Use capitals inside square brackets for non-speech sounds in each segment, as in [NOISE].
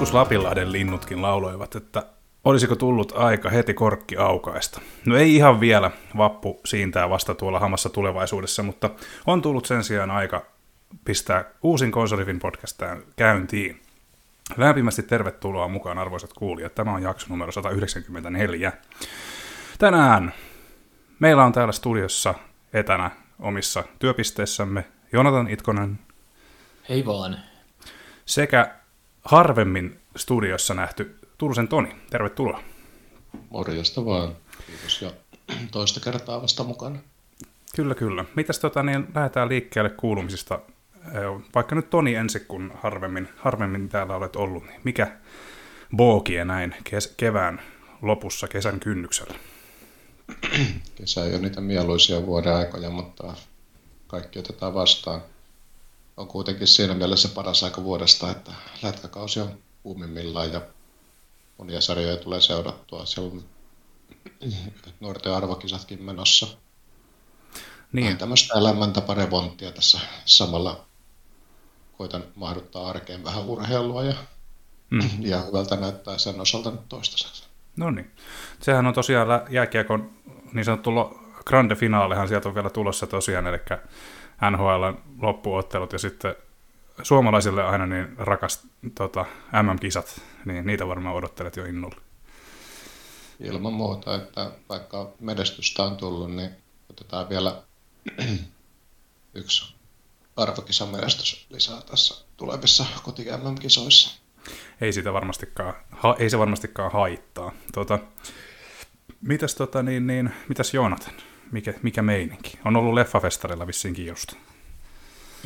Joskus Lapinlahden linnutkin lauloivat, että olisiko tullut aika heti korkki aukaista. No ei ihan vielä, vappu siintää vasta tuolla hamassa tulevaisuudessa, mutta on tullut sen sijaan aika pistää uusin Konsolifin podcast käyntiin. Lämpimästi tervetuloa mukaan arvoisat kuulijat. Tämä on jakso numero 194. Tänään meillä on täällä studiossa etänä omissa työpisteissämme Jonathan Itkonen. Hei vaan. Sekä harvemmin studiossa nähty Turusen Toni. Tervetuloa. Morjesta vaan. Kiitos ja [CLEARS THROAT] toista kertaa vasta mukana. Kyllä, kyllä. Mitäs tota, niin lähdetään liikkeelle kuulumisista. Vaikka nyt Toni ensin, kun harvemmin, harvemmin täällä olet ollut, niin mikä boogie näin kes- kevään lopussa, kesän kynnyksellä? Kesä ei ole niitä mieluisia vuoden aikoja, mutta kaikki otetaan vastaan. On kuitenkin siinä mielessä paras aika vuodesta, että lätkäkausi on kuumimmillaan ja monia sarjoja tulee seurattua. Siellä on nuorten arvokisatkin menossa. Niin. tämmöistä elämäntaparevonttia tässä samalla koitan mahduttaa arkeen vähän urheilua ja, mm. ja hyvältä näyttää sen osalta nyt toistaiseksi. No niin. Sehän on tosiaan jääkiekon niin sanottu grande finaalehan sieltä on vielä tulossa tosiaan, eli NHL loppuottelut ja sitten suomalaisille aina niin rakas tota, MM-kisat, niin niitä varmaan odottelet jo innolla. Ilman muuta, että vaikka menestystä on tullut, niin otetaan vielä [CLEARS THROAT] yksi arvokisamestys lisää tässä tulevissa koti kisoissa Ei, sitä varmastikaan, ha, ei se varmastikaan haittaa. Tota, mitäs, tota, niin, niin, mitäs Joonatan? Mikä, mikä meininki? On ollut leffafestarilla vissiinkin just.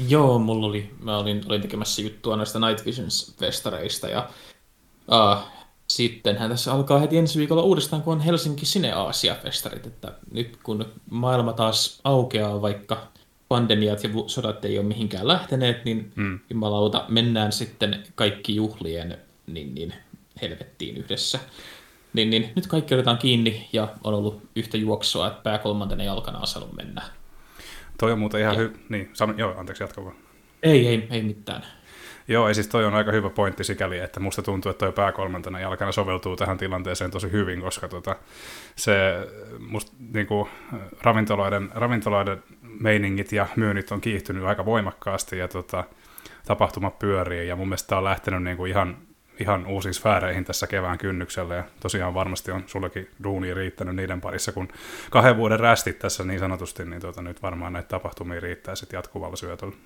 Joo, mulla oli, mä olin, olin tekemässä juttua näistä Night Visions-festareista ja uh, sittenhän tässä alkaa heti ensi viikolla uudestaan, kun on Helsinki Cine Aasia-festarit, että nyt kun maailma taas aukeaa, vaikka pandemiat ja sodat ei ole mihinkään lähteneet, niin mm. jumalauta, mennään sitten kaikki juhlien niin, niin, helvettiin yhdessä. Niin, niin, nyt kaikki otetaan kiinni ja on ollut yhtä juoksua, että pää kolmantena jalkana on saanut mennä. Toi on muuten ihan hyvä. Niin, sano, joo, anteeksi, jatka vaan. Ei, ei, ei mitään. Joo, ei siis toi on aika hyvä pointti sikäli, että musta tuntuu, että toi pääkolmantena jalkana soveltuu tähän tilanteeseen tosi hyvin, koska tota, se musta niinku, ravintoloiden, ravintoloiden meiningit ja myynnit on kiihtynyt aika voimakkaasti ja tota, tapahtuma pyörii ja mun mielestä on lähtenyt niinku ihan ihan uusiin sfääreihin tässä kevään kynnyksellä, ja tosiaan varmasti on sullekin duuni riittänyt niiden parissa, kun kahden vuoden rästit tässä niin sanotusti, niin tuota, nyt varmaan näitä tapahtumia riittää sitten jatkuvalla syötöllä.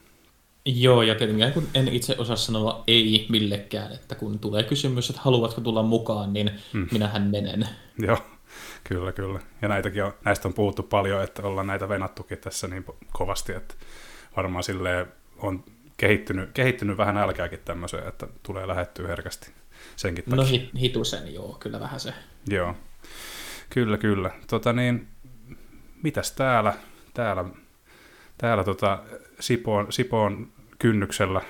Joo, ja tietenkään kun en itse osaa sanoa ei millekään, että kun tulee kysymys, että haluatko tulla mukaan, niin hmm. minähän menen. Joo, kyllä, kyllä. Ja näitäkin on, näistä on puhuttu paljon, että ollaan näitä venattukin tässä niin kovasti, että varmaan sille on kehittynyt, kehittynyt vähän älkääkin tämmöiseen, että tulee lähettyä herkästi senkin no takia. No hitusen, joo, kyllä vähän se. Joo, kyllä, kyllä. Tota niin, mitäs täällä, täällä, täällä tota Sipoon, Sipoon kynnyksellä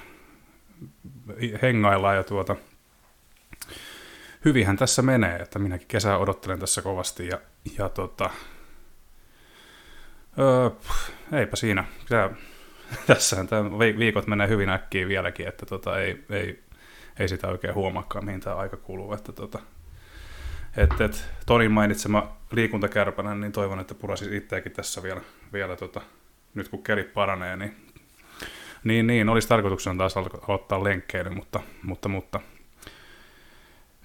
hengaillaan ja tuota, hyvihän tässä menee, että minäkin kesää odottelen tässä kovasti ja, ja tota, öö, eipä siinä. Tämä [LAUGHS] tässähän tämä viikot menee hyvin äkkiä vieläkin, että tota, ei, ei, ei sitä oikein huomaakaan, mihin tämä aika kuluu. Että tota, et, et, Tonin mainitsema liikuntakärpänä, niin toivon, että purasi itseäkin tässä vielä, vielä tota, nyt kun kelit paranee, niin, niin, niin olisi tarkoituksena taas aloittaa lenkkeily, mutta, mutta, mutta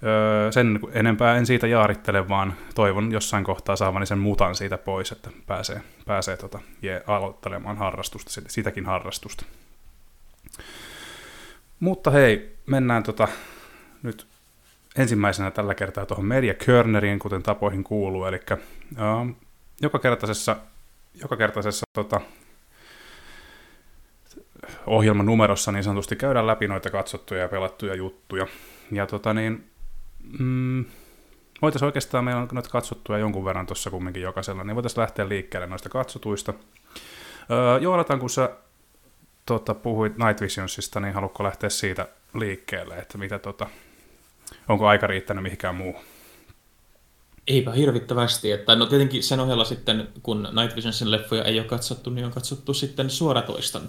Öö, sen enempää en siitä jaarittele, vaan toivon jossain kohtaa saavani sen mutan siitä pois, että pääsee, pääsee tota, je, aloittelemaan harrastusta, sitäkin harrastusta. Mutta hei, mennään tota, nyt ensimmäisenä tällä kertaa tuohon Media Körneriin, kuten tapoihin kuuluu, eli öö, joka kertaisessa, tota, ohjelman numerossa niin sanotusti käydään läpi noita katsottuja ja pelattuja juttuja. Ja tota niin, mm, voitaisiin oikeastaan, meillä on noita katsottuja jonkun verran tuossa kumminkin jokaisella, niin voitaisiin lähteä liikkeelle noista katsotuista. Öö, Joonatan, kun sä tota, puhuit Night Visionsista, niin haluatko lähteä siitä liikkeelle, että mitä tota, onko aika riittänyt mihinkään muuhun? Eipä hirvittävästi, että no tietenkin sen ohella sitten, kun Night Visionsin leffoja ei ole katsottu, niin on katsottu sitten suoratoiston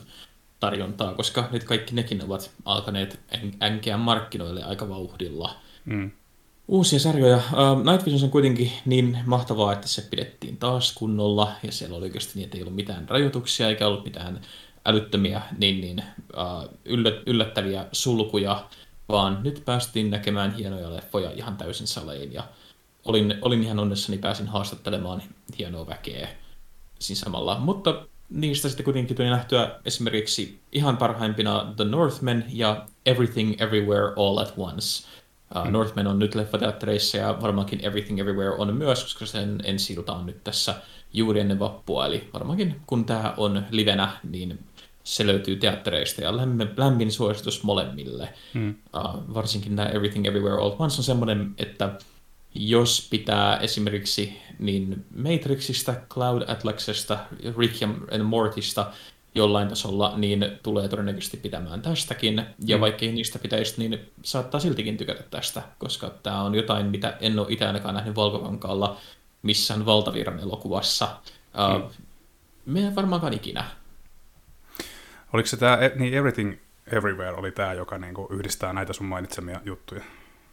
tarjontaa, koska nyt kaikki nekin ovat alkaneet änkeä markkinoille aika vauhdilla. Mm. Uusia sarjoja. Night Visions on kuitenkin niin mahtavaa, että se pidettiin taas kunnolla, ja siellä oli oikeasti niin, että ei ollut mitään rajoituksia, eikä ollut mitään älyttömiä niin, niin, yllättäviä sulkuja, vaan nyt päästiin näkemään hienoja leffoja ihan täysin salein, ja olin, olin ihan onnessani, pääsin haastattelemaan hienoa väkeä siinä samalla. Mutta niistä sitten kuitenkin tuli nähtyä esimerkiksi ihan parhaimpina The Northman ja Everything Everywhere All at Once. Uh. Northman on nyt leffateattereissa ja varmaankin Everything Everywhere on myös, koska sen ensi on nyt tässä juuri ennen vappua. Eli varmaankin kun tämä on livenä, niin se löytyy teattereista ja lämmin, lämmin suositus molemmille. Mm. Uh, varsinkin tämä Everything Everywhere All Once on semmoinen, että jos pitää esimerkiksi niin Matrixista, Cloud Atlasesta, Rick and Mortista jollain tasolla, niin tulee todennäköisesti pitämään tästäkin. Ja mm. vaikkei niistä pitäisi, niin saattaa siltikin tykätä tästä, koska tämä on jotain, mitä en ole itse ainakaan nähnyt Valkokankaalla missään valtavirran elokuvassa. Uh, mm. Me en varmaankaan ikinä. Oliko se tämä, niin Everything Everywhere oli tämä, joka niinku yhdistää näitä sun mainitsemia juttuja?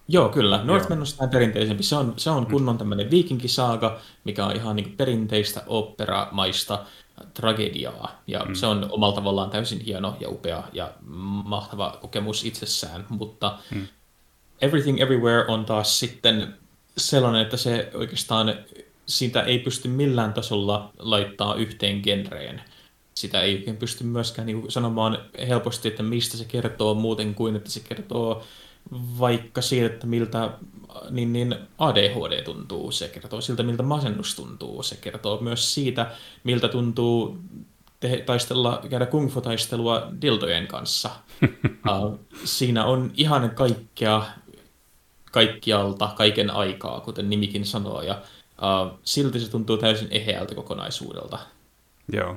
Joo, kyllä. Northman on sitä perinteisempi. Se on, se on kunnon tämmöinen viikinkisaaga, mikä on ihan niin perinteistä operamaista tragediaa. Ja mm. se on omalla tavallaan täysin hieno ja upea ja mahtava kokemus itsessään. Mutta mm. Everything Everywhere on taas sitten sellainen, että se oikeastaan siitä ei pysty millään tasolla laittaa yhteen genreen. Sitä ei oikein pysty myöskään niin sanomaan helposti, että mistä se kertoo muuten kuin, että se kertoo vaikka siitä, että miltä niin, niin ADHD tuntuu, se kertoo siltä, miltä masennus tuntuu, se kertoo myös siitä, miltä tuntuu te- taistella, käydä kung fu-taistelua dildojen kanssa. uh, [LAUGHS] siinä on ihan kaikkea kaikkialta, kaiken aikaa, kuten nimikin sanoo, ja uh, silti se tuntuu täysin eheältä kokonaisuudelta. Joo.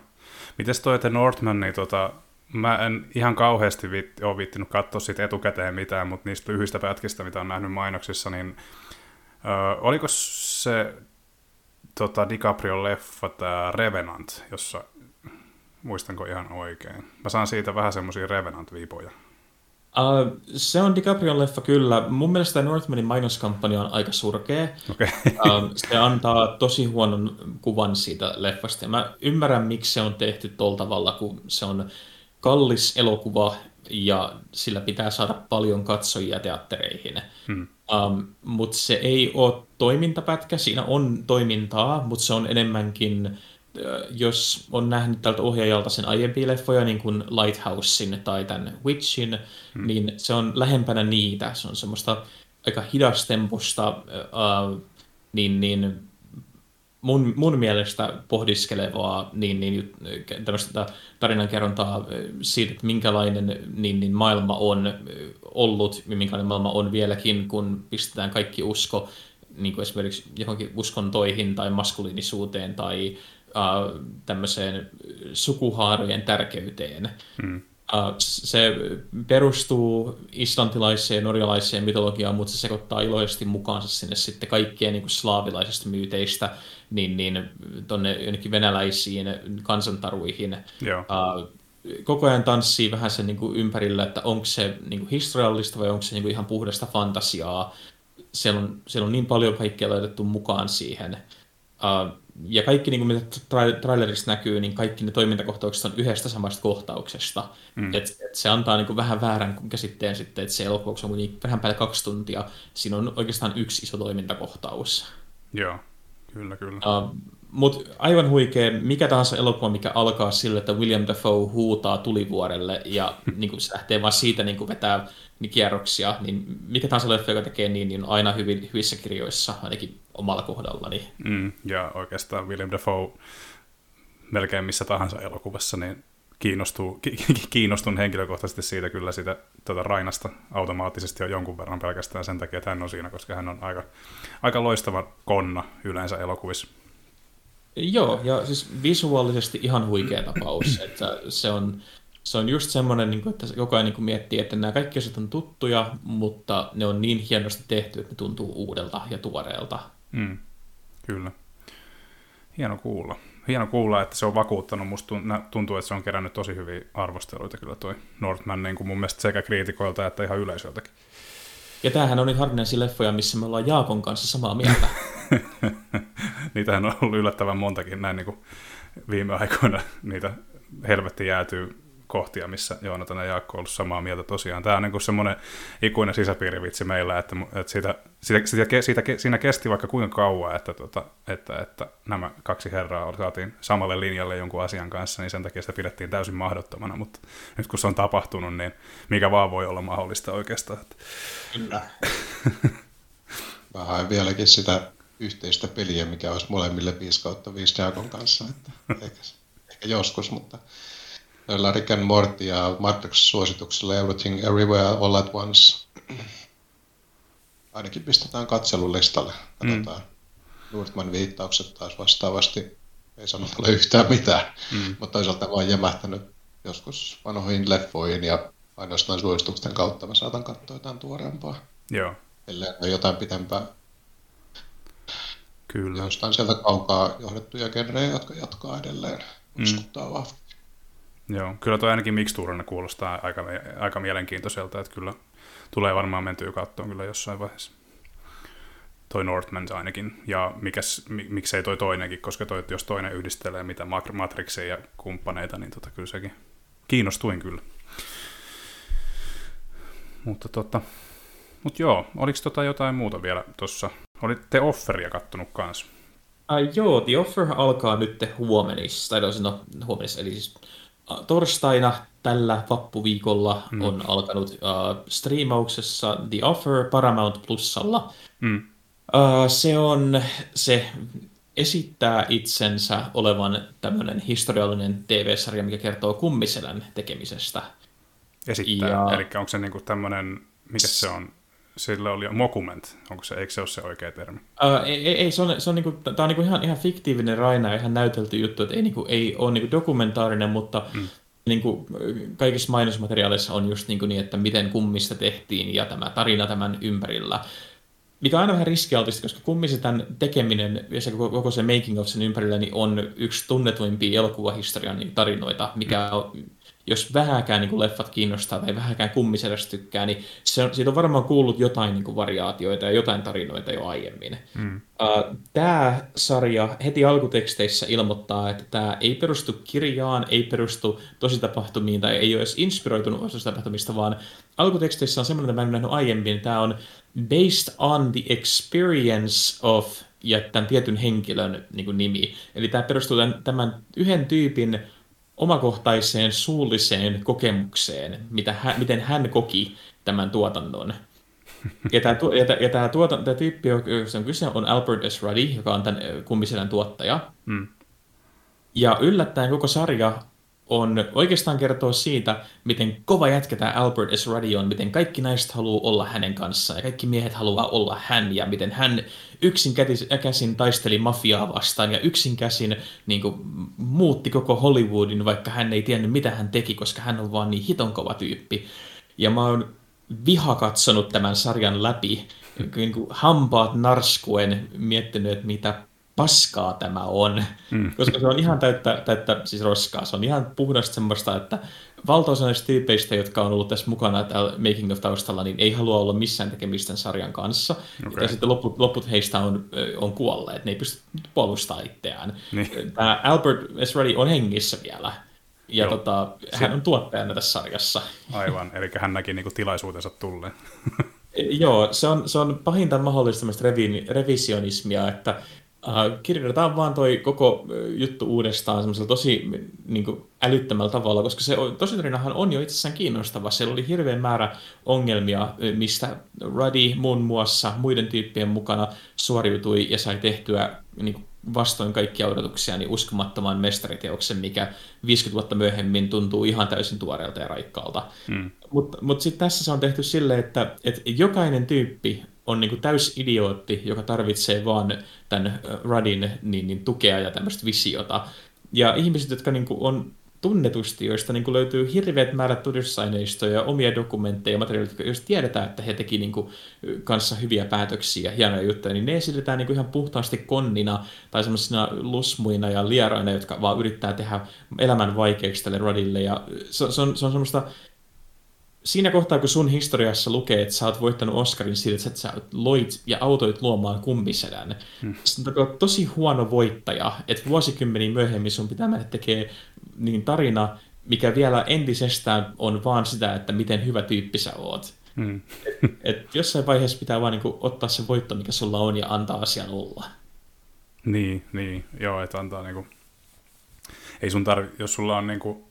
Mites toi The Northman, niin tota, mä en ihan kauheasti viitt, ole viittinyt katsoa siitä etukäteen mitään, mutta niistä lyhyistä pätkistä, mitä on nähnyt mainoksissa, niin ö, oliko se tota, DiCaprio-leffa tämä Revenant, jossa muistanko ihan oikein? Mä saan siitä vähän semmoisia Revenant-viipoja. Uh, se on DiCaprion leffa kyllä. Mun mielestä Northmanin mainoskampanja on aika surkea. Okay. uh, se antaa tosi huonon kuvan siitä leffasta. Ja mä ymmärrän, miksi se on tehty tuolla tavalla, kun se on kallis elokuva ja sillä pitää saada paljon katsojia teattereihin. Hmm. Um, mutta se ei ole toimintapätkä, siinä on toimintaa, mutta se on enemmänkin, jos on nähnyt tältä ohjaajalta sen aiempia leffoja, niin kuin Lighthousein tai tämän Witchin, hmm. niin se on lähempänä niitä. Se on semmoista aika hidastemposta, uh, niin, niin mun, mun mielestä pohdiskelevaa niin, niin, tämmöistä tarinankerrontaa siitä, että minkälainen niin, niin maailma on ollut ja minkälainen maailma on vieläkin, kun pistetään kaikki usko niin kuin esimerkiksi johonkin uskontoihin tai maskuliinisuuteen tai uh, tämmöiseen sukuhaarojen tärkeyteen. Hmm. Se perustuu islantilaiseen ja norjalaiseen mytologiaan, mutta se sekoittaa iloisesti mukaansa sinne sitten kaikkien niin kuin slaavilaisista myyteistä niin, niin tonne jonnekin venäläisiin kansantaruihin. Joo. Koko ajan tanssii vähän sen niin kuin ympärillä, että onko se niin kuin historiallista vai onko se niin kuin ihan puhdasta fantasiaa. Siellä on, siellä on niin paljon kaikkea laitettu mukaan siihen. Uh, ja kaikki, niin kuin mitä trailerissa näkyy, niin kaikki ne toimintakohtaukset on yhdestä samasta kohtauksesta. Mm. Et, et se antaa niin kuin vähän väärän käsitteen sitten, että se elokuva on niin vähän päälle kaksi tuntia. Siinä on oikeastaan yksi iso toimintakohtaus. Joo. Kyllä, kyllä. Uh, Mutta aivan huikea, mikä tahansa elokuva, mikä alkaa sillä, että William Dafoe huutaa tulivuorelle ja [LAUGHS] niin kuin se lähtee vaan siitä niin kuin vetää niin kierroksia, niin mikä tahansa leffa, joka tekee niin, niin on aina hyvin, hyvissä kirjoissa, ainakin omalla kohdallani. Mm, ja oikeastaan William Dafoe melkein missä tahansa elokuvassa, niin kiinnostuu, kiinnostun henkilökohtaisesti siitä kyllä sitä tuota Rainasta automaattisesti jo jonkun verran pelkästään sen takia, että hän on siinä, koska hän on aika, aika loistava konna yleensä elokuvissa. Joo, ja siis visuaalisesti ihan huikea tapaus, [CLEARS THROAT] että se on, se on just semmoinen, niin että jokainen niin miettii, että nämä kaikki asiat on tuttuja, mutta ne on niin hienosti tehty, että ne tuntuu uudelta ja tuoreelta. Mm, kyllä. Hieno kuulla. hieno kuulla, että se on vakuuttanut. Musta tuntuu, että se on kerännyt tosi hyviä arvosteluita kyllä toi Northman niin kuin mun mielestä sekä kriitikoilta että ihan yleisöltäkin. Ja tämähän on nyt harvinaisia leffoja, missä me ollaan Jaakon kanssa samaa mieltä. [LAUGHS] Niitähän on ollut yllättävän montakin näin niin kuin viime aikoina. Niitä helvetti jäätyy kohtia, missä Joonatan ja Jaakko on ollut samaa mieltä tosiaan. Tämä on niin semmoinen ikuinen sisäpiirivitsi meillä, että, että siitä, siitä, siitä, siitä, siinä kesti vaikka kuinka kauan, että, tota, että, että nämä kaksi herraa saatiin samalle linjalle jonkun asian kanssa, niin sen takia sitä pidettiin täysin mahdottomana, mutta nyt kun se on tapahtunut, niin mikä vaan voi olla mahdollista oikeastaan. Kyllä. [LAUGHS] Vähän vieläkin sitä yhteistä peliä, mikä olisi molemmille 5 kautta 5 Jaakon kanssa, että ehkä, ehkä joskus, mutta Noilla Rick and Morty ja Matrix-suosituksella Everything Everywhere All at Once. Ainakin pistetään katselulistalle. Katsotaan. Mm. Nordman viittaukset taas vastaavasti ei sano ole yhtään mitään, mm. mutta toisaalta vaan jämähtänyt joskus vanhoihin leffoihin ja ainoastaan suositusten kautta mä saatan katsoa jotain tuorempaa. Joo. Ellei ole jotain pitempää. Kyllä. Jostain sieltä kaukaa johdettuja genrejä, jotka jatkaa edelleen. Mm. vahvasti. Joo, kyllä tuo ainakin mikstuurana kuulostaa aika, aika mielenkiintoiselta, että kyllä tulee varmaan mentyä kattoon kyllä jossain vaiheessa. Toi Northman ainakin, ja mikäs, miksei toi toinenkin, koska toi, jos toinen yhdistelee mitä Matrixia ja kumppaneita, niin tota, kyllä sekin kiinnostuin kyllä. Mutta tota, mut joo, oliko tota jotain muuta vielä tuossa? Olitte Offeria kattonut kanssa? Uh, joo, The Offer alkaa nyt huomenissa, tai no, huomenissa, eli siis torstaina tällä vappuviikolla mm. on alkanut uh, striimauksessa The Offer Paramount Plusalla. Mm. Uh, se on, se esittää itsensä olevan tämmöinen historiallinen TV-sarja, mikä kertoo kummiselän tekemisestä. Esittää, ja... eli onko se niinku tämmöinen, mikä se on, sillä oli mokument, onko se, eikö se ole se oikea termi? Uh, ei, ei, se on, se on, niinku, tää on niinku ihan, ihan fiktiivinen raina ihan näytelty juttu, että ei, niinku, ei ole niinku dokumentaarinen, mutta mm. niinku, kaikissa mainosmateriaaleissa on just niinku niin, että miten kummista tehtiin ja tämä tarina tämän ympärillä. Mikä on aina vähän riskialtista, koska kummisetän tekeminen ja se koko, koko se making of sen ympärillä niin on yksi tunnetuimpia elokuvahistorian niin tarinoita, mikä mm. on jos vähäkään niin kuin leffat kiinnostaa tai vähäkään kummiselästä tykkää, niin se on, siitä on varmaan kuullut jotain niin kuin variaatioita ja jotain tarinoita jo aiemmin. Mm. Tämä sarja heti alkuteksteissä ilmoittaa, että tämä ei perustu kirjaan, ei perustu tositapahtumiin tai ei ole edes inspiroitunut tositapahtumista, vaan alkuteksteissä on semmoinen, että mä en nähnyt aiemmin, tämä on based on the experience of ja tämän tietyn henkilön niin kuin nimi. Eli tämä perustuu tämän, tämän yhden tyypin omakohtaiseen suulliseen kokemukseen, mitä hän, miten hän koki tämän tuotannon. Ja tämä, ja ja tämä, tuotan, tämä tyyppi, josta on kyse, on Albert S. Ruddy, joka on tämän kummiselän tuottaja. Mm. Ja yllättäen koko sarja on oikeastaan kertoo siitä, miten kova jätkä tämä Albert S. Ruddy on, miten kaikki naiset haluaa olla hänen kanssaan ja kaikki miehet haluaa olla hän ja miten hän yksin käsin taisteli mafiaa vastaan ja yksin käsin niin kuin, muutti koko Hollywoodin, vaikka hän ei tiennyt mitä hän teki, koska hän on vaan niin hiton kova tyyppi. Ja mä oon viha katsonut tämän sarjan läpi, niin kuin hampaat narskuen miettinyt, että mitä paskaa tämä on, mm. koska se on ihan täyttä, täyttä siis roskaa. Se on ihan puhdasta semmoista, että valtaosa näistä tyypeistä, jotka on ollut tässä mukana täällä Making of taustalla, niin ei halua olla missään tekemisten sarjan kanssa. Okay. Ja sitten loput, loput heistä on, on kuolleet, ne ei pysty puolustamaan itseään. Niin. Tämä Albert Esradi on hengissä vielä. Ja tota, hän on tuottajana tässä sarjassa. Aivan, eli hän näki niinku tilaisuutensa tulleen. [LAUGHS] Joo, se on, se on pahinta mahdollista revisionismia, että Uh, kirjoitetaan vaan toi koko juttu uudestaan semmoisella tosi niin kuin, älyttömällä tavalla, koska se tositarinahan on jo itsessään kiinnostava. Siellä oli hirveän määrä ongelmia, mistä Ruddy muun muassa muiden tyyppien mukana suoriutui ja sai tehtyä niin kuin, vastoin kaikkia odotuksia niin uskomattoman mestariteoksen, mikä 50 vuotta myöhemmin tuntuu ihan täysin tuoreelta ja raikkaalta. Mm. Mutta mut sitten tässä se on tehty silleen, että, että jokainen tyyppi on niin täys idiootti, joka tarvitsee vaan tämän Rudin niin, niin tukea ja tämmöistä visiota. Ja ihmiset, jotka niin on tunnetusti, joista niin löytyy hirveät määrät todistusaineistoja ja omia dokumentteja ja materiaaleja, joista tiedetään, että he teki niin kanssa hyviä päätöksiä, hienoja juttuja, niin ne esitetään niin ihan puhtaasti konnina tai semmoisina lusmuina ja lieroina, jotka vaan yrittää tehdä elämän vaikeaksi tälle Rodille. Ja se, se, on, se on semmoista siinä kohtaa, kun sun historiassa lukee, että sä oot voittanut Oscarin siitä, että sä loit ja autoit luomaan kummisedän, hmm. se on tosi huono voittaja, että vuosikymmeniä myöhemmin sun pitää mennä tekemään niin tarina, mikä vielä entisestään on vaan sitä, että miten hyvä tyyppi sä oot. Hmm. Et, et jossain vaiheessa pitää vaan niinku ottaa se voitto, mikä sulla on, ja antaa asian olla. Niin, niin. Joo, että antaa niinku... Ei sun tarvi, jos sulla on niinku...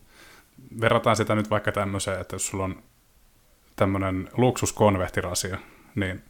Verrataan sitä nyt vaikka tämmöiseen, että jos sulla on tämmöinen luksuskonvehtirasia, niin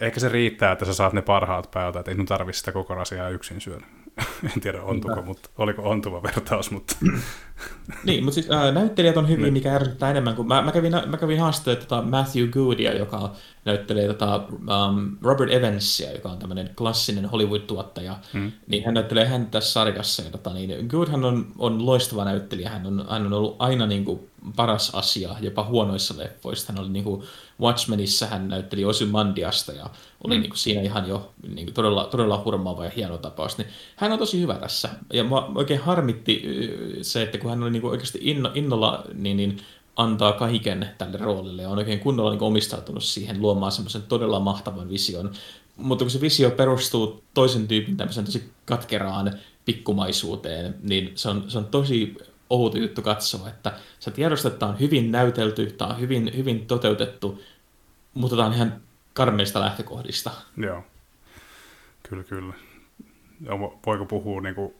ehkä se riittää, että sä saat ne parhaat päältä, että ei sun sitä koko rasiaa yksin syödä. [LAUGHS] en tiedä ontuko, mutta oliko ontuva vertaus, mutta... [CLEARS THROAT] niin, mutta siis äh, näyttelijät on hyvin, niin. mikä ärsyttää enemmän kuin... Mä, mä kävin, mä kävin haastattelemaan tota Matthew Goodia, joka näyttelee tota, um, Robert Evansia, joka on tämmöinen klassinen Hollywood-tuottaja, hmm. niin hän näyttelee häntä tässä sarjassa. Ja, tota, niin Goodhan on, on loistava näyttelijä, hän on, hän on ollut aina niin kuin, paras asia, jopa huonoissa leffoissa. Hän oli niin kuin, Watchmenissa, hän näytteli Mandiasta ja oli mm. niin kuin, siinä ihan jo niin kuin, todella, todella hurmaava ja hieno tapaus. Niin, hän on tosi hyvä tässä. Ja mua oikein harmitti se, että kun hän oli niin kuin, oikeasti inno, innolla niin, niin antaa kaiken tälle roolille ja on oikein kunnolla niin omistautunut siihen luomaan semmoisen todella mahtavan vision. Mutta kun se visio perustuu toisen tyypin tämmöisen tosi katkeraan pikkumaisuuteen, niin se on, se on tosi outo juttu katsoa, että sä tiedostat, että tämä on hyvin näytelty, tämä on hyvin, hyvin toteutettu, mutta tämä on ihan karmeista lähtökohdista. Joo, kyllä, kyllä. Ja voiko puhua niin kuin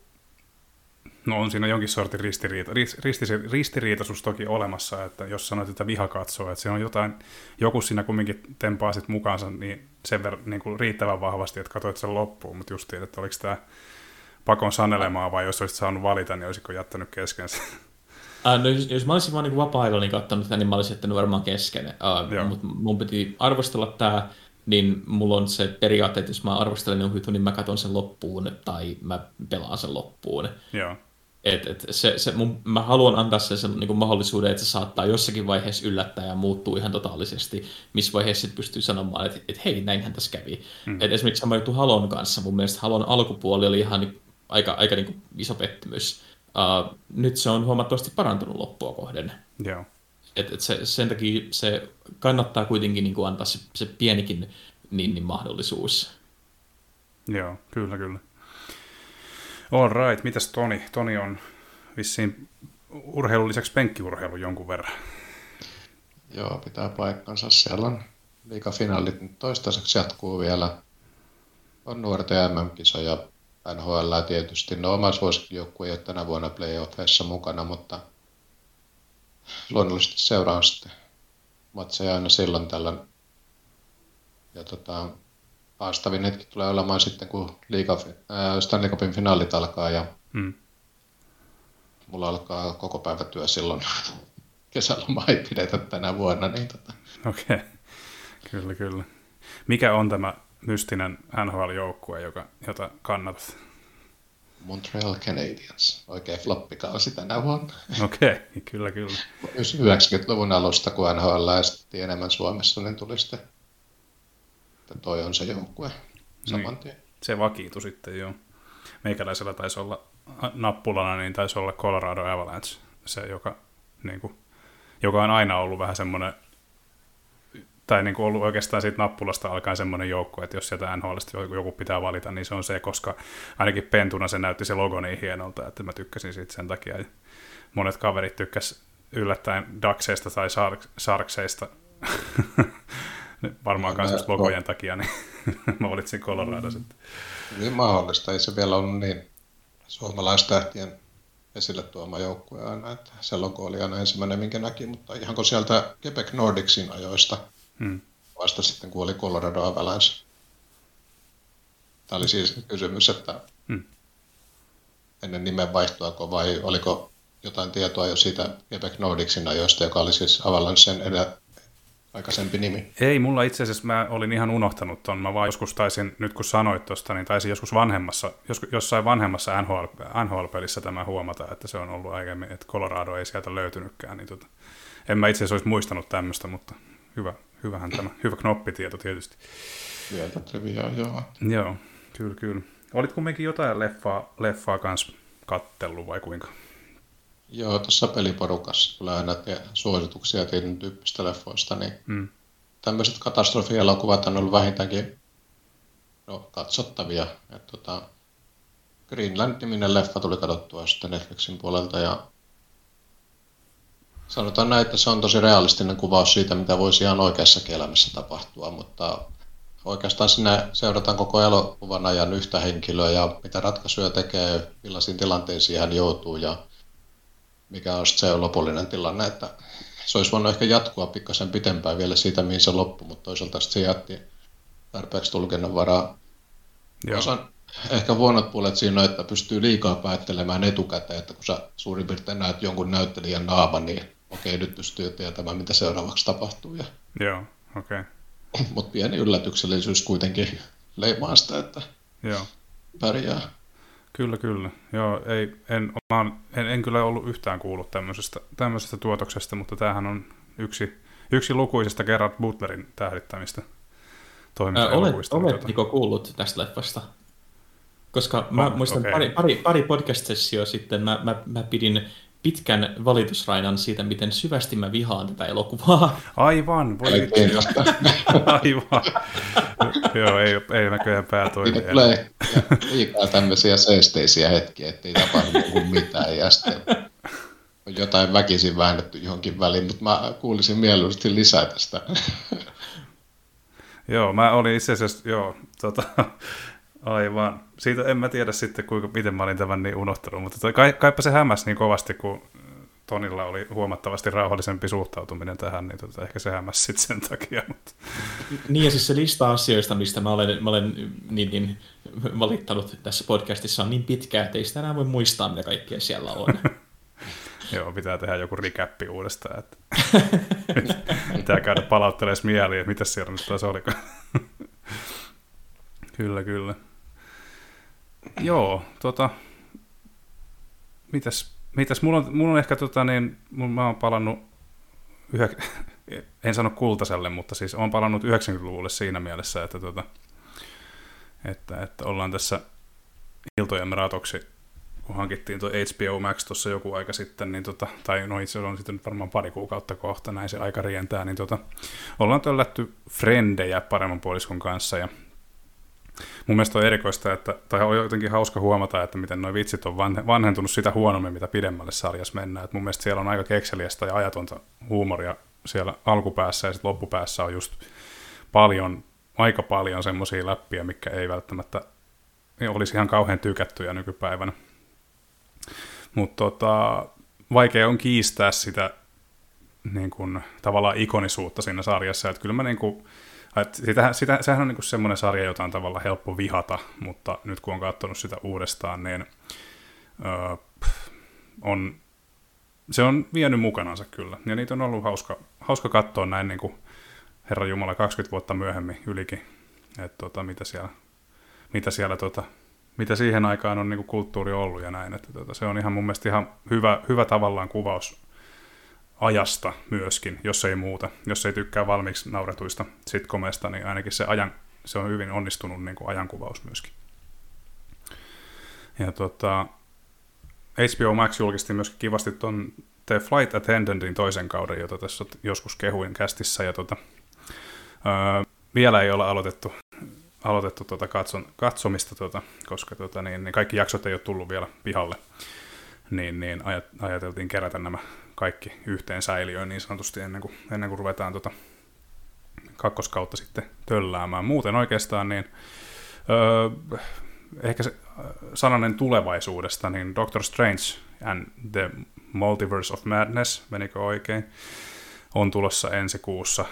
No on siinä jonkin sortin ristiriita, risti, ristiriitaisuus toki olemassa, että jos sanoit, että viha katsoo, että se on jotain, joku siinä kumminkin tempaa sit mukaansa niin sen verran niin kuin riittävän vahvasti, että katsoit sen loppuun, mutta just että oliko tämä pakon sanelemaa vai jos olisit saanut valita, niin olisiko jättänyt kesken sen? Uh, no, jos, jos mä olisin vaan niin vapaa-ajalla niin katsonut tätä, niin mä olisin jättänyt varmaan kesken, uh, mutta mun piti arvostella tämä, niin mulla on se periaate, että jos mä arvostelen jonkun jutun, niin mä katson sen loppuun tai mä pelaan sen loppuun. Joo. Et, et se, se, mun, mä haluan antaa sen, sen niin mahdollisuuden, että se saattaa jossakin vaiheessa yllättää ja muuttuu ihan totaalisesti, missä vaiheessa sitten pystyy sanomaan, että, että hei, näinhän tässä kävi. Mm. Et esimerkiksi sama juttu Halon kanssa, mun mielestä Halon alkupuoli oli ihan niin, aika, aika niin kuin iso pettymys. Uh, nyt se on huomattavasti parantunut loppua kohden. Joo. Et, et se, sen takia se kannattaa kuitenkin niin kuin antaa se, se pienikin niin, niin mahdollisuus. Joo, kyllä, kyllä. All right, mitäs Toni? Toni on vissiin urheilun lisäksi penkkiurheilu jonkun verran. Joo, pitää paikkansa. Siellä on liikafinaalit nyt toistaiseksi jatkuu vielä. On nuorten MM-kisoja NHL tietysti. No oma suosikkijoukkue ei ole tänä vuonna playoffeissa mukana, mutta luonnollisesti seuraan sitten matseja aina silloin tällöin. Ja tota, haastavin hetki tulee olemaan sitten, kun liiga, ää, Stanley Cupin finaalit alkaa ja hmm. mulla alkaa koko päivä työ silloin. [LAUGHS] Kesäloma ei pidetä tänä vuonna. Niin tota. Okei, okay. kyllä kyllä. Mikä on tämä mystinen NHL-joukkue, joka, jota kannatat? Montreal Canadiens. Oikein floppikausi tänä vuonna. [LAUGHS] Okei, okay, kyllä kyllä. 90-luvun alusta, kun NHL lähestyttiin enemmän Suomessa, niin tuli sitten että toi on se joukkue saman. Niin, se vakiitu sitten, joo. Meikäläisellä taisi olla nappulana, niin taisi olla Colorado Avalanche, se joka, niin kuin, joka on aina ollut vähän semmoinen, tai niin kuin ollut oikeastaan siitä nappulasta alkaen semmoinen joukko, että jos sieltä NHLista joku pitää valita, niin se on se, koska ainakin pentuna se näytti se logo niin hienolta, että mä tykkäsin siitä sen takia. Monet kaverit tykkäs yllättäen Daxeista tai Sarkseista [LAUGHS] varmaan myös logojen takia, niin [LAUGHS] mä valitsin Colorado mm. sitten. Niin mahdollista, ei se vielä ollut niin suomalaistähtien esille tuoma joukkue aina, että se logo oli aina ensimmäinen, minkä näki, mutta ihanko sieltä Quebec Nordicsin ajoista hmm. vasta sitten, kun oli Colorado Avalanche. Tämä oli siis kysymys, että hmm. ennen nimenvaihtoako vai oliko jotain tietoa jo siitä Quebec Nordicsin ajoista, joka oli siis Avalancen aikaisempi nimi. Ei, mulla itse asiassa mä olin ihan unohtanut ton. Mä vaan joskus taisin, nyt kun sanoit tosta, niin taisin joskus vanhemmassa, joskus, jossain vanhemmassa NHL, NHL-pelissä tämä huomata, että se on ollut aiemmin, että Colorado ei sieltä löytynytkään. Niin tota, en mä itse asiassa olisi muistanut tämmöistä, mutta hyvä, hyvähän tämä, hyvä knoppitieto tietysti. Vielä triviaa, joo. Joo, kyllä, kyllä. Olit kumminkin jotain leffaa, leffaa kanssa kattellut vai kuinka? Joo, tuossa peliporukassa tulee aina suosituksia tietyn tyyppistä leffoista, niin mm. tämmöiset katastrofielokuvat on ollut vähintäänkin no, katsottavia. Et, tota, Greenland-niminen leffa tuli katsottua sitten Netflixin puolelta ja sanotaan näin, että se on tosi realistinen kuvaus siitä, mitä voisi ihan oikeassa elämässä tapahtua, mutta oikeastaan sinne seurataan koko elokuvan ajan yhtä henkilöä ja mitä ratkaisuja tekee, millaisiin tilanteisiin hän joutuu ja mikä on se lopullinen tilanne, että se olisi voinut ehkä jatkua pikkasen pitempään vielä siitä, mihin se loppui, mutta toisaalta se jätti tarpeeksi tulkinnan varaa. Osan, ehkä huonot puolet siinä että pystyy liikaa päättelemään etukäteen, että kun sä suurin piirtein näet jonkun näyttelijän naama, niin okei, nyt pystyy tietämään, mitä seuraavaksi tapahtuu. Ja... Joo, okei. Okay. Mutta pieni yllätyksellisyys kuitenkin leimaa sitä, että Joo. pärjää. Kyllä, kyllä. Joo, ei, en, en, en kyllä ollut yhtään kuullut tämmöisestä, tämmöisestä tuotoksesta, mutta tämähän on yksi, yksi lukuisesta Gerard Butlerin tähdittämistä toimista. Olet, olettiko kuullut tästä leffasta? Koska mä oh, muistan okay. pari, pari, pari podcast-sessioa sitten mä, mä, mä pidin pitkän valitusrainan siitä, miten syvästi mä vihaan tätä elokuvaa. Aivan, voi [LAUGHS] Aivan. Joo, ei, ei näköjään pää toimi. Siitä tulee liikaa tämmöisiä seesteisiä hetkiä, ettei tapahdu mitään ja sitten on jotain väkisin väännetty johonkin väliin, mutta mä kuulisin mieluusti lisää tästä. joo, mä olin itse asiassa, joo, tota, Aivan. Siitä en mä tiedä sitten, kuinka, miten mä olin tämän niin unohtanut, mutta kai, kaipa se hämäsi niin kovasti, kun Tonilla oli huomattavasti rauhallisempi suhtautuminen tähän, niin tota, ehkä se hämäsi sitten sen takia. Mutta... Niin ja siis se lista asioista, mistä mä olen, mä olen niin, niin valittanut tässä podcastissa on niin pitkä, että ei sitä enää voi muistaa, mitä kaikkea siellä on. [LAUGHS] Joo, pitää tehdä joku recappi uudestaan. Että... [LAUGHS] pitää käydä palauttelemaan mieliin, että mitä siellä nyt taas oli. [LAUGHS] kyllä, kyllä. Joo, tota, mitäs, mitäs? Mulla on, mulla on ehkä tota niin, mä oon palannut, yhä, [LAUGHS] en sano kultaselle, mutta siis on palannut 90-luvulle siinä mielessä, että, tota, että, että ollaan tässä iltojemme ratoksi, kun hankittiin tuo HBO Max tuossa joku aika sitten, niin tota, tai no itse on sitten varmaan pari kuukautta kohta, näin se aika rientää, niin tota, ollaan töllätty frendejä paremman puoliskon kanssa, ja Mun mielestä on erikoista, että, tai on jotenkin hauska huomata, että miten nuo vitsit on vanhentunut sitä huonommin, mitä pidemmälle sarjassa mennään. Et mun mielestä siellä on aika kekseliästä ja ajatonta huumoria siellä alkupäässä ja sitten loppupäässä on just paljon, aika paljon semmoisia läppiä, mikä ei välttämättä olisi ihan kauhean tykättyjä nykypäivänä. Mutta tota, vaikea on kiistää sitä niin kun, tavallaan ikonisuutta siinä sarjassa. Että kyllä mä niin kun, et sitä, sitä, sehän on niinku semmoinen sarja, jota on tavallaan helppo vihata, mutta nyt kun on katsonut sitä uudestaan, niin öö, on, se on vienyt mukanansa kyllä. Ja niitä on ollut hauska, hauska katsoa näin niin kuin Herra Jumala 20 vuotta myöhemmin ylikin, että tota, mitä siellä, mitä siellä tota, mitä siihen aikaan on niin kuin kulttuuri ollut ja näin. Että tota, se on ihan mun mielestä ihan hyvä, hyvä tavallaan kuvaus ajasta myöskin, jos ei muuta. Jos ei tykkää valmiiksi nauretuista sitcomeista, niin ainakin se, ajan, se on hyvin onnistunut niin kuin ajankuvaus myöskin. Ja tota, HBO Max julkisti myöskin kivasti tuon The Flight Attendantin toisen kauden, jota tässä joskus kehuin kästissä, ja tota, öö, vielä ei ole aloitettu, aloitettu tota katson, katsomista, tota, koska tota, niin, niin kaikki jaksot ei ole tullut vielä pihalle, niin, niin ajateltiin kerätä nämä kaikki yhteen säiliöön niin sanotusti ennen kuin, ennen kuin ruvetaan tota kakkoskautta sitten tölläämään. Muuten oikeastaan niin öö, ehkä se sananen tulevaisuudesta, niin Doctor Strange and the Multiverse of Madness, menikö oikein, on tulossa ensi kuussa.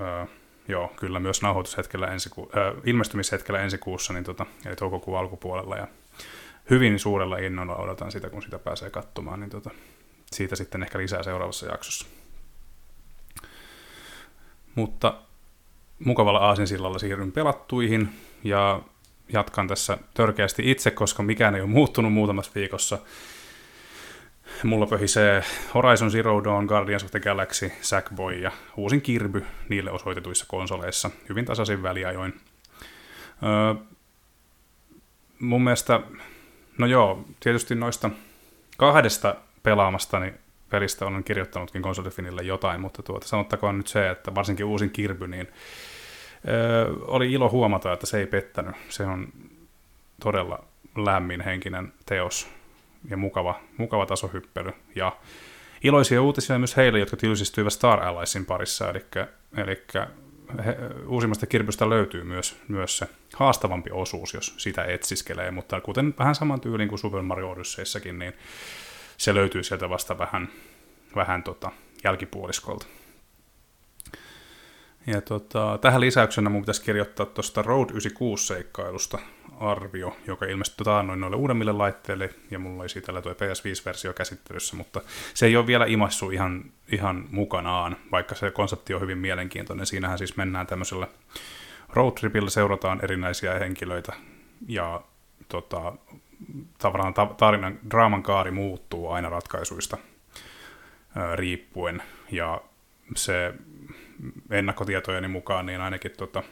Öö, joo, kyllä myös nauhoitushetkellä ensi ku, öö, ilmestymishetkellä ensi kuussa, niin tota, eli toukokuun alkupuolella. Ja hyvin suurella innolla odotan sitä, kun sitä pääsee katsomaan, niin tota, siitä sitten ehkä lisää seuraavassa jaksossa. Mutta mukavalla aasinsillalla siirryn pelattuihin ja jatkan tässä törkeästi itse, koska mikään ei ole muuttunut muutamassa viikossa. Mulla pöhisee Horizon Zero Dawn, Guardians of the Galaxy, Sackboy ja uusin Kirby niille osoitetuissa konsoleissa hyvin tasaisin väliajoin. Öö, mun mielestä, no joo, tietysti noista kahdesta pelaamastani pelistä olen kirjoittanutkin konsolifinille jotain, mutta tuota, sanottakoon nyt se, että varsinkin uusin Kirby, niin öö, oli ilo huomata, että se ei pettänyt. Se on todella lämmin henkinen teos ja mukava, mukava tasohyppely. Ja iloisia uutisia myös heille, jotka tylsistyivät Star Alliesin parissa, eli, eli he, uusimmasta kirpystä löytyy myös, myös se haastavampi osuus, jos sitä etsiskelee, mutta kuten vähän saman tyylin kuin Super Mario Odysseyissäkin, niin se löytyy sieltä vasta vähän, vähän tota, jälkipuoliskolta. Ja tota, tähän lisäyksenä mun pitäisi kirjoittaa tuosta Road 96-seikkailusta arvio, joka ilmestyi taannoin noille uudemmille laitteille, ja mulla oli siitä tuo PS5-versio käsittelyssä, mutta se ei ole vielä imassu ihan, ihan mukanaan, vaikka se konsepti on hyvin mielenkiintoinen. Siinähän siis mennään tämmöisellä roadtripillä, seurataan erinäisiä henkilöitä, ja tota, tavallaan tarinan, draaman kaari muuttuu aina ratkaisuista riippuen, ja se ennakkotietojeni mukaan, niin ainakin, tota,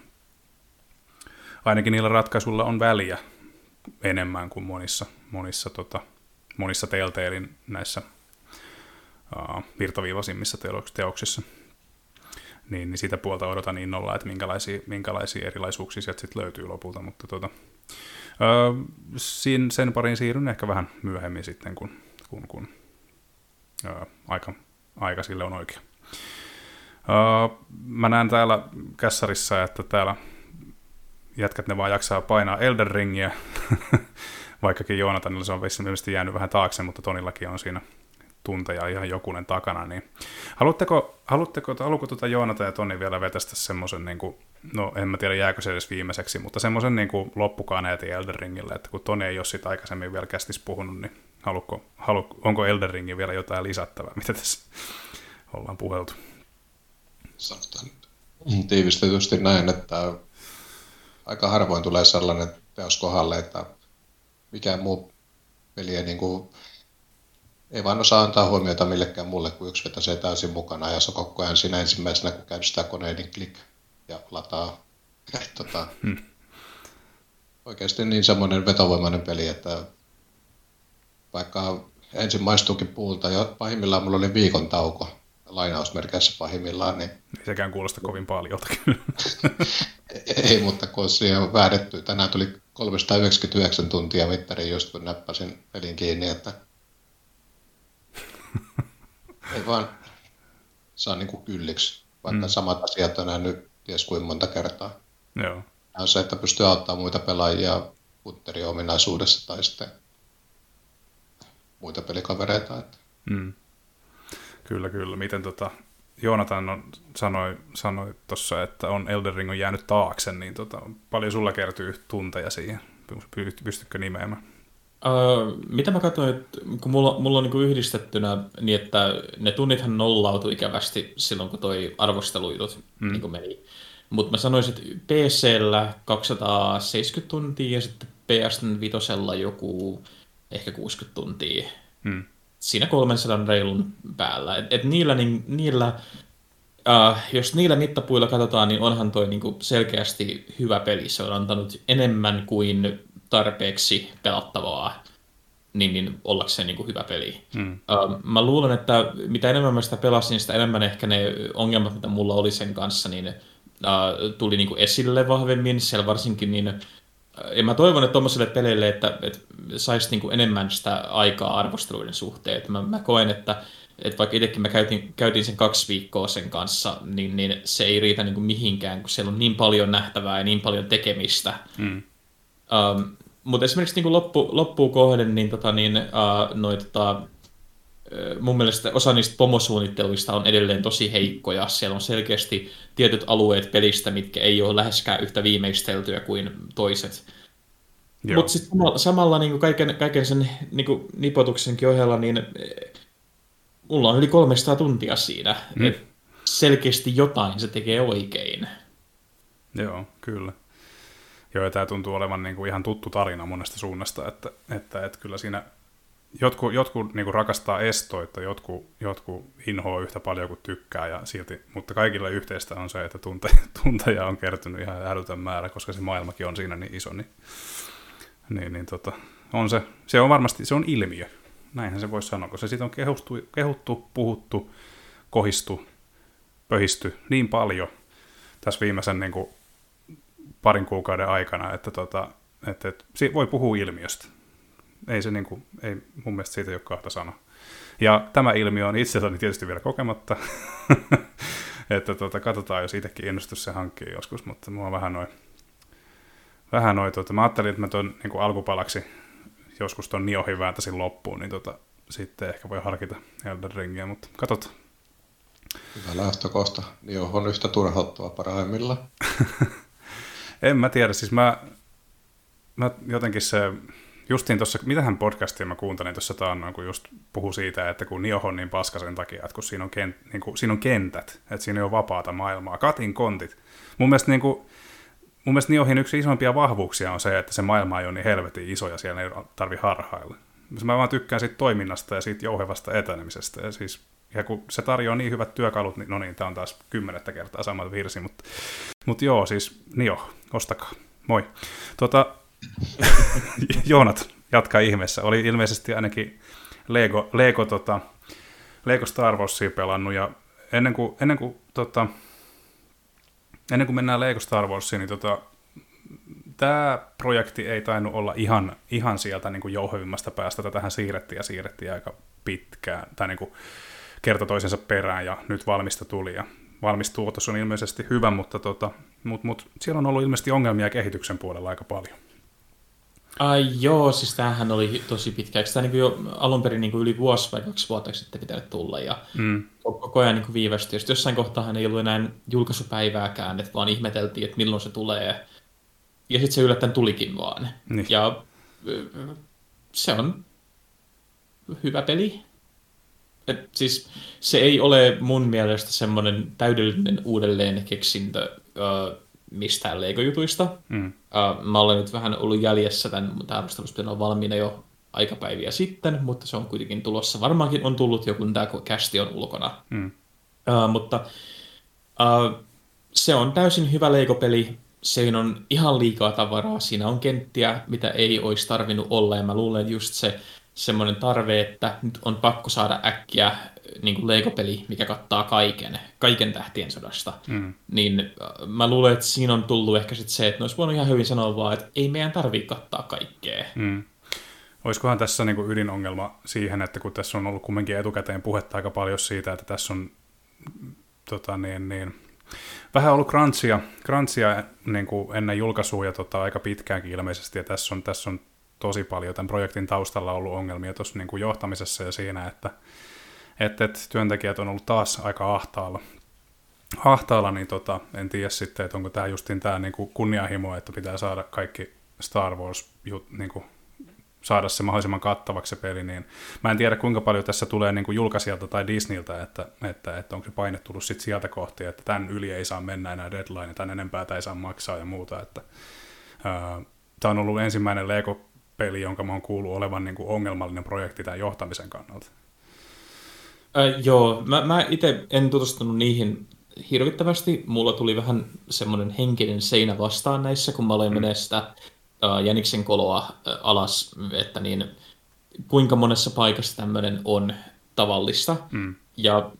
ainakin niillä ratkaisuilla on väliä enemmän kuin monissa, monissa, tota, monissa Telltalein näissä uh, virtaviivaisimmissa teoksissa. Niin, niin sitä puolta odotan innolla, että minkälaisia, minkälaisia erilaisuuksia sieltä sitten löytyy lopulta, mutta tota, uh, sin, sen pariin siirryn ehkä vähän myöhemmin sitten, kun, kun, kun uh, aika, aika sille on oikea. Uh, mä näen täällä kässarissa, että täällä jätkät ne vaan jaksaa painaa Elden Ringiä, [LAUGHS] vaikkakin Joonatanilla se on ilmeisesti jäänyt vähän taakse, mutta Tonillakin on siinä tunteja ihan jokunen takana, niin haluatteko, haluatteko haluatko tuota Joonata ja Toni vielä vetästä semmoisen, niin kuin, no en mä tiedä jääkö se edes viimeiseksi, mutta semmoisen niin kuin loppukaneetin Elden Ringille, että kun Toni ei ole siitä aikaisemmin vielä kästis puhunut, niin haluatko, halu, onko Elden Ringin vielä jotain lisättävää, mitä tässä ollaan puheltu? sanotaan tiivistetysti näin, että aika harvoin tulee sellainen teos kohdalle, että mikään muu peli ei, niin kuin, ei vaan osaa antaa huomiota millekään muulle kuin yksi vetäisee täysin mukana ja se koko ajan siinä ensimmäisenä, kun käynnistää koneen, niin klik ja lataa. [LAUGHS] tota, hmm. Oikeasti niin semmoinen vetovoimainen peli, että vaikka ensin maistuukin puulta, ja pahimmillaan mulla oli viikon tauko, lainausmerkeissä pahimmillaan. Niin... Ei sekään kuulosta kovin paljon kyllä. [LAUGHS] Ei, mutta kun siihen on väädetty, tänään tuli 399 tuntia mittari just kun näppäsin pelin kiinni, että ei vaan saa niin kuin kylliksi, vaikka mm. samat asiat on nähnyt ties kuin monta kertaa. Joo. on se, että pystyy auttamaan muita pelaajia putteriominaisuudessa tai sitten muita pelikavereita. Että... Mm. Kyllä, kyllä. Miten tota, Joonatan on, sanoi, sanoi tuossa, että on Elden Ring on jäänyt taakse, niin tota, paljon sulla kertyy tunteja siihen? Pystytkö nimeämään? Öö, mitä mä katsoin, että kun mulla, mulla on niin yhdistettynä niin, että ne tunnithan nollautui ikävästi silloin, kun toi arvosteluidut mm. niin meni. Mutta mä sanoisin, että PCllä 270 tuntia ja sitten PS5 joku ehkä 60 tuntia. Mm siinä 300 reilun päällä. Et, et niillä, niin, niillä uh, jos niillä mittapuilla katsotaan, niin onhan toi niin selkeästi hyvä peli. Se on antanut enemmän kuin tarpeeksi pelattavaa niin, niin ollakseen niin kuin hyvä peli. Mm. Uh, mä luulen, että mitä enemmän mä sitä pelasin, sitä enemmän ehkä ne ongelmat, mitä mulla oli sen kanssa, niin uh, tuli niin kuin esille vahvemmin. Siellä varsinkin niin ja mä toivon, että tuommoiselle peleille, että, että saisi niin enemmän sitä aikaa arvosteluiden suhteen. Että mä, mä koen, että, että vaikka itsekin mä käytin, käytin sen kaksi viikkoa sen kanssa, niin, niin se ei riitä niin kuin mihinkään, kun siellä on niin paljon nähtävää ja niin paljon tekemistä. Mm. Um, mutta esimerkiksi niin kuin loppu, loppuun kohden, niin, tota, niin uh, noi, tota, mun mielestä osa niistä pomosuunnitteluista on edelleen tosi heikkoja. Siellä on selkeästi tietyt alueet pelistä, mitkä ei ole läheskään yhtä viimeisteltyjä kuin toiset. Mutta sitten samalla, samalla niin kuin kaiken, kaiken sen niin kuin nipotuksenkin ohella, niin mulla on yli 300 tuntia siinä. Mm. Et selkeästi jotain se tekee oikein. Joo, kyllä. Joo, ja tämä tuntuu olevan niin kuin ihan tuttu tarina monesta suunnasta, että, että, että kyllä siinä jotkut, jotkut niin kuin rakastaa estoita, jotkut, jotkut inhoa yhtä paljon kuin tykkää, ja silti, mutta kaikille yhteistä on se, että tunte, [LAUGHS] tunteja on kertynyt ihan älytön määrä, koska se maailmakin on siinä niin iso, niin, niin, niin tota, on se, se on varmasti se on ilmiö. Näinhän se voisi sanoa, koska siitä on kehuttu, kehuttu puhuttu, kohistu, pöhisty niin paljon tässä viimeisen niin kuin, parin kuukauden aikana, että, tota, että, että voi puhua ilmiöstä. Ei se niin kuin, ei mun mielestä siitä ei ole kahta sanaa. Ja tämä ilmiö on itselläni tietysti vielä kokematta, [LAUGHS] että tota, katsotaan, jos itsekin innostus se hankkii joskus, mutta mua vähän noin, vähän noin, tota, mä ajattelin, että mä tuon niin alkupalaksi joskus tuon Niohin vääntäisin loppuun, niin tota, sitten ehkä voi harkita Elden Ringiä, mutta katsotaan. Hyvä lähtökohta. Nioh on yhtä turhauttava parhaimmilla. [LAUGHS] en mä tiedä, siis mä, mä jotenkin se, justiin tuossa, mitähän podcastia mä kuuntelin tuossa taannoin, kun just puhu siitä, että kun Nioh on niin paska sen takia, että kun siinä on, kent, niin kuin, siinä on kentät, että siinä ei ole vapaata maailmaa, katin kontit. Mun mielestä niin kuin, mun mielestä Niohin yksi isompia vahvuuksia on se, että se maailma ei ole niin helvetin iso ja siellä ei tarvi harhailla. Mä vaan tykkään siitä toiminnasta ja siitä jouhevasta etenemisestä. Ja, siis, ja kun se tarjoaa niin hyvät työkalut, niin no niin, tämä on taas kymmenettä kertaa sama virsi, mutta, mutta joo, siis Nio, ostakaa. Moi. Tota, [LAUGHS] Joonat, jatka ihmeessä. Oli ilmeisesti ainakin Lego, Lego, tota, Lego Star Warsia pelannut ja ennen kuin, ennen kuin tota, ennen kuin mennään Lego Star Warsiin, niin tota, tämä projekti ei tainnut olla ihan, ihan sieltä niin kuin jouhevimmasta päästä. Tätähän siirrettiin ja siirrettiin aika pitkään, tai niin kuin kerta toisensa perään, ja nyt valmista tuli. Ja valmis tuotos on ilmeisesti hyvä, mutta tota, mut, mut, siellä on ollut ilmeisesti ongelmia kehityksen puolella aika paljon. Ai joo, siis tämähän oli tosi pitkä. Eikö tämä niin jo alun perin niin yli vuosi vai kaksi vuotta sitten pitänyt tulla ja mm. koko ajan niin viivästyi. Sitten jossain kohtaa ei ollut enää julkaisupäivääkään, että vaan ihmeteltiin, että milloin se tulee. Ja sitten se yllättäen tulikin vaan. Niin. Ja se on hyvä peli. Et siis se ei ole mun mielestä semmoinen täydellinen uudelleen keksintö mistään Lego-jutuista. Mm. Uh, mä olen nyt vähän ollut jäljessä tämän, tämä arvostelus on valmiina jo aikapäiviä sitten, mutta se on kuitenkin tulossa. Varmaankin on tullut jo, kun tämä kästi on ulkona. Mm. Uh, mutta uh, se on täysin hyvä Lego-peli. Siinä on ihan liikaa tavaraa. Siinä on kenttiä, mitä ei olisi tarvinnut olla. Ja mä luulen, että just se semmoinen tarve, että nyt on pakko saada äkkiä niin kuin Lego-peli, mikä kattaa kaiken, kaiken tähtien sodasta, mm. niin äh, mä luulen, että siinä on tullut ehkä sit se, että ne olisi voinut ihan hyvin sanoa vaan, että ei meidän tarvitse kattaa kaikkea. Mm. Olisikohan tässä niin kuin ydinongelma siihen, että kun tässä on ollut kumminkin etukäteen puhetta aika paljon siitä, että tässä on tota niin, niin, vähän ollut crunchia, crunchia niin kuin ennen julkaisua ja tota, aika pitkäänkin ilmeisesti, ja tässä on, tässä on tosi paljon tämän projektin taustalla ollut ongelmia tuossa niin kuin johtamisessa ja siinä, että että et, työntekijät on ollut taas aika ahtaalla. Ahtaalla, niin tota, en tiedä sitten, että onko tämä justin tämä niinku kunnianhimo, että pitää saada kaikki Star Wars jut, niinku, saada se mahdollisimman kattavaksi se peli, niin mä en tiedä kuinka paljon tässä tulee niin kuin julkaisijalta tai Disneyltä, että, että, että onko se paine tullut sit sieltä kohti, että tämän yli ei saa mennä enää deadline, tämän enempää ei saa maksaa ja muuta, että tämä on ollut ensimmäinen Lego-peli, jonka mä oon kuullut olevan niin kuin ongelmallinen projekti tämän johtamisen kannalta. Äh, joo, mä, mä itse en tutustunut niihin hirvittävästi. Mulla tuli vähän semmoinen henkinen seinä vastaan näissä, kun mä olen mm. sitä äh, Jäniksen koloa äh, alas, että niin kuinka monessa paikassa tämmöinen on tavallista. Mm. Ja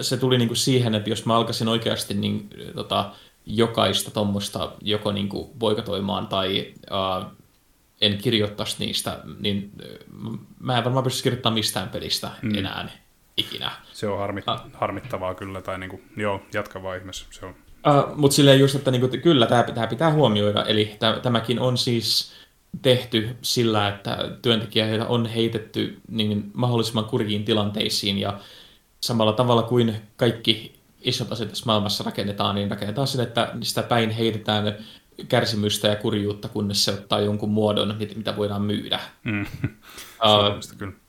se tuli niinku siihen, että jos mä alkaisin oikeasti niin, tota, jokaista tuommoista joko niinku boikatoimaan tai äh, en kirjoittaisi niistä, niin mä en varmaan pystyisi kirjoittamaan mistään pelistä mm. enää ikinä. Se on harmit, ah. harmittavaa kyllä, tai niin kuin, joo, jatka vaan ihmeessä. Se on. Uh, Mutta silleen just, että niinku, kyllä tämä pitää, pitää huomioida, eli tämäkin on siis tehty sillä, että työntekijöitä on heitetty niin mahdollisimman kurjiin tilanteisiin ja samalla tavalla kuin kaikki isot asiat tässä maailmassa rakennetaan, niin rakennetaan sille, että sitä päin heitetään kärsimystä ja kurjuutta, kunnes se ottaa jonkun muodon, mitä voidaan myydä. Mm. [LAUGHS] Uh, kyllä.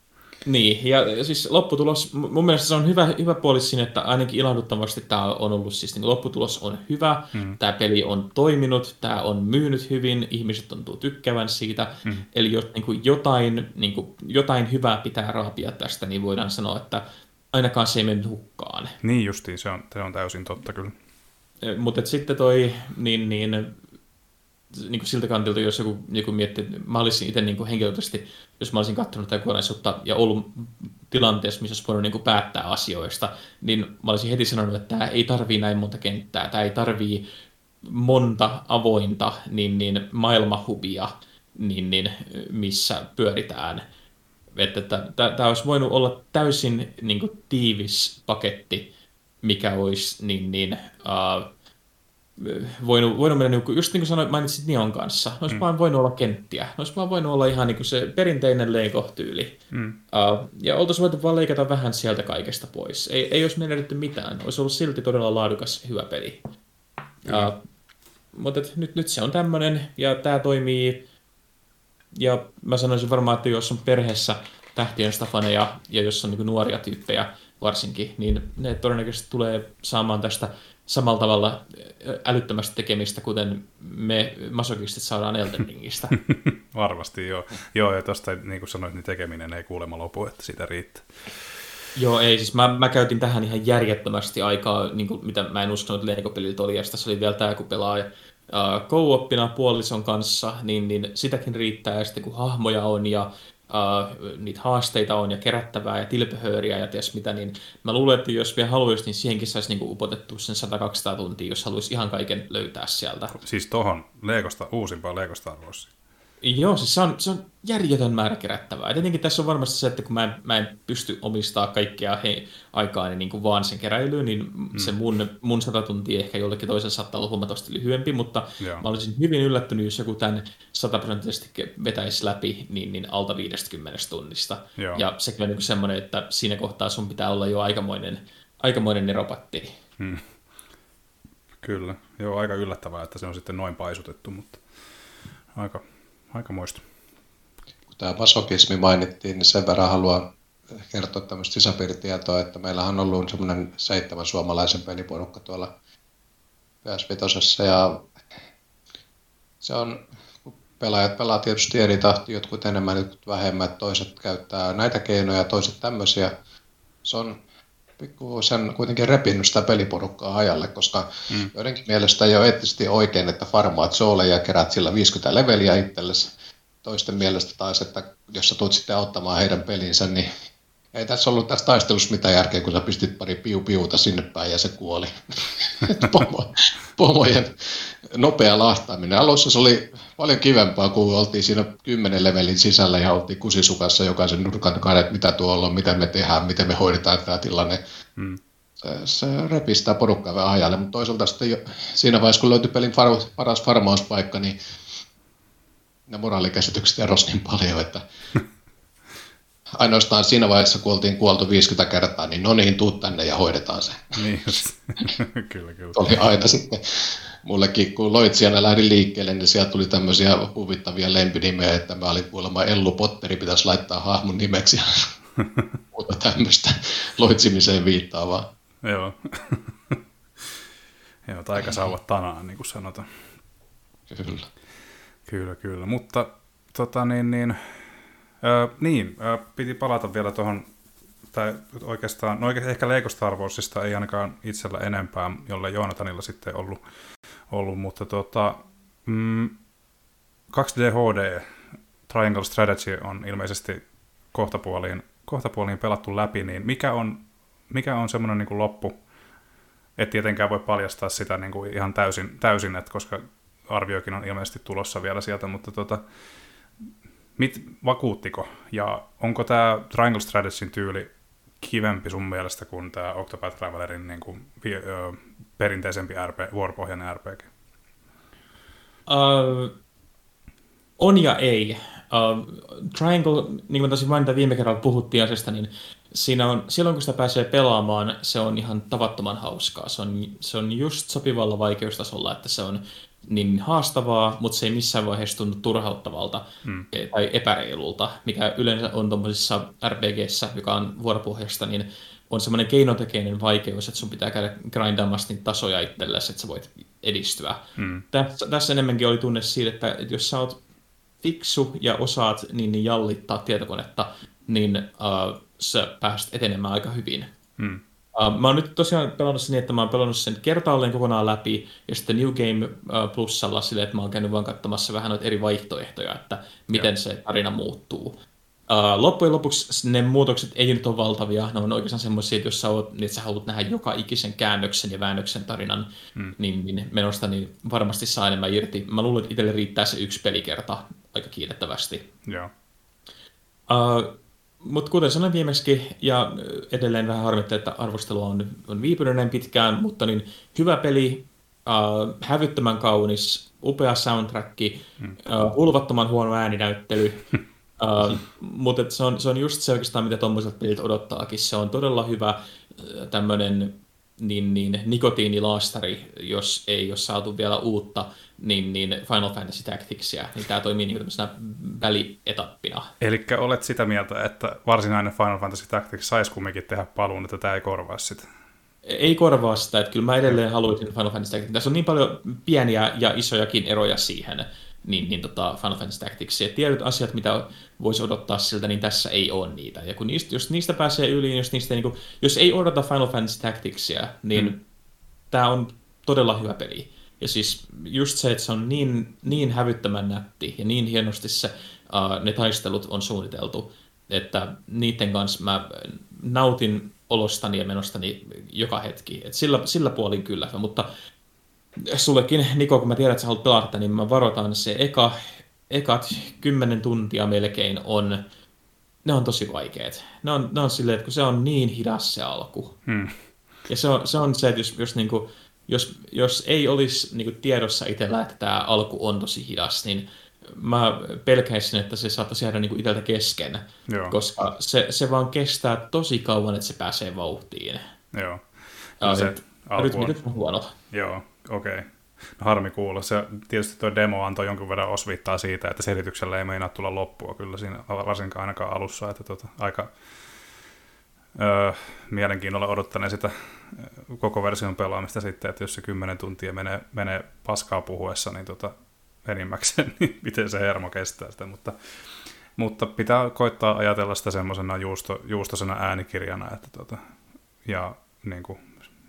Niin, ja siis lopputulos, mun mielestä se on hyvä, hyvä puoli siinä, että ainakin ilahduttavasti tämä on ollut, siis niin lopputulos on hyvä, mm. tämä peli on toiminut, tämä on myynyt hyvin, ihmiset tuntuu tykkäävän siitä, mm. eli jos niin kuin jotain, niin kuin, jotain hyvää pitää raapia tästä, niin voidaan sanoa, että ainakaan se ei mennyt hukkaan. Niin justiin, se on, se on täysin totta kyllä. Mutta sitten toi, niin, niin, niin kuin siltä kantilta, jos joku, joku miettii, että mä olisin itse niin kuin henkilökohtaisesti, jos mä olisin katsonut tätä kokonaisuutta ja ollut tilanteessa, missä olisi voinut niin kuin päättää asioista, niin mä olisin heti sanonut, että tämä ei tarvii näin monta kenttää, tämä ei tarvii monta avointa niin, niin maailmahubia, niin, niin, missä pyöritään. Että, että tämä olisi voinut olla täysin niin kuin, tiivis paketti, mikä olisi niin, niin, uh, voinut, voinut mennä, niin just niin kuin sanoit, mainitsit Nion kanssa, ne olisi mm. vaan voinut olla kenttiä, ne olisi vaan voinut olla ihan niin kuin se perinteinen leikohtyyli. Mm. Uh, ja oltaisiin voitu vaan leikata vähän sieltä kaikesta pois. Ei, ei olisi menetetty mitään, olisi ollut silti todella laadukas, hyvä peli. Mm. Uh, mutta nyt, nyt se on tämmöinen, ja tämä toimii, ja mä sanoisin varmaan, että jos on perheessä tähtien stafaneja, ja jos on niin nuoria tyyppejä varsinkin, niin ne todennäköisesti tulee saamaan tästä samalla tavalla älyttömästi tekemistä, kuten me masokistit saadaan Elden Ringistä. [LAUGHS] Varmasti joo. Joo, ja tuosta niin kuin sanoit, niin tekeminen ei kuulemma lopu, että sitä riittää. Joo, ei, siis mä, mä käytin tähän ihan järjettömästi aikaa, niin kuin, mitä mä en uskonut, että Lego-pelit oli, ja tässä oli vielä tämä, kun pelaa uh, co puolison kanssa, niin, niin sitäkin riittää, ja sitten kun hahmoja on, ja uh, niitä haasteita on ja kerättävää ja tilpehööriä ja ties mitä, niin mä luulen, että jos vielä haluaisi, niin siihenkin saisi niinku upotettu sen 100-200 tuntia, jos haluaisi ihan kaiken löytää sieltä. Siis tohon Legosta, uusimpaa Legosta arvoissa. Joo, siis se on, se on järjetön määrä kerättävää. tietenkin tässä on varmasti se, että kun mä en, mä en pysty omistaa kaikkea he, aikaa niin, kuin vaan sen keräilyyn, niin mm. se mun, mun sata tuntia ehkä jollekin toisella saattaa olla huomattavasti lyhyempi, mutta Joo. mä olisin hyvin yllättynyt, jos joku tämän sataprosenttisesti vetäisi läpi niin, niin alta 50 tunnista. Joo. Ja sekin on niin semmoinen, että siinä kohtaa sun pitää olla jo aikamoinen, aikamoinen neropatti. Hmm. Kyllä, joo, aika yllättävää, että se on sitten noin paisutettu, mutta aika, aika moista. Kun tämä masokismi mainittiin, niin sen verran haluan kertoa tämmöistä sisäpiiritietoa, että meillä on ollut semmoinen seitsemän suomalaisen peliporukka tuolla ps ja se on, pelaajat pelaa tietysti eri tahti, jotkut enemmän, jotkut vähemmän, toiset käyttää näitä keinoja, toiset tämmöisiä. Se on sen kuitenkin repinyt sitä peliporukkaa ajalle, koska mm. joidenkin mielestä ei ole eettisesti oikein, että farmaat sooleja ja kerät sillä 50 leveliä itsellesi. Toisten mielestä taas, että jos sä tulet sitten auttamaan heidän pelinsä, niin ei tässä ollut tässä taistelussa mitään järkeä, kun sä pistit pari piu-piuta sinne päin ja se kuoli. [LAUGHS] Pomo, pomojen nopea lahtaaminen. Alussa se oli paljon kivempaa, kun oltiin siinä kymmenen levelin sisällä ja oltiin kusisukassa jokaisen nurkan kanssa, että mitä tuolla on, mitä me tehdään, miten me hoidetaan tämä tilanne. Hmm. Se, se repistää porukkaa vähän ajalle, mutta toisaalta sitten jo, siinä vaiheessa, kun löytyi pelin far, paras farmauspaikka, niin ne moraalikäsitykset erosi niin paljon, että [LAUGHS] ainoastaan siinä vaiheessa, kun oltiin kuoltu 50 kertaa, niin no niin, tuu tänne ja hoidetaan se. Niin [LAUGHS] kyllä, kyllä. Oli aina sitten mullekin, kun Loitsijana lähdin liikkeelle, niin sieltä tuli tämmöisiä huvittavia lempinimejä, että mä olin kuulemma Ellu Potteri, pitäisi laittaa hahmon nimeksi ja [LAUGHS] muuta tämmöistä loitsimiseen viittaavaa. Joo. [LAUGHS] Joo, taikasauvat tanaan, niin kuin sanotaan. Kyllä. Kyllä, kyllä. Mutta tota niin, niin Niin, öö, piti palata vielä tuohon, tai oikeastaan, no oikeastaan ehkä Lego Star Warsista ei ainakaan itsellä enempää, jolle Joonatanilla sitten ollut, ollut mutta tota, mm, 2D HD Triangle Strategy on ilmeisesti kohtapuoliin, kohtapuoliin pelattu läpi, niin mikä on, mikä on semmoinen niin kuin loppu, et tietenkään voi paljastaa sitä niin kuin ihan täysin, täysin että koska arvioikin on ilmeisesti tulossa vielä sieltä, mutta tota, Mit, vakuuttiko? Ja onko tämä Triangle Strategyn tyyli kivempi sun mielestä kuin tämä Octopath Travelerin niin kuin, ö, perinteisempi RP, vuoropohjainen RPG? Uh, on ja ei. Uh, Triangle, niin kuin tosiaan mainita viime kerralla puhuttiin asiasta, niin siinä on, silloin kun sitä pääsee pelaamaan, se on ihan tavattoman hauskaa. Se on, se on just sopivalla vaikeustasolla, että se on niin haastavaa, mutta se ei missään vaiheessa tunnu turhauttavalta mm. tai epäreilulta, mikä yleensä on tuommoisissa RPGissä, joka on vuoropohjasta, niin on semmoinen keinotekeinen vaikeus, että sun pitää käydä grindaamassa niitä tasoja itsellesi, että sä voit edistyä. Mm. Tässä, tässä enemmänkin oli tunne siitä, että, että jos sä oot fiksu ja osaat niin, niin jallittaa tietokonetta, niin uh, sä pääset etenemään aika hyvin. Mm. Uh, mä oon nyt tosiaan pelannut sen niin, että mä oon pelannut sen kertaalleen kokonaan läpi, ja sitten New Game uh, Plusalla silleen, että mä oon käynyt vaan katsomassa vähän noita eri vaihtoehtoja, että miten ja. se tarina muuttuu. Uh, loppujen lopuksi ne muutokset ei nyt ole valtavia, ne on oikeastaan semmoisia, että jos sä, oot, niin sä haluat nähdä joka ikisen käännöksen ja väännöksen tarinan, hmm. niin, niin menosta niin varmasti saa enemmän irti. Mä luulen, että itselle riittää se yksi pelikerta aika kiitettävästi. Joo. Uh, mutta kuten sanoin viimeksi, ja edelleen vähän harmittaa, että arvostelu on, on viipynyt näin pitkään, mutta niin hyvä peli, uh, hävyttömän kaunis, upea soundtrack, uh, hulvattoman huono ääninäyttely, [LAUGHS] uh, mutta se on, se on just se oikeastaan, mitä tuommoiset pelit odottaakin. Se on todella hyvä tämmöinen niin, niin, nikotiinilaastari, jos ei ole saatu vielä uutta niin, niin Final Fantasy Tacticsia, niin tämä toimii niin tämmöisenä välietappina. Eli olet sitä mieltä, että varsinainen Final Fantasy Tactics saisi kumminkin tehdä paluun, että tämä ei korvaa sitä? Ei korvaa sitä, että kyllä mä edelleen haluaisin Final Fantasy Tactics. Tässä on niin paljon pieniä ja isojakin eroja siihen, niin, niin tota Final Fantasy Tactics. Ja tietyt asiat, mitä voisi odottaa siltä, niin tässä ei ole niitä. Ja kun niistä, jos niistä pääsee yli, jos, niistä, niin kuin, jos ei odota Final Fantasy Tacticsia, niin hmm. tämä on todella hyvä peli. Ja siis just se, että se on niin, niin hävyttömän nätti ja niin hienosti se, uh, ne taistelut on suunniteltu, että niiden kanssa mä nautin olostani ja menostani joka hetki. Et sillä, sillä puolin kyllä, mutta sullekin, Niko, kun mä tiedän, että sä haluat pelata, niin mä varoitan se eka, ekat kymmenen tuntia melkein on, ne on tosi vaikeet. Ne on, ne on silleen, että kun se on niin hidas se alku. Hmm. Ja se on, se on se, että jos, jos, niin kuin, jos, jos ei olisi niin kuin tiedossa itsellä, että tämä alku on tosi hidas, niin mä pelkäisin, että se saattaisi jäädä niin itseltä kesken, Joo. koska se, se vaan kestää tosi kauan, että se pääsee vauhtiin. Joo. No se, alku on... on huono. Joo, okei. Okay. No harmi kuulla. Se, tietysti tuo demo antoi jonkun verran osviittaa siitä, että selityksellä ei meinaa tulla loppua kyllä siinä, varsinkaan ainakaan alussa, että tota, aika öö, mielenkiinnolla odottaneen sitä koko version pelaamista sitten, että jos se 10 tuntia menee, menee paskaa puhuessa, niin tota, enimmäkseen, [LAUGHS] niin miten se hermo kestää sitä, mutta, mutta pitää koittaa ajatella sitä semmoisena juusto, juustosena äänikirjana, että tota, ja niin kuin,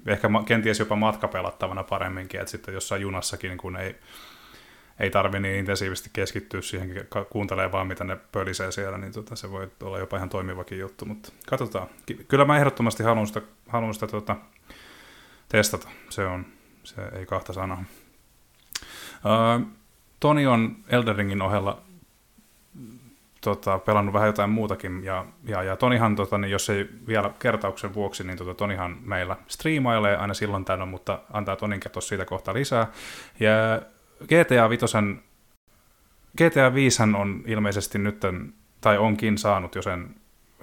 ehkä kenties jopa matkapelattavana paremminkin, että sitten jossain junassakin niin kun ei, ei tarvi niin intensiivisesti keskittyä siihen, kuuntelee vaan mitä ne pölisee siellä, niin tota, se voi olla jopa ihan toimivakin juttu, mutta katsotaan. Kyllä mä ehdottomasti haluan sitä, haluan sitä tota, testata, se on, se ei kahta sanaa. Uh, Toni on Elderinkin ohella tota, pelannut vähän jotain muutakin, ja, ja, ja Tonihan, tota, niin jos ei vielä kertauksen vuoksi, niin tota, Tonihan meillä striimailee aina silloin tällöin, mutta antaa Tonin kertoa siitä kohta lisää. Ja GTA 5, GTA 5 on ilmeisesti nyt, tai onkin saanut jo sen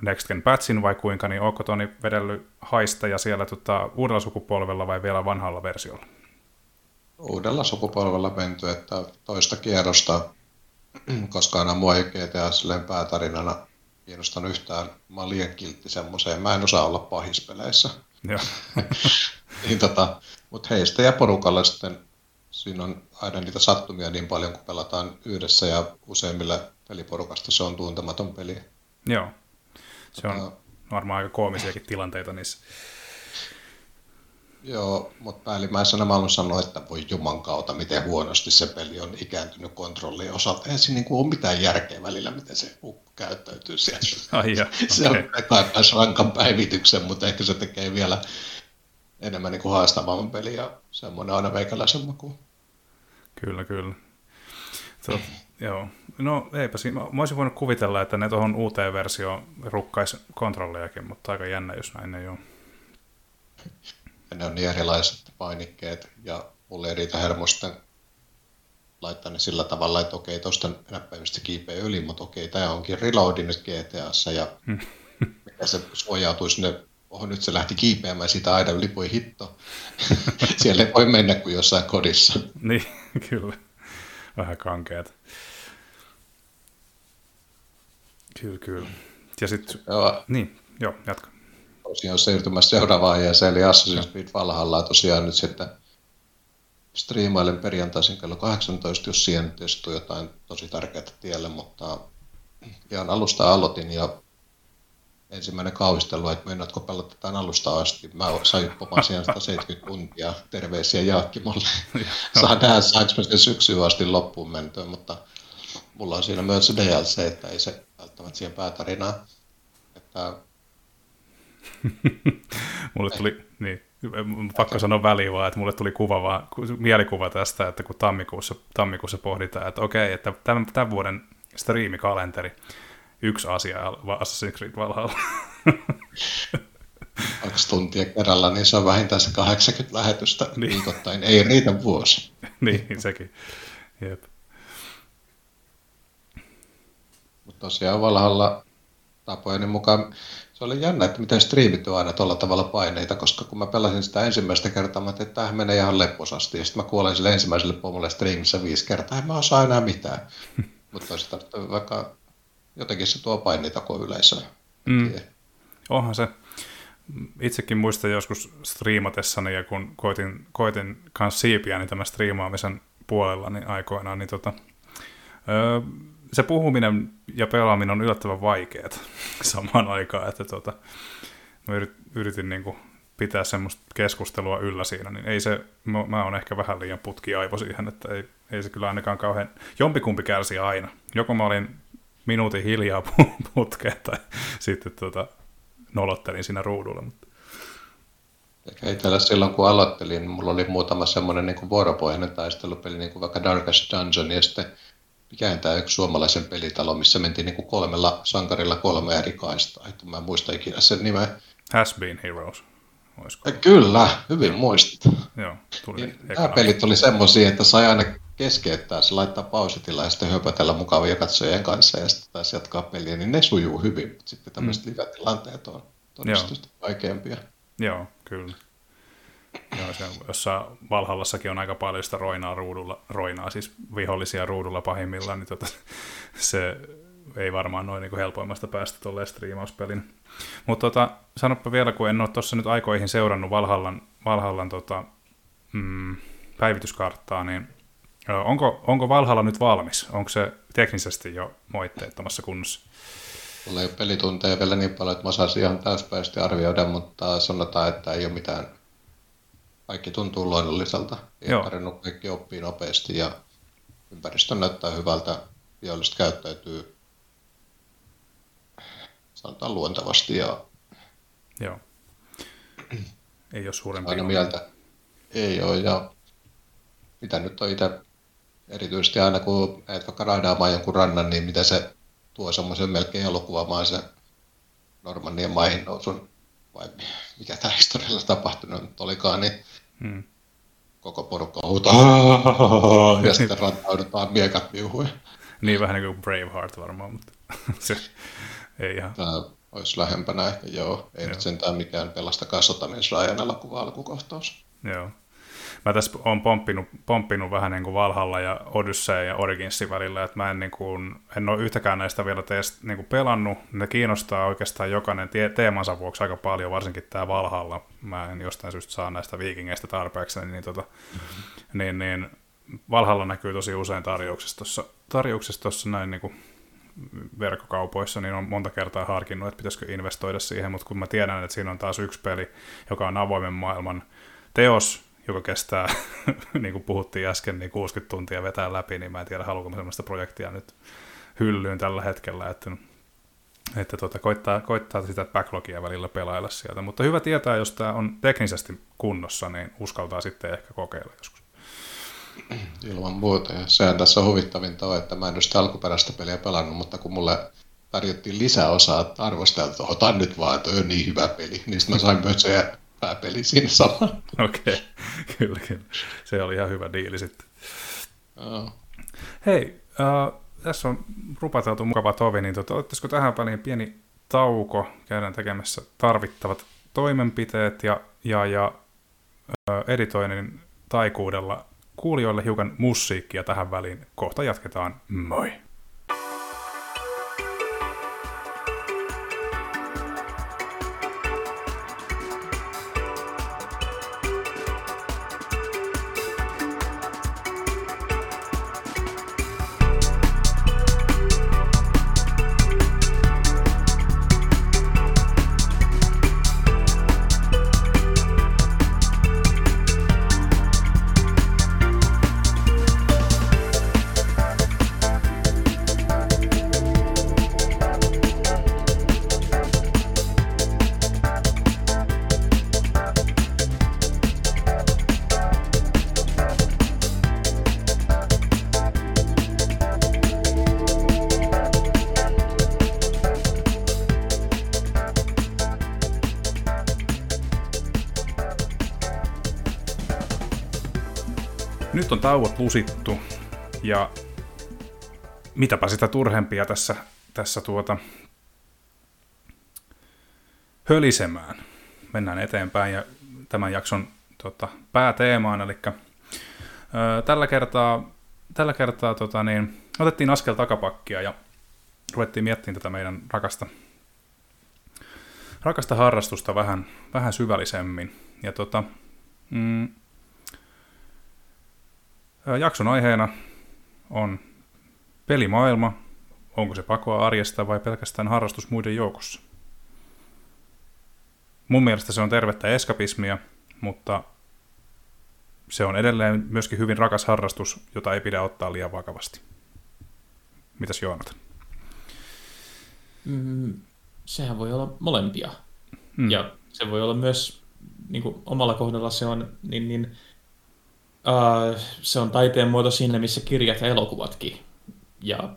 Next Gen patchin vai kuinka, niin onko Toni vedellyt haista ja siellä tota, uudella sukupolvella vai vielä vanhalla versiolla? Uudella sukupolvella menty, että toista kierrosta [CLEARS THROAT] koska aina mua ei GTA silleen päätarinana kiinnostanut yhtään. Mä oon liian kiltti semmoiseen. Mä en osaa olla pahispeleissä. [LAUGHS] niin tota, mutta heistä ja porukalla sitten siinä on aina niitä sattumia niin paljon, kun pelataan yhdessä ja useimmilla peliporukasta se on tuntematon peli. Joo, se on tota, varmaan aika koomisiakin tilanteita niissä. Joo, mutta päällimmäisenä mä haluan sanoa, että voi juman kautta, miten huonosti se peli on ikääntynyt kontrollin osalta. Eihän siinä niin ole mitään järkeä välillä, miten se ukko käyttäytyy siellä. Ai [LAUGHS] se okay. on kaipaisi rankan päivityksen, mutta ehkä se tekee vielä enemmän niin haastavamman peli ja semmoinen aina veikäläisen maku. Kyllä, kyllä. Tot, joo. No eipä siinä. Mä olisin voinut kuvitella, että ne tuohon uuteen versioon rukkaisi kontrollejakin, mutta aika jännä, jos näin ei ole ja ne on niin erilaiset painikkeet, ja mulle ei riitä hermosten laittaa ne sillä tavalla, että okei, tuosta näppäimistä kiipeä yli, mutta okei, tämä onkin reloadi nyt GTAssa, ja [LAUGHS] mitä se suojautuu sinne oho nyt se lähti kiipeämään sitä aidan yli, voi hitto. [LAUGHS] Siellä ei voi mennä kuin jossain kodissa. [LAUGHS] niin, kyllä. Vähän kankeet. Kyllä, kyllä. Ja sitten, niin, joo, jatka. Tosiaan siirtymässä seuraavaan aiheeseen, eli Assassin's Creed Valhalla tosiaan nyt sitten striimailen perjantaisin kello 18, jos siihen testuu jotain tosi tärkeää tielle, mutta ihan alusta aloitin ja ensimmäinen kauhistelu, että pelata tämän alusta asti. Mä sain pomaan siihen 170 tuntia. Terveisiä Jaakkimolle. Saa nähdä, saanko mä sen syksyyn asti loppuun mentyä, mutta mulla on siinä myös DLC, että ei se välttämättä siihen päätarinaan. Että [LAUGHS] mulle tuli, niin, pakko sanoa väliin vaan, että mulle tuli kuva vaan, mielikuva tästä, että kun tammikuussa, tammikuussa pohditaan, että okei, että tämän, tämän vuoden striimikalenteri, yksi asia Assassin's Creed Valhalla. [LAUGHS] kaksi tuntia kerralla, niin se on vähintään se 80 lähetystä Niin. viikoittain. Ei riitä vuosi. [LAUGHS] niin, sekin. Jep. Mutta tosiaan Valhalla tapojeni mukaan se oli jännä, että miten striimit on aina tuolla tavalla paineita, koska kun mä pelasin sitä ensimmäistä kertaa, mä ajattelin, että tämähän menee ihan lepposasti. Ja sitten mä kuolen sille ensimmäiselle pomolle striimissä viisi kertaa, en mä osaa enää mitään. [LAUGHS] Mutta sitä vaikka jotenkin se tuo paineita kuin yleisöä. Mm. Onhan se. Itsekin muistan joskus striimatessani, ja kun koitin, koitin kanssa siipiä niin tämän striimaamisen puolella niin aikoinaan, niin tota, öö, se puhuminen ja pelaaminen on yllättävän vaikeaa [LAUGHS] samaan aikaan, että tota, mä yrit, yritin niin kuin pitää semmoista keskustelua yllä siinä, niin ei se, mä, mä oon ehkä vähän liian putkiaivo siihen, että ei, ei se kyllä ainakaan kauhean, jompikumpi kärsi aina. Joko mä olin minuutin hiljaa pu- [LAUGHS] putkeen tai sitten tota, nolottelin siinä ruudulla. Mutta... Itsellä silloin kun aloittelin, niin mulla oli muutama semmoinen niin vuoropohjainen taistelupeli, niin kuin vaikka Darkest Dungeon, ja sitten mikä tämä yksi suomalaisen pelitalo, missä mentiin niin kuin kolmella sankarilla kolme eri kaistaa. Että mä en muista ikinä sen nimeä. Has Been Heroes. Olisiko? Kyllä, hyvin muistit. Joo, tuli Niin, nämä pelit oli semmoisia, että sai aina keskeyttää, se laittaa pausitilla ja sitten höpötellä mukavia katsojien kanssa ja sitten taas jatkaa peliä, niin ne sujuu hyvin. Mutta sitten tämmöiset mm. live-tilanteet on todistusti vaikeampia. Joo, kyllä. Joo, se jossa Valhallassakin on aika paljon sitä roinaa ruudulla, roinaa siis vihollisia ruudulla pahimmillaan, niin tota, se ei varmaan noin niin helpoimmasta päästä tolleen striimauspelin. Mutta tota, sanoppa vielä, kun en ole tuossa nyt aikoihin seurannut Valhallan, Valhallan tota, mm, päivityskarttaa, niin onko, onko Valhalla nyt valmis? Onko se teknisesti jo moitteettomassa kunnossa? Mulla ei ole pelitunteja vielä niin paljon, että mä osaisin ihan täyspäisesti arvioida, mutta sanotaan, että ei ole mitään. Kaikki tuntuu luonnolliselta. Tarvinnut kaikki oppii nopeasti ja ympäristö näyttää hyvältä. Viholliset käyttäytyy sanotaan luontevasti ja Joo. Ei ole suurempi. aina mieltä ei ole. Ja mitä nyt on itse erityisesti aina kun menet vaikka raidaamaan jonkun rannan, niin mitä se tuo semmoisen melkein elokuvamaisen Normannien maihin nousun, vai mikä tämä historialla tapahtunut nyt olikaan, niin Hmm. koko porukka huutaa ja [LAUGHS] sitten rantaudutaan miekat viuhuja. Niin vähän niin kuin Braveheart varmaan, mutta [LAUGHS] se ei ihan. Tämä olisi lähempänä ehkä, joo. Ei Joo. nyt sentään mikään pelastakaa sotamies Ryan elokuva alkukohtaus. Joo. Mä tässä on pomppinut, pomppinut vähän niin kuin Valhalla ja Odyssey ja Originsin välillä, että mä en, niin kuin, en ole yhtäkään näistä vielä teest, niin kuin pelannut. Ne kiinnostaa oikeastaan jokainen tie, teemansa vuoksi aika paljon, varsinkin tämä Valhalla. Mä en jostain syystä saa näistä viikingeistä tarpeeksi, niin, tota, mm-hmm. niin, niin Valhalla näkyy tosi usein tarjouksessa tuossa näin niin kuin verkkokaupoissa, niin on monta kertaa harkinnut, että pitäisikö investoida siihen, mutta kun mä tiedän, että siinä on taas yksi peli, joka on avoimen maailman teos, joka kestää, [LAUGHS] niin kuin puhuttiin äsken, niin 60 tuntia vetää läpi, niin mä en tiedä, haluanko sellaista projektia nyt hyllyyn tällä hetkellä, että, että tota, koittaa, koittaa sitä backlogia välillä pelailla sieltä. Mutta hyvä tietää, jos tämä on teknisesti kunnossa, niin uskaltaa sitten ehkä kokeilla joskus. Ilman muuta. Ja sehän tässä on huvittavinta on, että mä en sitä alkuperäistä peliä pelannut, mutta kun mulle tarjottiin lisäosaa, että arvosteltu, otan nyt vaan, toi on niin hyvä peli, niin sitten mä sain myös se pääpeli siinä samalla. Okei, okay. [LAUGHS] kyllä, kyllä. Se oli ihan hyvä diili sitten. Joo. Hei, äh, tässä on rupateltu mukava tovi, niin tota, ottaisiko tähän väliin pieni tauko? Käydään tekemässä tarvittavat toimenpiteet ja, ja, ja ö, editoinnin taikuudella kuulijoille hiukan musiikkia tähän väliin. Kohta jatketaan. Moi! Tauot lusittu ja mitäpä sitä turhempia tässä, tässä tuota hölisemään. Mennään eteenpäin ja tämän jakson tota, pääteemaan, eli ö, tällä kertaa, tällä kertaa tota, niin, otettiin askel takapakkia ja ruvettiin miettimään tätä meidän rakasta, rakasta harrastusta vähän, vähän syvällisemmin. Ja tota, mm, Jakson aiheena on pelimaailma, onko se pakoa arjesta vai pelkästään harrastus muiden joukossa. Mun mielestä se on tervettä eskapismia, mutta se on edelleen myöskin hyvin rakas harrastus, jota ei pidä ottaa liian vakavasti. Mitäs Joonatan? Mm, sehän voi olla molempia. Mm. Ja se voi olla myös, niin kuin omalla kohdalla se on, niin, niin Uh, se on taiteen muoto siinä, missä kirjat ja elokuvatkin. Ja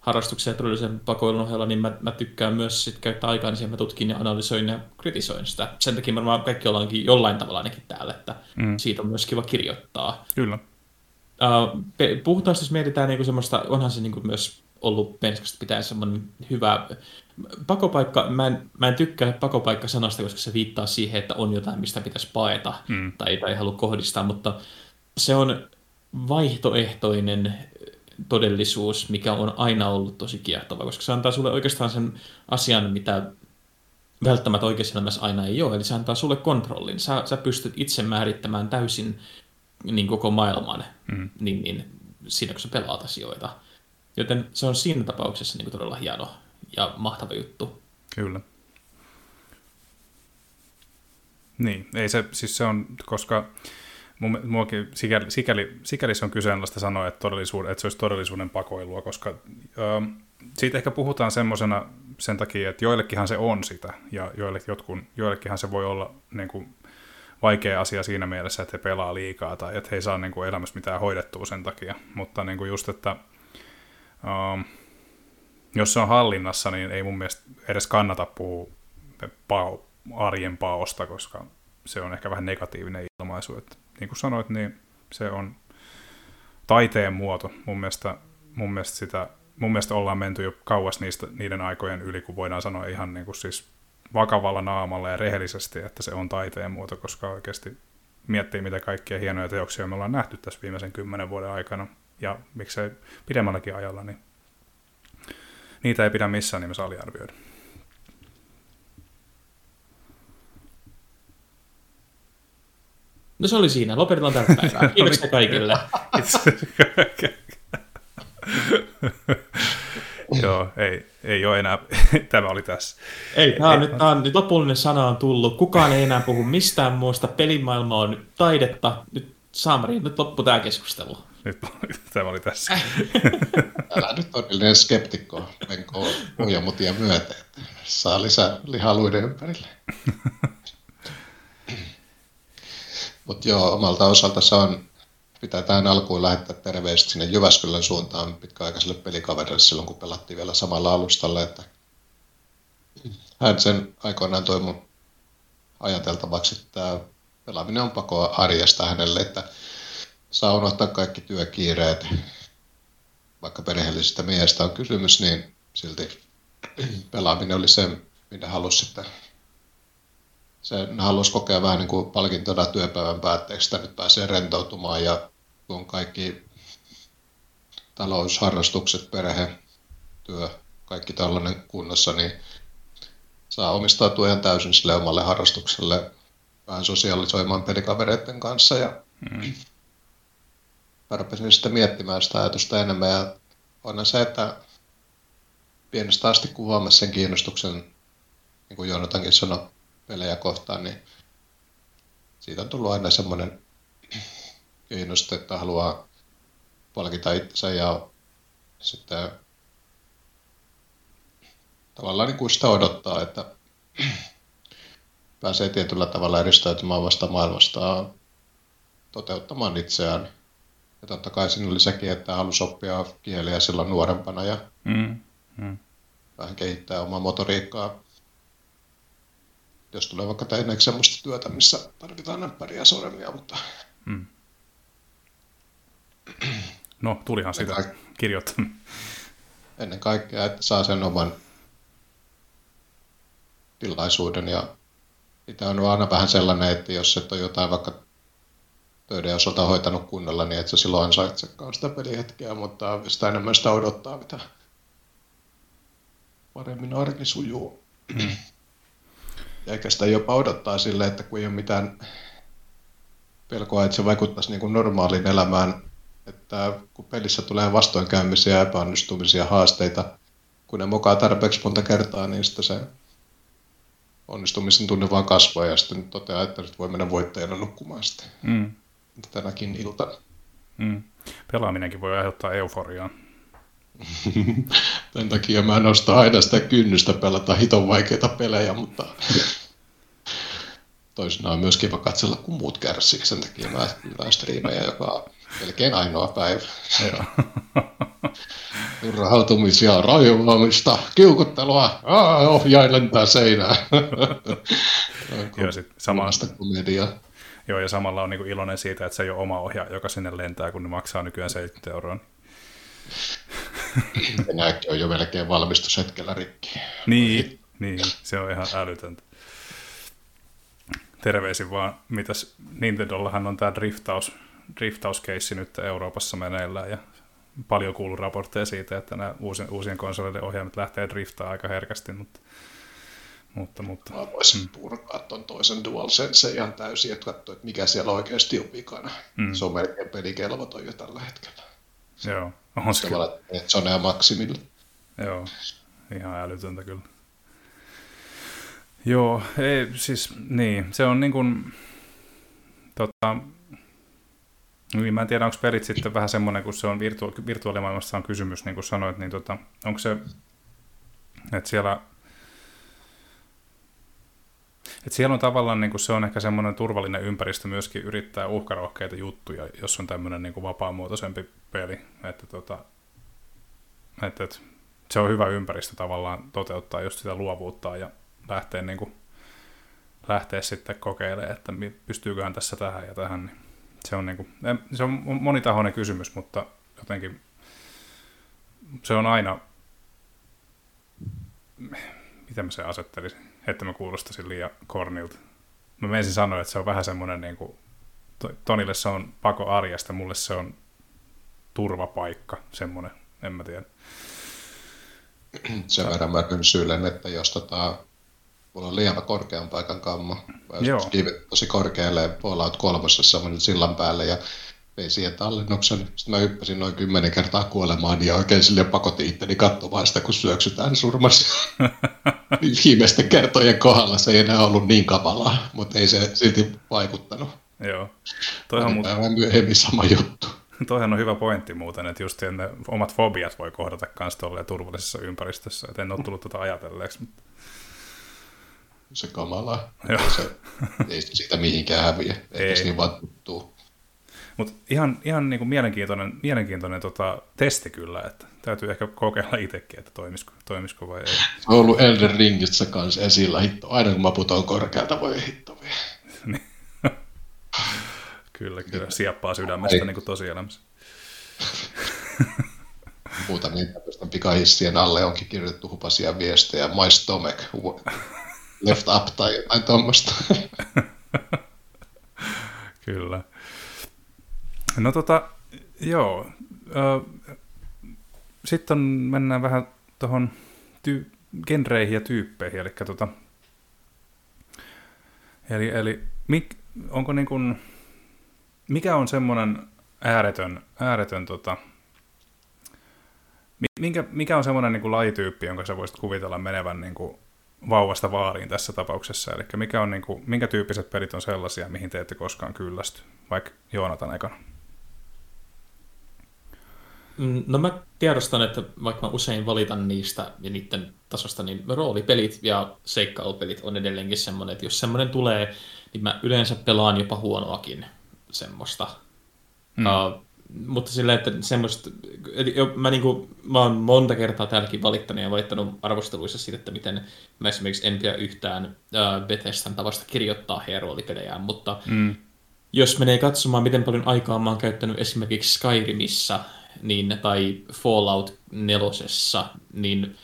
harrastuksen ja todellisen pakoilun ohella, niin mä, mä tykkään myös sit käyttää aikaa, niin mä tutkin ja analysoin ja kritisoin sitä. Sen takia varmaan kaikki ollaankin jollain tavalla ainakin täällä, että mm. siitä on myös kiva kirjoittaa. Kyllä. Uh, puhutaan, jos mietitään niin semmoista, onhan se niin myös ollut penskasta pitää semmoinen hyvä pakopaikka, mä en, mä en tykkää pakopaikka-sanasta, koska se viittaa siihen, että on jotain, mistä pitäisi paeta mm. tai, tai halua kohdistaa, mutta se on vaihtoehtoinen todellisuus, mikä on aina ollut tosi kiehtova, koska se antaa sulle oikeastaan sen asian, mitä välttämättä oikeassa elämässä aina ei ole, eli se antaa sulle kontrollin. Sä, sä pystyt itse määrittämään täysin niin koko maailman mm. niin, niin, siinä, kun sä pelaat asioita. Joten se on siinä tapauksessa niin todella hieno ja mahtava juttu. Kyllä. Niin, ei se, siis se on, koska muakin sikäli, sikäli, sikäli se on kyseenalaista sanoa, että, todellisuuden, että se olisi todellisuuden pakoilua, koska ö, siitä ehkä puhutaan semmoisena sen takia, että joillekinhan se on sitä, ja joille, jotkun, joillekinhan se voi olla niin kuin, vaikea asia siinä mielessä, että he pelaa liikaa tai että he ei saa niin kuin, elämässä mitään hoidettua sen takia. Mutta niin kuin just, että ö, jos se on hallinnassa, niin ei mun mielestä edes kannata puhua pao, arjen paosta, koska se on ehkä vähän negatiivinen ilmaisu. Että niin kuin sanoit, niin se on taiteen muoto. Mun mielestä, mun mielestä, sitä, mun mielestä ollaan menty jo kauas niistä, niiden aikojen yli, kun voidaan sanoa ihan niin kuin siis vakavalla naamalla ja rehellisesti, että se on taiteen muoto, koska oikeasti miettii, mitä kaikkia hienoja teoksia me ollaan nähty tässä viimeisen kymmenen vuoden aikana, ja miksei pidemmälläkin ajalla, niin niitä ei pidä missään nimessä aliarvioida. No se oli siinä. Lopetetaan tällä päivää. [LAUGHS] Kiitoksia kaikille. [LAUGHS] [LAUGHS] Joo, ei, ei ole enää. Tämä oli tässä. Ei, tämä on, nyt, tämä on nyt lopullinen sana on tullut. Kukaan ei enää puhu mistään muusta. Pelimaailma on taidetta. Nyt Samari, nyt loppu tämä keskustelu. Nyt tämä oli tässä. Älä nyt todellinen skeptikko menkoo mutia myöten. Saa lisää lihaluiden ympärille. Mutta joo, omalta osalta se on, pitää tähän alkuun lähettää terveistä sinne Jyväskylän suuntaan pitkäaikaiselle pelikaverille silloin, kun pelattiin vielä samalla alustalla, että hän sen aikoinaan toi mun ajateltavaksi, että pelaaminen on pakoa arjesta hänelle, että saa unohtaa kaikki työkiireet, vaikka perheellisestä miehestä on kysymys, niin silti pelaaminen oli se, mitä halusi sitten se halusi kokea vähän niin kuin palkintona työpäivän päätteeksi, että nyt pääsee rentoutumaan ja kun kaikki talousharrastukset, perhe, työ, kaikki tällainen kunnossa, niin saa omistautua ihan täysin sille omalle harrastukselle, vähän sosiaalisoimaan pelikavereiden kanssa ja mm. sitten miettimään sitä ajatusta enemmän ja onhan se, että pienestä asti kun huomasi sen kiinnostuksen, niin kuin Joonatankin sanoi, pelejä kohtaan, niin siitä on tullut aina semmoinen kiinnostus, että haluaa palkita itsensä ja sitten tavallaan niin kuin sitä odottaa, että pääsee tietyllä tavalla eristäytymään vasta maailmasta toteuttamaan itseään. Ja totta kai siinä oli sekin, että halusi oppia kieliä silloin nuorempana ja mm, mm. vähän kehittää omaa motoriikkaa. Jos tulee vaikka tehdä semmoista työtä, missä tarvitaan näppäriä ja sormia, mutta... Mm. No, tulihan sitä kirjoittanut. Ennen kaikkea, että saa sen oman tilaisuuden ja itse on aina vähän sellainen, että jos et ole jotain vaikka töiden osalta hoitanut kunnolla, niin et sä silloin ansaitsekaan sitä pelihetkeä, mutta sitä enemmän sitä odottaa, mitä paremmin arki sujuu. Mm. Ja eikä sitä jopa odottaa sille, että kun ei ole mitään pelkoa, että se vaikuttaisi niin kuin normaaliin elämään, että kun pelissä tulee vastoinkäymisiä, epäonnistumisia, haasteita, kun ne mokaa tarpeeksi monta kertaa, niin sitten se onnistumisen tunne vaan kasvaa ja sitten toteaa, että nyt voi mennä voittajana nukkumaan sitten mm. tänäkin iltana. Mm. Pelaaminenkin voi aiheuttaa euforiaa. [LAUGHS] Tämän takia mä nostan aina sitä kynnystä pelata hiton vaikeita pelejä, mutta toisinaan on myös kiva katsella, kun muut kärsii. Sen takia mä teen striimejä joka melkein ainoa päivä. [LAUGHS] Turhautumisia, raivaamista, kiukuttelua, Aa, ohjain lentää seinään. [LAUGHS] Joo, sit samasta komediaa. Joo, ja samalla on niin iloinen siitä, että se ei ole oma ohja, joka sinne lentää, kun ne maksaa nykyään 70 euroa. [CLEARS THROAT] Nämäkin on jo melkein valmistushetkellä rikki. Niin, niin, se on ihan älytöntä. Terveisin vaan, mitäs Nintendollahan on tämä driftaus, driftauskeissi nyt Euroopassa meneillään ja paljon kuullut raportteja siitä, että nämä uusien, uusien konsoleiden ohjaimet lähtee driftaa aika herkästi, mutta mutta, mutta. Mä voisin mm. purkaa tuon toisen DualSense ihan täysin, että katsoa, että mikä siellä oikeasti on vikana. Mm. Se on melkein pelikelvoton jo tällä hetkellä. Joo, on se kyllä. Ihan maksimilla. Joo, ihan älytöntä kyllä. Joo, ei, siis niin, se on niin kuin, tota, niin, mä en tiedä, onko pelit sitten vähän semmoinen, kun se on virtu- virtuaalimaailmassa on kysymys, niin kuin sanoit, niin tota, onko se, että siellä että siellä on tavallaan niin kuin se on ehkä semmoinen turvallinen ympäristö myöskin yrittää uhkarohkeita juttuja, jos on tämmöinen niin kuin vapaamuotoisempi peli. Että, tota, että, että se on hyvä ympäristö tavallaan toteuttaa just sitä luovuutta ja lähteä, niin kuin, lähteä sitten kokeilemaan, että pystyyköhän tässä tähän ja tähän. Niin se, on niin kuin, se on monitahoinen kysymys, mutta jotenkin se on aina, miten mä se asettelisin, että mä kuulostaisin liian kornilta. Mä menisin sanoa, että se on vähän semmoinen, niin kuin, Tonille se on pako arjesta, mulle se on turvapaikka, semmoinen, en mä tiedä. Sen verran mä kynsyilen, että jos tota, mulla on liian korkean paikan kammo, jos tosi korkealle Fallout kolmosessa sillan päälle ja vei siihen tallennuksen. Sitten mä hyppäsin noin kymmenen kertaa kuolemaan ja oikein sille pakotin itteni katsomaan sitä, kun syöksytään surmassa. [LAUGHS] Viimeisten kertojen kohdalla se ei enää ollut niin kavalaa, mutta ei se silti vaikuttanut. Joo. Toihan muuten... myöhemmin sama juttu. [LAUGHS] Toihan on hyvä pointti muuten, että just ne omat fobiat voi kohdata myös tuolla turvallisessa ympäristössä. Et en ole tullut tuota ajatelleeksi. Mutta... Se kamalaa. Se, ei siitä mihinkään häviä. Eikä ei. niin vaan tuttuu. Mutta ihan, ihan niin kuin mielenkiintoinen, mielenkiintoinen tota, testi kyllä, että täytyy ehkä kokeilla itsekin, että toimisiko, toimisiko vai ei. Se on ollut Elden Ringissä kanssa esillä hitto. Aina kun mä putoan korkealta, voi hitto vielä. Niin. kyllä, kyllä. Sieppaa sydämestä ei. niin kuin tosielämässä. Muutamia tämmöisten pikahissien alle onkin kirjoitettu hupasia viestejä. My stomach. left up tai jotain tuommoista. Kyllä. No tota, joo. Sitten mennään vähän tuohon ty- genreihin ja tyyppeihin, eli tota, eli, eli mik, onko niin kuin, mikä on semmoinen ääretön, ääretön tota, minkä, mikä on semmoinen niin lajityyppi, jonka sä voisit kuvitella menevän niin kuin vauvasta vaariin tässä tapauksessa? Eli mikä on, niin kuin, minkä tyyppiset pelit on sellaisia, mihin te ette koskaan kyllästy? Vaikka Joonatan ekana. Mm, no mä tiedostan, että vaikka mä usein valitan niistä ja niiden tasosta, niin roolipelit ja seikkailupelit on edelleenkin semmoinen, että jos semmoinen tulee, niin mä yleensä pelaan jopa huonoakin semmoista. Mm. Uh, mutta silleen, että semmoista, eli mä, niinku, mä oon monta kertaa täälläkin valittanut ja valittanut arvosteluissa siitä, että miten mä esimerkiksi en pidä yhtään uh, Bethesdan tavasta kirjoittaa heidän roolipelejään, mutta mm. jos menee katsomaan, miten paljon aikaa mä oon käyttänyt esimerkiksi Skyrimissa niin, tai Fallout 4, niin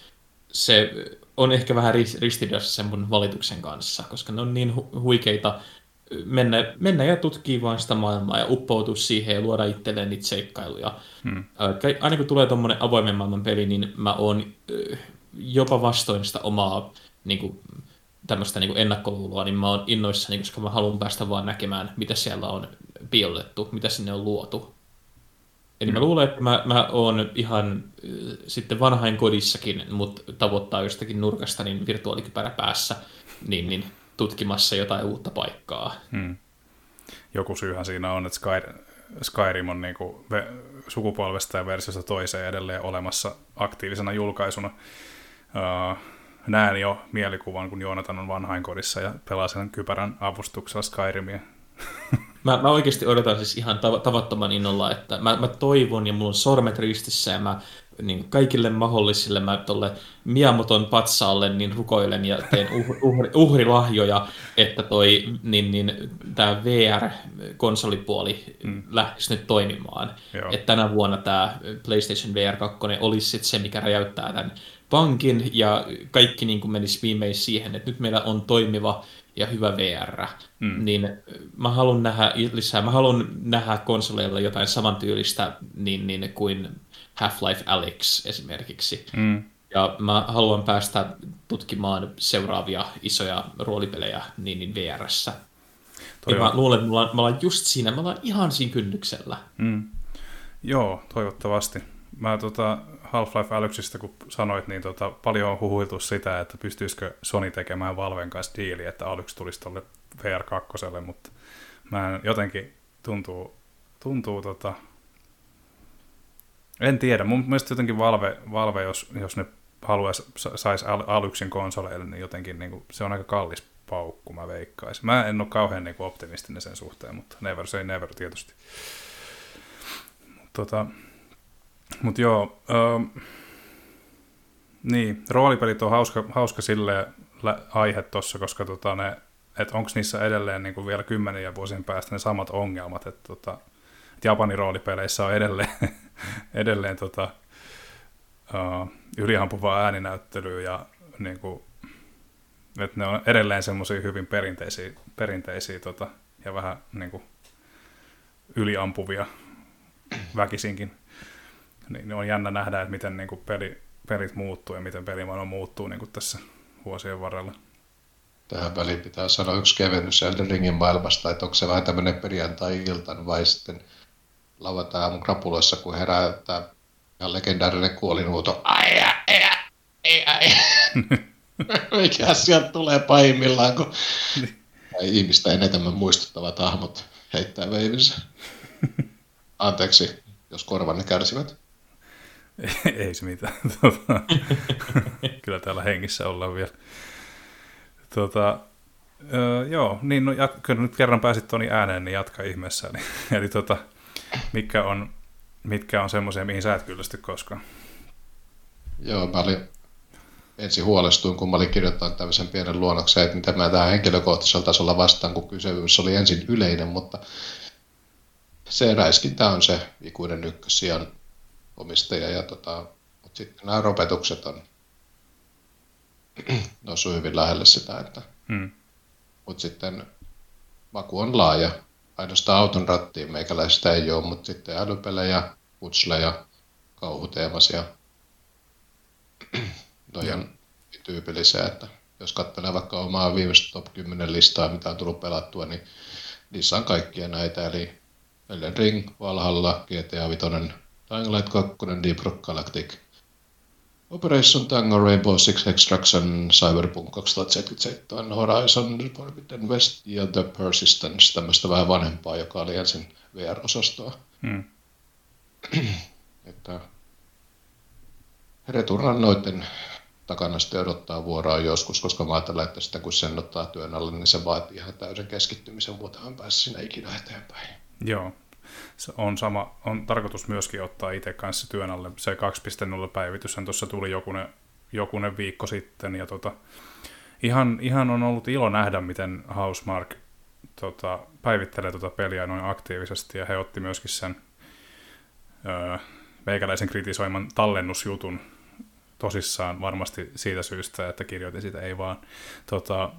se on ehkä vähän ristiriidassa sen mun valituksen kanssa, koska ne on niin hu- huikeita mennä, mennä ja tutkii vain sitä maailmaa ja uppoutua siihen ja luoda itselleen niitä seikkailuja. Hmm. Aina kun tulee tuommoinen avoimen maailman peli, niin mä oon jopa vastoin sitä omaa niin kuin, tämmöistä niin ennakkoluuloa, niin mä oon innoissani, koska mä haluan päästä vaan näkemään, mitä siellä on piilotettu, mitä sinne on luotu. Eli mä hmm. luulen, että mä, mä oon ihan äh, sitten vanhain kodissakin, mutta tavoittaa jostakin nurkasta niin virtuaalikypärä päässä, niin, niin tutkimassa jotain uutta paikkaa. Hmm. Joku syyhän siinä on, että Sky, Skyrim on niinku sukupolvesta ja versiosta toiseen edelleen olemassa aktiivisena julkaisuna. Uh, näen jo mielikuvan, kun Joonatan on vanhainkodissa ja pelaa sen kypärän avustuksella Skyrimia. [LAUGHS] mä, mä oikeasti odotan siis ihan tavattoman innolla, että mä, mä toivon ja mulla on sormet ristissä ja mä niin kaikille mahdollisille mä tuolle Miamoton patsaalle niin rukoilen ja teen [LAUGHS] uhri, uhri, uhrilahjoja, että toi niin, niin, tämä VR-konsolipuoli mm. lähtisi nyt toimimaan. Joo. Että tänä vuonna tämä PlayStation VR 2 olisi sit se, mikä räjäyttää tämän pankin ja kaikki niin kuin menisi viimein siihen, että nyt meillä on toimiva ja hyvä VR, mm. niin mä haluan nähdä lisää, mä haluan nähdä konsoleilla jotain samantyylistä niin, niin kuin Half-Life Alyx esimerkiksi. Mm. Ja mä haluan päästä tutkimaan seuraavia isoja roolipelejä niin, niin VRssä. Ja mä luulen, että me ollaan, me ollaan just siinä, me ollaan ihan siinä kynnyksellä. Mm. Joo, toivottavasti. Mä tota, Half-Life Alyxista, kun sanoit, niin tota, paljon on huhuiltu sitä, että pystyisikö Sony tekemään Valven kanssa diili, että Alyx tulisi tuolle VR2, mutta mä en, jotenkin tuntuu, tuntuu tota, en tiedä. Mun mielestä jotenkin Valve, Valve jos, jos ne haluaisi, saisi Alyksin konsoleille, niin jotenkin niin kuin, se on aika kallis paukku, mä veikkaisin. Mä en ole kauhean niin kuin, optimistinen sen suhteen, mutta never say never tietysti. Tota, mutta joo, ähm, niin, roolipelit on hauska, hauska sille aihe tuossa, koska tota ne, että onko niissä edelleen niin vielä kymmenen vuosien päästä ne samat ongelmat, että tota, että Japanin roolipeleissä on edelleen, [LAUGHS] edelleen tota, uh, yliampuvaa ääninäyttelyä ja niin kuin, että ne on edelleen semmoisia hyvin perinteisiä, perinteisiä tota, ja vähän niin kuin, yliampuvia väkisinkin. Niin, on jännä nähdä, että miten niin kuin, peli, pelit muuttuu ja miten pelimaailma muuttuu niin kuin tässä vuosien varrella. Tähän väliin pitää sanoa yksi kevennys Elden Ringin maailmasta, että onko se vähän tämmöinen perjantai-iltan vai sitten lauantai aamun krapuloissa, kun herää tämä ihan legendaarinen kuolinuuto. Ai, ai, ai, ai. [LAUGHS] Mikä sieltä tulee pahimmillaan, kun tai ihmistä enemmän muistuttavat hahmot heittää veivinsä. [LAUGHS] Anteeksi, jos korvanne kärsivät. Ei se mitään. [LAUGHS] Tuota, kyllä täällä hengissä ollaan vielä. Tuota, öö, joo, niin no, jat- kyllä nyt kerran pääsit Toni ääneen, niin jatka ihmeessä. Eli, [LAUGHS] eli tota, mitkä on, mitkä on semmoisia, mihin sä et kyllästy koskaan? Joo, mä olin ensin huolestuin, kun mä olin kirjoittanut tämmöisen pienen luonnoksen, että mitä mä tähän henkilökohtaisella tasolla vastaan, kun kysyvyys oli ensin yleinen, mutta se räiskintä on se ikuinen ykkössijan omistaja, ja tota, mutta sitten nämä ropetukset on [CLEARS THROAT] osuu hyvin lähelle sitä, että Mm. mutta sitten maku on laaja. Ainoastaan auton rattiin meikäläistä ei ole, mutta sitten älypelejä, putsleja, kauhuteemaisia. Toi [CLEARS THROAT] on tyypillisiä, että jos katselee vaikka omaa viimeistä top 10 listaa, mitä on tullut pelattua, niin niissä on kaikkia näitä, eli Elden Ring, Valhalla, GTA 5, Dying Light 2, Deep Rock Galactic, Operation Tango, Rainbow Six Extraction, Cyberpunk 2077, Horizon Forbidden West ja The Persistence, tämmöistä vähän vanhempaa, joka oli ensin VR-osastoa. Mm. [CLEARS THROAT] Että Returan noiden takana sitten odottaa vuoroa joskus, koska mä ajattelen, että sitten kun sen ottaa työn alle, niin se vaatii ihan täyden keskittymisen, mutta hän pääsi sinne ikinä eteenpäin. Joo. Se on, sama, on tarkoitus myöskin ottaa itse kanssa työn alle. Se 2.0 päivitys tuossa tuli jokunen, jokunen viikko sitten. Ja tota, ihan, ihan, on ollut ilo nähdä, miten Housemark tota, päivittelee tuota peliä noin aktiivisesti. Ja he otti myöskin sen öö, meikäläisen kritisoiman tallennusjutun tosissaan varmasti siitä syystä, että kirjoitin sitä ei vaan. Tota,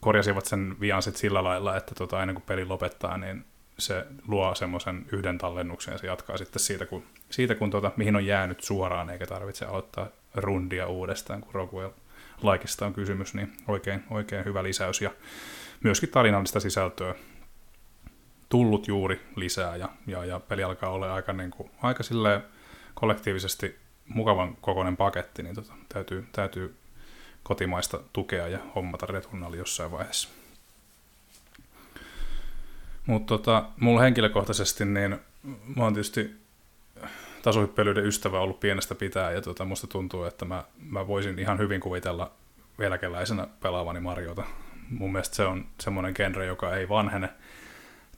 korjasivat sen vian sit sillä lailla, että tota, aina kun peli lopettaa, niin se luo semmoisen yhden tallennuksen ja se jatkaa sitten siitä, kun, siitä, kun tota, mihin on jäänyt suoraan, eikä tarvitse aloittaa rundia uudestaan, kun Rockwell laikista on kysymys, niin oikein, oikein hyvä lisäys ja myöskin tarinallista sisältöä tullut juuri lisää ja, ja, ja peli alkaa olla aika, niin kuin, aika kollektiivisesti mukavan kokoinen paketti, niin tota, täytyy, täytyy kotimaista tukea ja hommata retunnali jossain vaiheessa. Mutta tota, mulla henkilökohtaisesti, niin mä oon tietysti tasohyppelyiden ystävä ollut pienestä pitää, ja tota, musta tuntuu, että mä, mä voisin ihan hyvin kuvitella velkeläisenä pelaavani Mariota. Mun mielestä se on semmoinen genre, joka ei vanhene,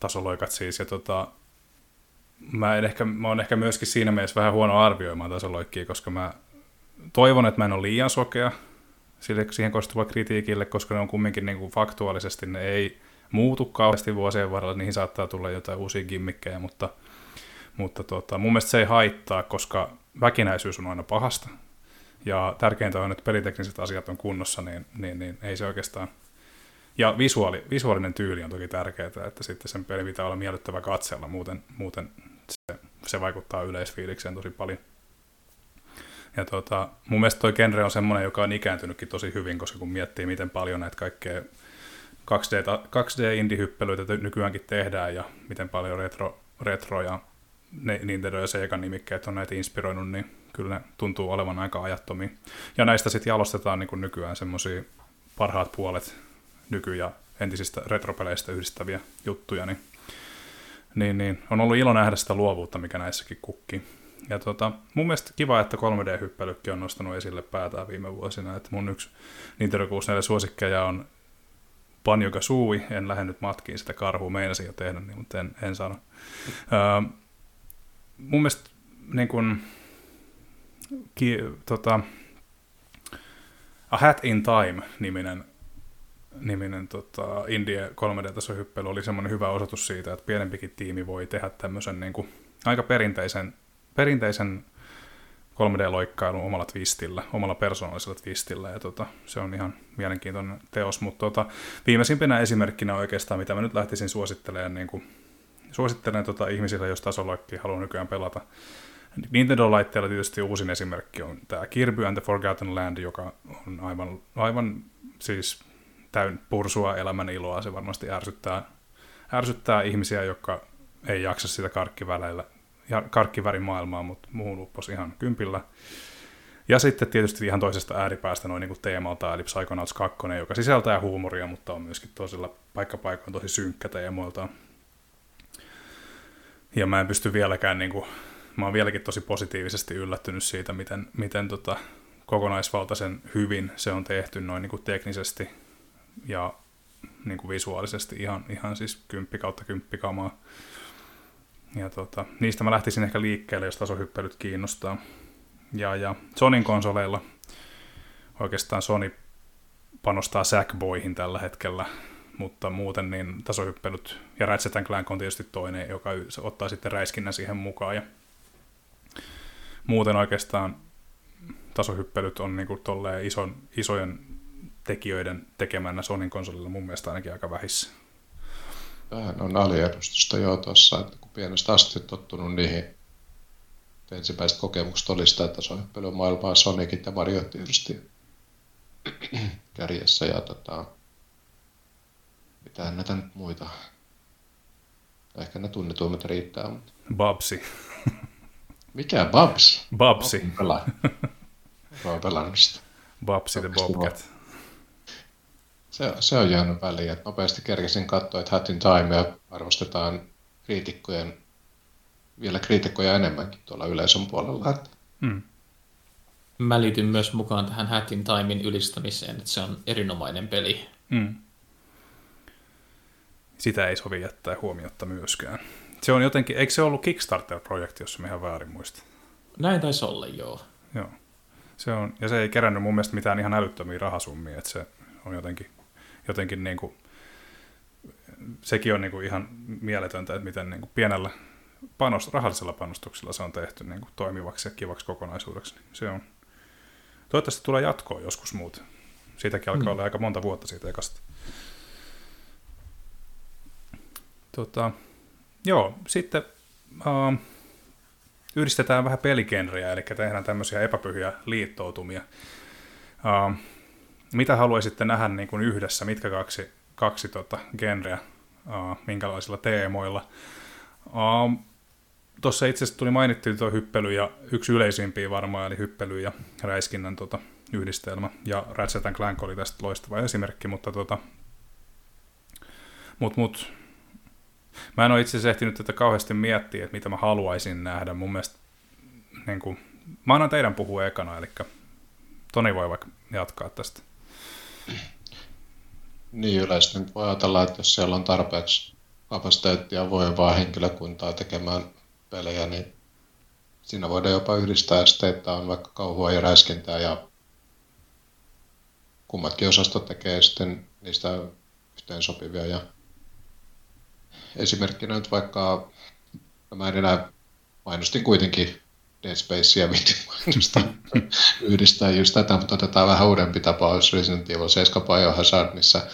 tasoloikat siis, ja tota, mä, en ehkä, mä oon ehkä myöskin siinä mielessä vähän huono arvioimaan tasoloikkia, koska mä toivon, että mä en ole liian sokea sille, siihen kostuva kritiikille, koska ne on kumminkin niin kuin faktuaalisesti, ne ei muutu kauheasti vuosien varrella, niihin saattaa tulla jotain uusia gimmikkejä, mutta, mutta tota, mun mielestä se ei haittaa, koska väkinäisyys on aina pahasta. Ja tärkeintä on, että pelitekniset asiat on kunnossa, niin, niin, niin ei se oikeastaan... Ja visuaali, visuaalinen tyyli on toki tärkeää, että sitten sen peli pitää olla miellyttävä katsella, muuten, muuten se, se vaikuttaa yleisfiilikseen tosi paljon. Ja tota, mun mielestä toi genre on semmoinen, joka on ikääntynytkin tosi hyvin, koska kun miettii, miten paljon näitä kaikkea 2D, 2D-indie-hyppelyitä nykyäänkin tehdään ja miten paljon retro, retro ja Nintendo ja Sega nimikkeet on näitä inspiroinut, niin kyllä ne tuntuu olevan aika ajattomia. Ja näistä sitten jalostetaan niin nykyään semmoisia parhaat puolet nyky- ja entisistä retropeleistä yhdistäviä juttuja, niin, niin, niin on ollut ilo nähdä sitä luovuutta, mikä näissäkin kukkii. Ja tota, mun mielestä kiva, että 3D-hyppelykin on nostanut esille päätään viime vuosina, että mun yksi Nintendo 64 suosikkeja on Banjo Kazooie, en lähde nyt matkiin sitä karhua, meinasin jo tehdä, niin, mutta en, en sano. Öö, mun mielestä niin kun, ki, tota, A Hat in Time-niminen niminen tota, Indie 3D-tasohyppely oli semmoinen hyvä osoitus siitä, että pienempikin tiimi voi tehdä tämmöisen niin kuin, aika perinteisen, perinteisen 3D-loikkailun omalla twistillä, omalla persoonallisella twistillä, ja tota, se on ihan mielenkiintoinen teos, mutta tota, viimeisimpänä esimerkkinä oikeastaan, mitä mä nyt lähtisin suosittelemaan, niin kuin, suosittelen tota, ihmisille, jos tasoloikki haluaa nykyään pelata. Nintendo-laitteella tietysti uusin esimerkki on tämä Kirby and the Forgotten Land, joka on aivan, aivan siis täyn pursua elämän iloa, se varmasti ärsyttää, ärsyttää ihmisiä, jotka ei jaksa sitä karkkiväleillä karkkivärin maailmaa, mutta muuhun upposi ihan kympillä. Ja sitten tietysti ihan toisesta ääripäästä noin niin teemalta, eli Psychonauts 2, joka sisältää huumoria, mutta on myöskin tosilla paikkapaikoin tosi synkkä teemoilta. Ja mä en pysty vieläkään, niin kuin, mä oon vieläkin tosi positiivisesti yllättynyt siitä, miten, miten tota, kokonaisvaltaisen hyvin se on tehty noin niin kuin teknisesti ja niin kuin visuaalisesti ihan, ihan siis kymppi kautta kymppi kamaa. Ja tota, niistä mä lähtisin ehkä liikkeelle, jos tasohyppelyt kiinnostaa. Ja, ja Sonin konsoleilla oikeastaan Sony panostaa Sackboyhin tällä hetkellä, mutta muuten niin tasohyppelyt ja Ratchet Clank on tietysti toinen, joka ottaa sitten räiskinnän siihen mukaan. Ja muuten oikeastaan tasohyppelyt on niin kuin ison, isojen tekijöiden tekemänä Sonin konsolilla mun mielestä ainakin aika vähissä. Vähän on aliedustusta jo tuossa, että pienestä asti tottunut niihin ensimmäiset kokemukset oli sitä, että se on pelumaailmaa Sonicit ja Mario tietysti kärjessä ja tota, mitä näitä nyt muita. Ehkä ne tunnetuimmat riittää, mutta... Babsi. Mikä Babs? Babsi. Mä oon pelannut sitä. Babsi the Bobcat. Se, se on jäänyt väliin, että nopeasti kerkesin katsoa, että Hat in Time arvostetaan kriitikkojen, vielä kriitikkoja enemmänkin tuolla yleisön puolella. Että Mm. Mä liityn myös mukaan tähän Hat in Timein ylistämiseen, että se on erinomainen peli. Mm. Sitä ei sovi jättää huomiotta myöskään. Se on jotenkin, eikö se ollut Kickstarter-projekti, jos mä ihan väärin muistan? Näin taisi olla, joo. Joo. Se on, ja se ei kerännyt mun mielestä mitään ihan älyttömiä rahasummia, että se on jotenkin, jotenkin niin kuin, sekin on niin kuin ihan mieletöntä, että miten niin kuin pienellä panost, rahallisella panostuksella se on tehty niin kuin toimivaksi ja kivaksi kokonaisuudeksi. Niin Se on, toivottavasti tulee jatkoa joskus muuten. Siitäkin alkaa mm. olla aika monta vuotta siitä ekasta. Tota, joo, sitten uh, yhdistetään vähän peligenrejä, eli tehdään tämmöisiä epäpyhiä liittoutumia. Uh, mitä haluaisitte nähdä niin kuin yhdessä, mitkä kaksi, kaksi tota, genreä, minkälaisilla teemoilla? Tuossa itse asiassa tuli mainittiin tuo hyppely ja yksi yleisimpiä varmaan, eli hyppely ja räiskinnän tota, yhdistelmä. Ja Ratchet Clank oli tästä loistava esimerkki, mutta tota, mut, mut, mä en ole itse asiassa ehtinyt tätä kauheasti miettiä, että mitä mä haluaisin nähdä. Mun mielestä, niin kuin, mä annan teidän puhua ekana, eli Toni voi vaikka jatkaa tästä. Niin yleisesti nyt voi ajatella, että jos siellä on tarpeeksi kapasiteettia voivaa henkilökuntaa tekemään pelejä, niin siinä voidaan jopa yhdistää että on vaikka kauhua ja räiskintää ja kummatkin osastot tekee sitten niistä yhteen sopivia. Ja esimerkkinä nyt vaikka, mä en enää mainostin kuitenkin Dead Spacea viitin mainostaa [LAUGHS] yhdistää just tätä, mutta otetaan vähän uudempi tapaus Resident Evil 7 Biohazard, missä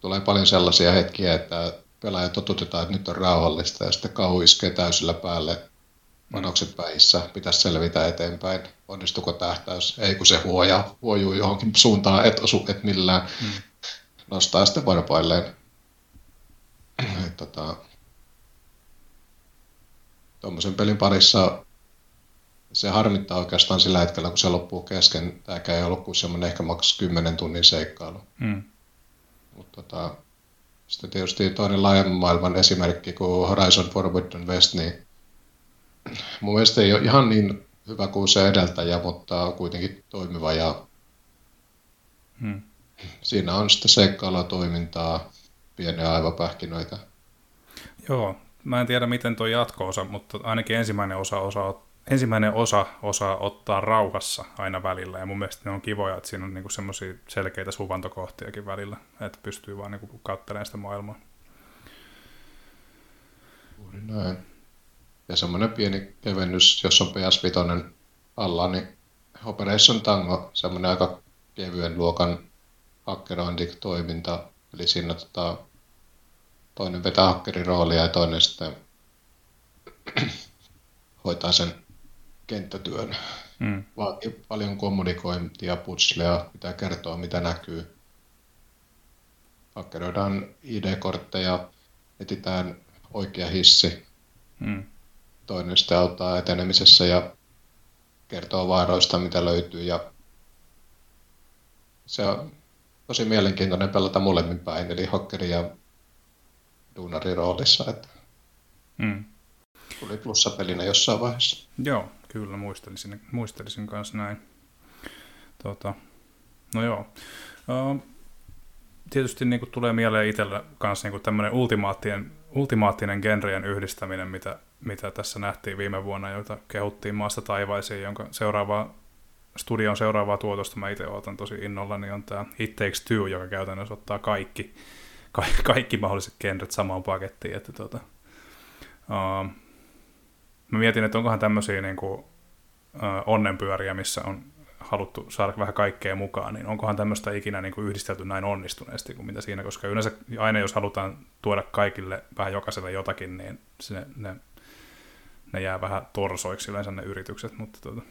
tulee paljon sellaisia hetkiä, että pelaajat totutetaan, että nyt on rauhallista ja sitten kauhu iskee täysillä päälle panokset päissä, pitäisi selvitä eteenpäin. Onnistuko tähtäys? Ei kun se huoja, huojuu johonkin suuntaan, et osu et millään. Mm. Nostaa sitten varpailleen. Et tota, tuommoisen pelin parissa se harmittaa oikeastaan sillä hetkellä, kun se loppuu kesken. Tämäkään ei ollut kuin semmoinen ehkä maks 10 tunnin seikkailu. Mm. Mutta tota, sitten tietysti toinen laajemman maailman esimerkki kuin Horizon Forbidden West, niin mun mielestä ei ole ihan niin hyvä kuin se edeltäjä, mutta kuitenkin toimiva ja Mm. siinä on sitten seikkailua toimintaa, pieniä aivopähkinöitä. Joo, mä en tiedä miten tuo jatko-osa, mutta ainakin ensimmäinen osa osaa ensimmäinen osa osaa ottaa rauhassa aina välillä, ja mun mielestä ne on kivoja, että siinä on niinku semmoisia selkeitä suvantokohtiakin välillä, että pystyy vaan niinku katselemaan sitä maailmaa. Näin. Ja semmoinen pieni kevennys, jos on PS5 alla, niin Operation Tango, semmoinen aika kevyen luokan hakkerointitoiminta, eli siinä tota, toinen vetää hakkerin roolia ja toinen sitten [CLEARS THROAT] hoitaa sen kenttätyön. Mm. Vaatii paljon kommunikointia, putsleja, pitää kertoa mitä näkyy. Hakkeroidaan ID-kortteja, etsitään oikea hissi. Mm. Toinen sitten auttaa etenemisessä ja kertoo vaaroista, mitä löytyy. Ja se on tosi mielenkiintoinen pelata molemmin päin, eli hakkeri ja duunarin roolissa. Että Mm. tuli plussapelinä jossain vaiheessa. Joo, kyllä muistelisin, muistelisin kanssa näin. Tota, no joo. Uh, tietysti niin tulee mieleen itsellä kanssa niin tämmöinen ultimaattinen, ultimaattinen genrejen yhdistäminen, mitä, mitä tässä nähtiin viime vuonna, jota kehuttiin maasta taivaisiin, jonka seuraava studion seuraavaa tuotosta mä itse otan tosi innolla, niin on tämä It Takes Two, joka käytännössä ottaa kaikki, kaikki, kaikki mahdolliset genret samaan pakettiin. Että tota, mä mietin, että onkohan tämmöisiä niin kuin, uh, onnenpyöriä, missä on haluttu saada vähän kaikkea mukaan, niin onkohan tämmöistä ikinä niin kuin yhdistelty näin onnistuneesti kuin mitä siinä, koska yleensä aina jos halutaan tuoda kaikille vähän jokaiselle jotakin, niin se, ne, ne jää vähän torsoiksi yleensä ne yritykset, mutta tuota,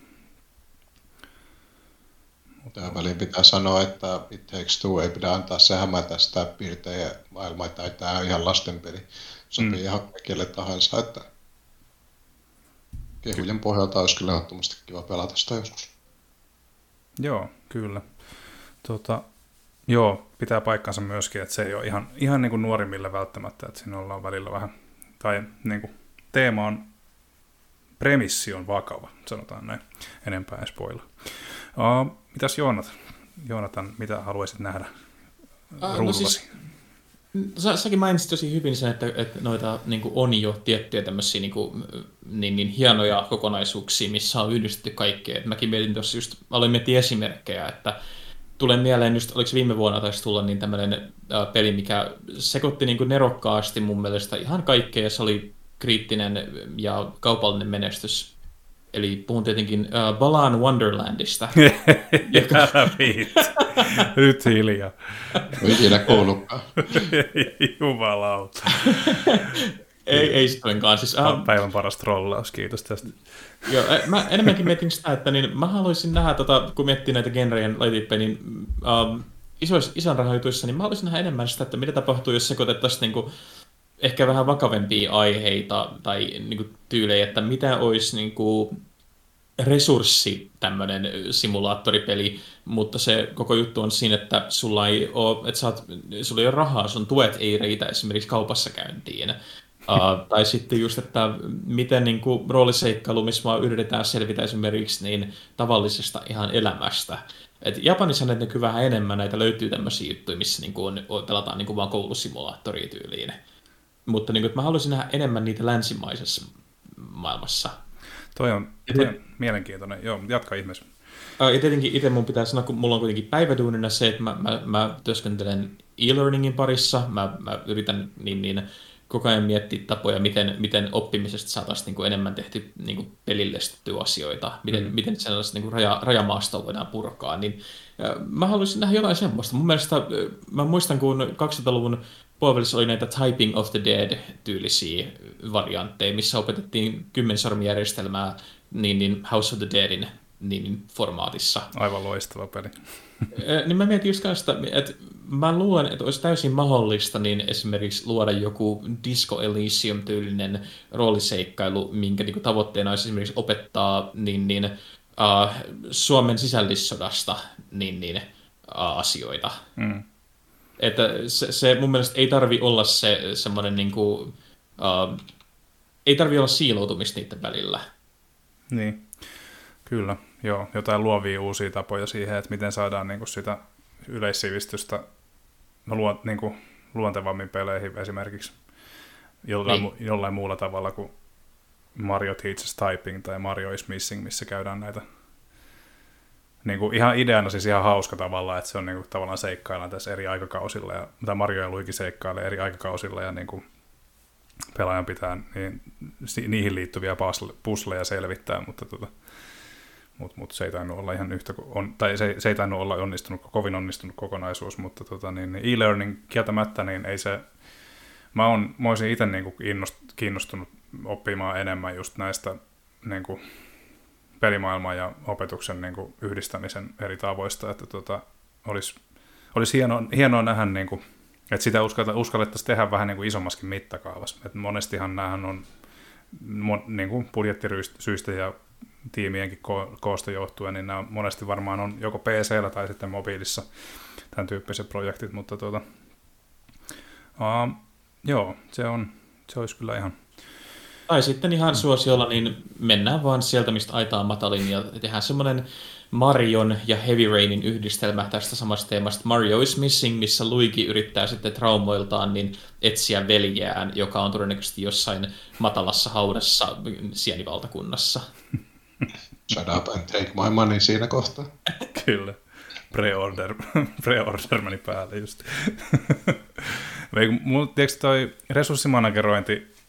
Tähän väliin pitää sanoa, että It Takes Two ei pidä antaa se hämätä sitä piirtejä maailmaa, tai tämä on ihan lastenpeli. Sopii mm. ihan kelle tahansa, että kehujen pohjalta olisi kyllä ehdottomasti kiva pelata sitä joskus. Joo, kyllä. Tota, joo, pitää paikkansa myöskin, että se ei ole ihan, ihan niin kuin nuorimmille välttämättä, että siinä ollaan välillä vähän, tai niin kuin, teema on, premissi on vakava, sanotaan näin, enempää ei spoilla. Uh, mitäs Joonatan? Joonatan, mitä haluaisit nähdä uh, no siis, Sä, säkin mainitsit tosi hyvin sen, että, että noita niin on jo tiettyjä tämmöisiä niin, niin, niin hienoja kokonaisuuksia, missä on yhdistetty kaikkea. Et mäkin mietin tuossa just, aloin miettiä esimerkkejä, että tulee mieleen just, oliko viime vuonna taisi tulla niin tämmöinen peli, mikä sekoitti niin nerokkaasti mun mielestä ihan kaikkea, ja se oli kriittinen ja kaupallinen menestys. Eli puhun tietenkin uh, Balan Wonderlandista. [LAUGHS] joka... Nyt hiljaa. Ei ikinä kuullutkaan. [LAUGHS] Jumalauta. ei, ei sittenkaan. Siis, uh, Päivän paras trollaus, kiitos tästä. Joo, mä enemmänkin mietin sitä, että niin, mä haluaisin nähdä, tota, kun miettii näitä genrejen lajityyppejä, niin um, isoissa, ison rahoituissa, niin mä haluaisin nähdä enemmän sitä, että mitä tapahtuu, jos sekoitettaisiin niin kuin, ehkä vähän vakavempia aiheita tai niin kuin, tyylejä, että mitä olisi niin kuin, resurssi tämmöinen simulaattoripeli, mutta se koko juttu on siinä, että sulla ei ole, että saat, sulla ei ole rahaa, sun tuet ei riitä esimerkiksi kaupassa käyntiin. [LAUGHS] Uh, tai sitten just, että miten niin kuin, rooliseikkailu, missä vaan yritetään selvitä esimerkiksi niin tavallisesta ihan elämästä. Et Japanissa näitä näkyy vähän enemmän, näitä löytyy tämmöisiä juttuja, missä niin kuin, pelataan niin kuin vaan koulusimulaattoria tyyliin. Mutta niin kuin, mä haluaisin nähdä enemmän niitä länsimaisessa maailmassa. Toi on, toi on mielenkiintoinen. Joo, jatka ihmeessä. Ja tietenkin itse mun pitää sanoa, kun mulla on kuitenkin päiväduunina se, että mä, mä, mä työskentelen e-learningin parissa, mä, mä yritän niin, niin koko ajan miettiä tapoja, miten, miten oppimisesta saataisiin niin kuin enemmän tehty niin kuin pelillistettyä asioita, miten, mm. miten sellaista niin kuin raja, rajamaastoa voidaan purkaa, niin mä haluaisin nähdä jotain semmoista. Mun mielestä, mä muistan, kun 2000-luvun puolivälissa oli näitä Typing of the Dead-tyylisiä variantteja, missä opetettiin kymmensormijärjestelmää niin, niin House of the Deadin niin, niin formaatissa. Aivan loistava peli. niin mä mietin just sitä, että mä luulen, että olisi täysin mahdollista niin esimerkiksi luoda joku Disco Elysium-tyylinen rooliseikkailu, minkä niin tavoitteena olisi esimerkiksi opettaa niin, niin, uh, Suomen sisällissodasta niin, niin, uh, asioita. Mm. Että se, se mun mielestä ei tarvi olla se semmoinen niin kuin, uh, ei tarvi olla siiloutumista niiden välillä. Niin, kyllä. Joo, jotain luovia uusia tapoja siihen, että miten saadaan niin kuin sitä yleissivistystä luon, niin kuin luontevammin peleihin esimerkiksi jollain, niin. jollain muulla tavalla kuin Mario Teaches Typing tai Mario is Missing, missä käydään näitä niin kuin ihan ideana siis ihan hauska tavalla, että se on niin kuin, tavallaan seikkaillaan tässä eri aikakausilla, ja mitä Mario ja Luigi seikkailee eri aikakausilla, ja niin kuin, pelaajan pitää niin, niihin liittyviä pusleja selvittää, mutta tota, mut, mut se ei tainnut olla ihan yhtä, on, tai se, se ei tainnut olla onnistunut, kovin onnistunut kokonaisuus, mutta tota, niin, niin e-learning kieltämättä, niin ei se, mä, on, mä olisin itse niin kuin kiinnostunut oppimaan enemmän just näistä niin kuin, pelimaailman ja opetuksen niin kuin, yhdistämisen eri tavoista, että tota, olisi, olisi hienoa, hienoa nähdä, niin kuin, että sitä uskallettaisiin tehdä vähän niin kuin isommaskin mittakaavassa. Et monestihan näähän on niin kuin budjettisyistä ja tiimienkin ko- koosta johtuen, niin nämä monesti varmaan on joko pc tai sitten mobiilissa tämän tyyppiset projektit, mutta tuota, uh, joo, se, on, se olisi kyllä ihan tai sitten ihan suosiolla, niin mennään vaan sieltä, mistä aita on matalin, ja tehdään semmoinen Marion ja Heavy Rainin yhdistelmä tästä samasta teemasta. Mario is Missing, missä Luigi yrittää sitten traumoiltaan niin etsiä veljään, joka on todennäköisesti jossain matalassa haudassa sienivaltakunnassa. Shut up and take my money siinä kohtaa. [LAUGHS] Kyllä. Pre-order, [LAUGHS] pre-order meni päälle just. [LAUGHS] Mulla, tiedätkö toi resurssimanagerointi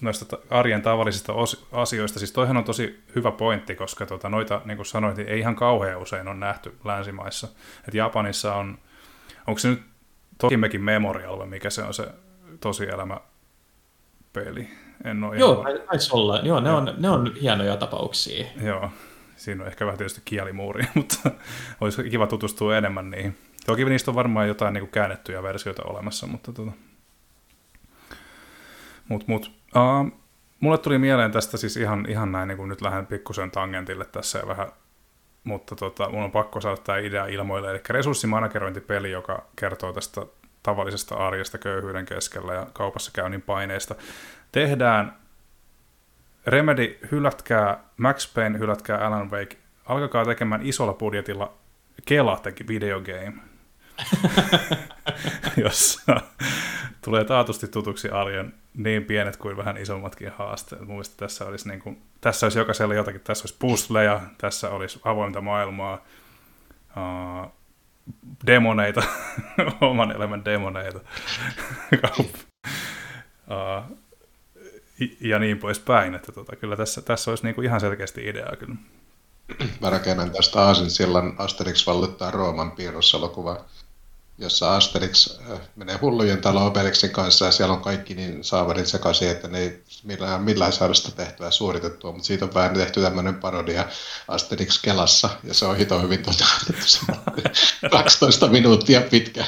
noista arjen tavallisista asioista. Siis toihan on tosi hyvä pointti, koska tota, noita, niin kuin sanoit, niin ei ihan kauhean usein on nähty länsimaissa. Et Japanissa on, onko se nyt Tokimekin Memorial vai mikä se on se tosielämä peli? En ole Joo, ihan... taisi olla. Joo, ne on, ne on hienoja tapauksia. Joo, siinä on ehkä vähän tietysti kielimuuri, [LAUGHS] mutta olisi kiva tutustua enemmän niihin. Toki niistä on varmaan jotain niin kuin käännettyjä versioita olemassa, mutta tota... Mut, mut, uh, mulle tuli mieleen tästä siis ihan, ihan näin, niin kuin nyt lähden pikkusen tangentille tässä ja vähän, mutta tota, mun on pakko saada tämä idea ilmoille, eli resurssimanagerointipeli, joka kertoo tästä tavallisesta arjesta köyhyyden keskellä ja kaupassa käynnin paineista. Tehdään Remedy, hylätkää Max Payne, hylätkää Alan Wake, alkakaa tekemään isolla budjetilla Kela teki videogame, [LAUGHS] [LAUGHS] jossa tulee taatusti tutuksi arjen niin pienet kuin vähän isommatkin haasteet. Mun mielestä tässä olisi, niin kuin, tässä olisi jokaisella jotakin, tässä olisi puzzleja, tässä olisi avointa maailmaa, uh, demoneita, [LAUGHS] oman elämän demoneita, [LAUGHS] uh, ja niin poispäin. Että tota, kyllä tässä, tässä olisi niin kuin ihan selkeästi ideaa kyllä. Mä rakennan tästä Aasin sillan Asterix vallittaa Rooman piirroselokuva jossa Asterix äh, menee hullujen taloon Obelixin kanssa ja siellä on kaikki niin saavarit sekaisin, että ne ei millään, millään saada sitä tehtyä suoritettua, mutta siitä on vähän tehty tämmöinen parodia Asterix Kelassa ja se on hito hyvin toteutettu. 12 [LAUGHS] minuuttia pitkä,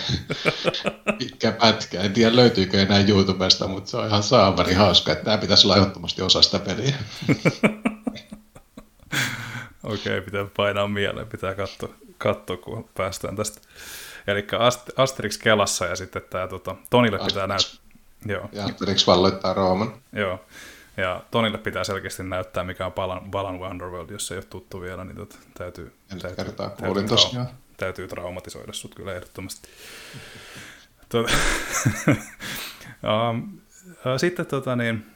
[LAUGHS] pitkä pätkä. En tiedä löytyykö enää YouTubesta, mutta se on ihan saavari hauska, että tämä pitäisi olla ehdottomasti osa sitä peliä. [LAUGHS] Okei, pitää painaa mieleen, pitää katsoa, katsoa kun päästään tästä Eli Ast- Asterix Kelassa ja sitten tämä tota, Tonille Asterix. pitää näyttää... Joo. Ja Asterix valloittaa Rooman. Joo. Ja Tonille pitää selkeästi näyttää, mikä on Balan, Balan Wonderworld, jos se ei ole tuttu vielä, niin tota, täytyy, täytyy, kertaa täytyy, tosiaan. täytyy traumatisoida sut kyllä ehdottomasti. [LAUGHS] Tuota, [LAUGHS] um, sitten tota, niin,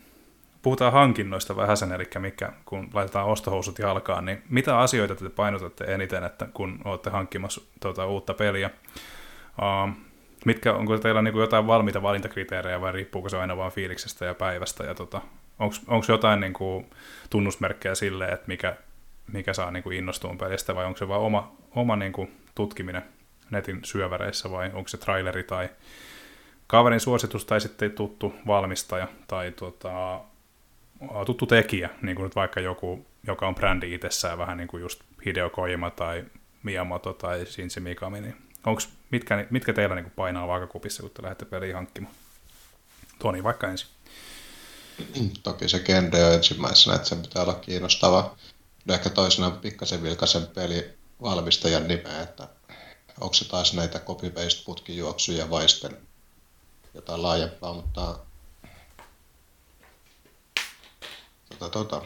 puhutaan hankinnoista vähän sen, eli mikä, kun laitetaan ostohousut jalkaan, niin mitä asioita te painotatte eniten, että kun olette hankkimassa tuota, uutta peliä? Uh, mitkä, onko teillä niin kuin jotain valmiita valintakriteerejä vai riippuuko se aina vain fiiliksestä ja päivästä? Ja tota, onko jotain niin kuin, tunnusmerkkejä sille, että mikä, mikä saa niin kuin innostuun pelistä vai onko se vain oma, oma niin kuin, tutkiminen netin syöväreissä vai onko se traileri tai kaverin suositus tai sitten tuttu valmistaja tai tota, tuttu tekijä, niin kuin nyt vaikka joku, joka on brändi itsessään, vähän niin kuin just Hideo Kojima tai Miyamoto tai Shinji Mikami, niin onks, mitkä, mitkä teillä niin kuin painaa vaakakupissa, kun te lähdette peliä hankkimaan? Toni vaikka ensin. [CLEARS THROAT] Toki se genre on ensimmäisenä, että sen pitää olla kiinnostava. Ehkä toisena pikkasen vilkaisen peli valmistajan nimeä, että onko se taas näitä copy-paste putkijuoksuja vai sitten jotain laajempaa, mutta tota, [CLEARS THROAT] tota,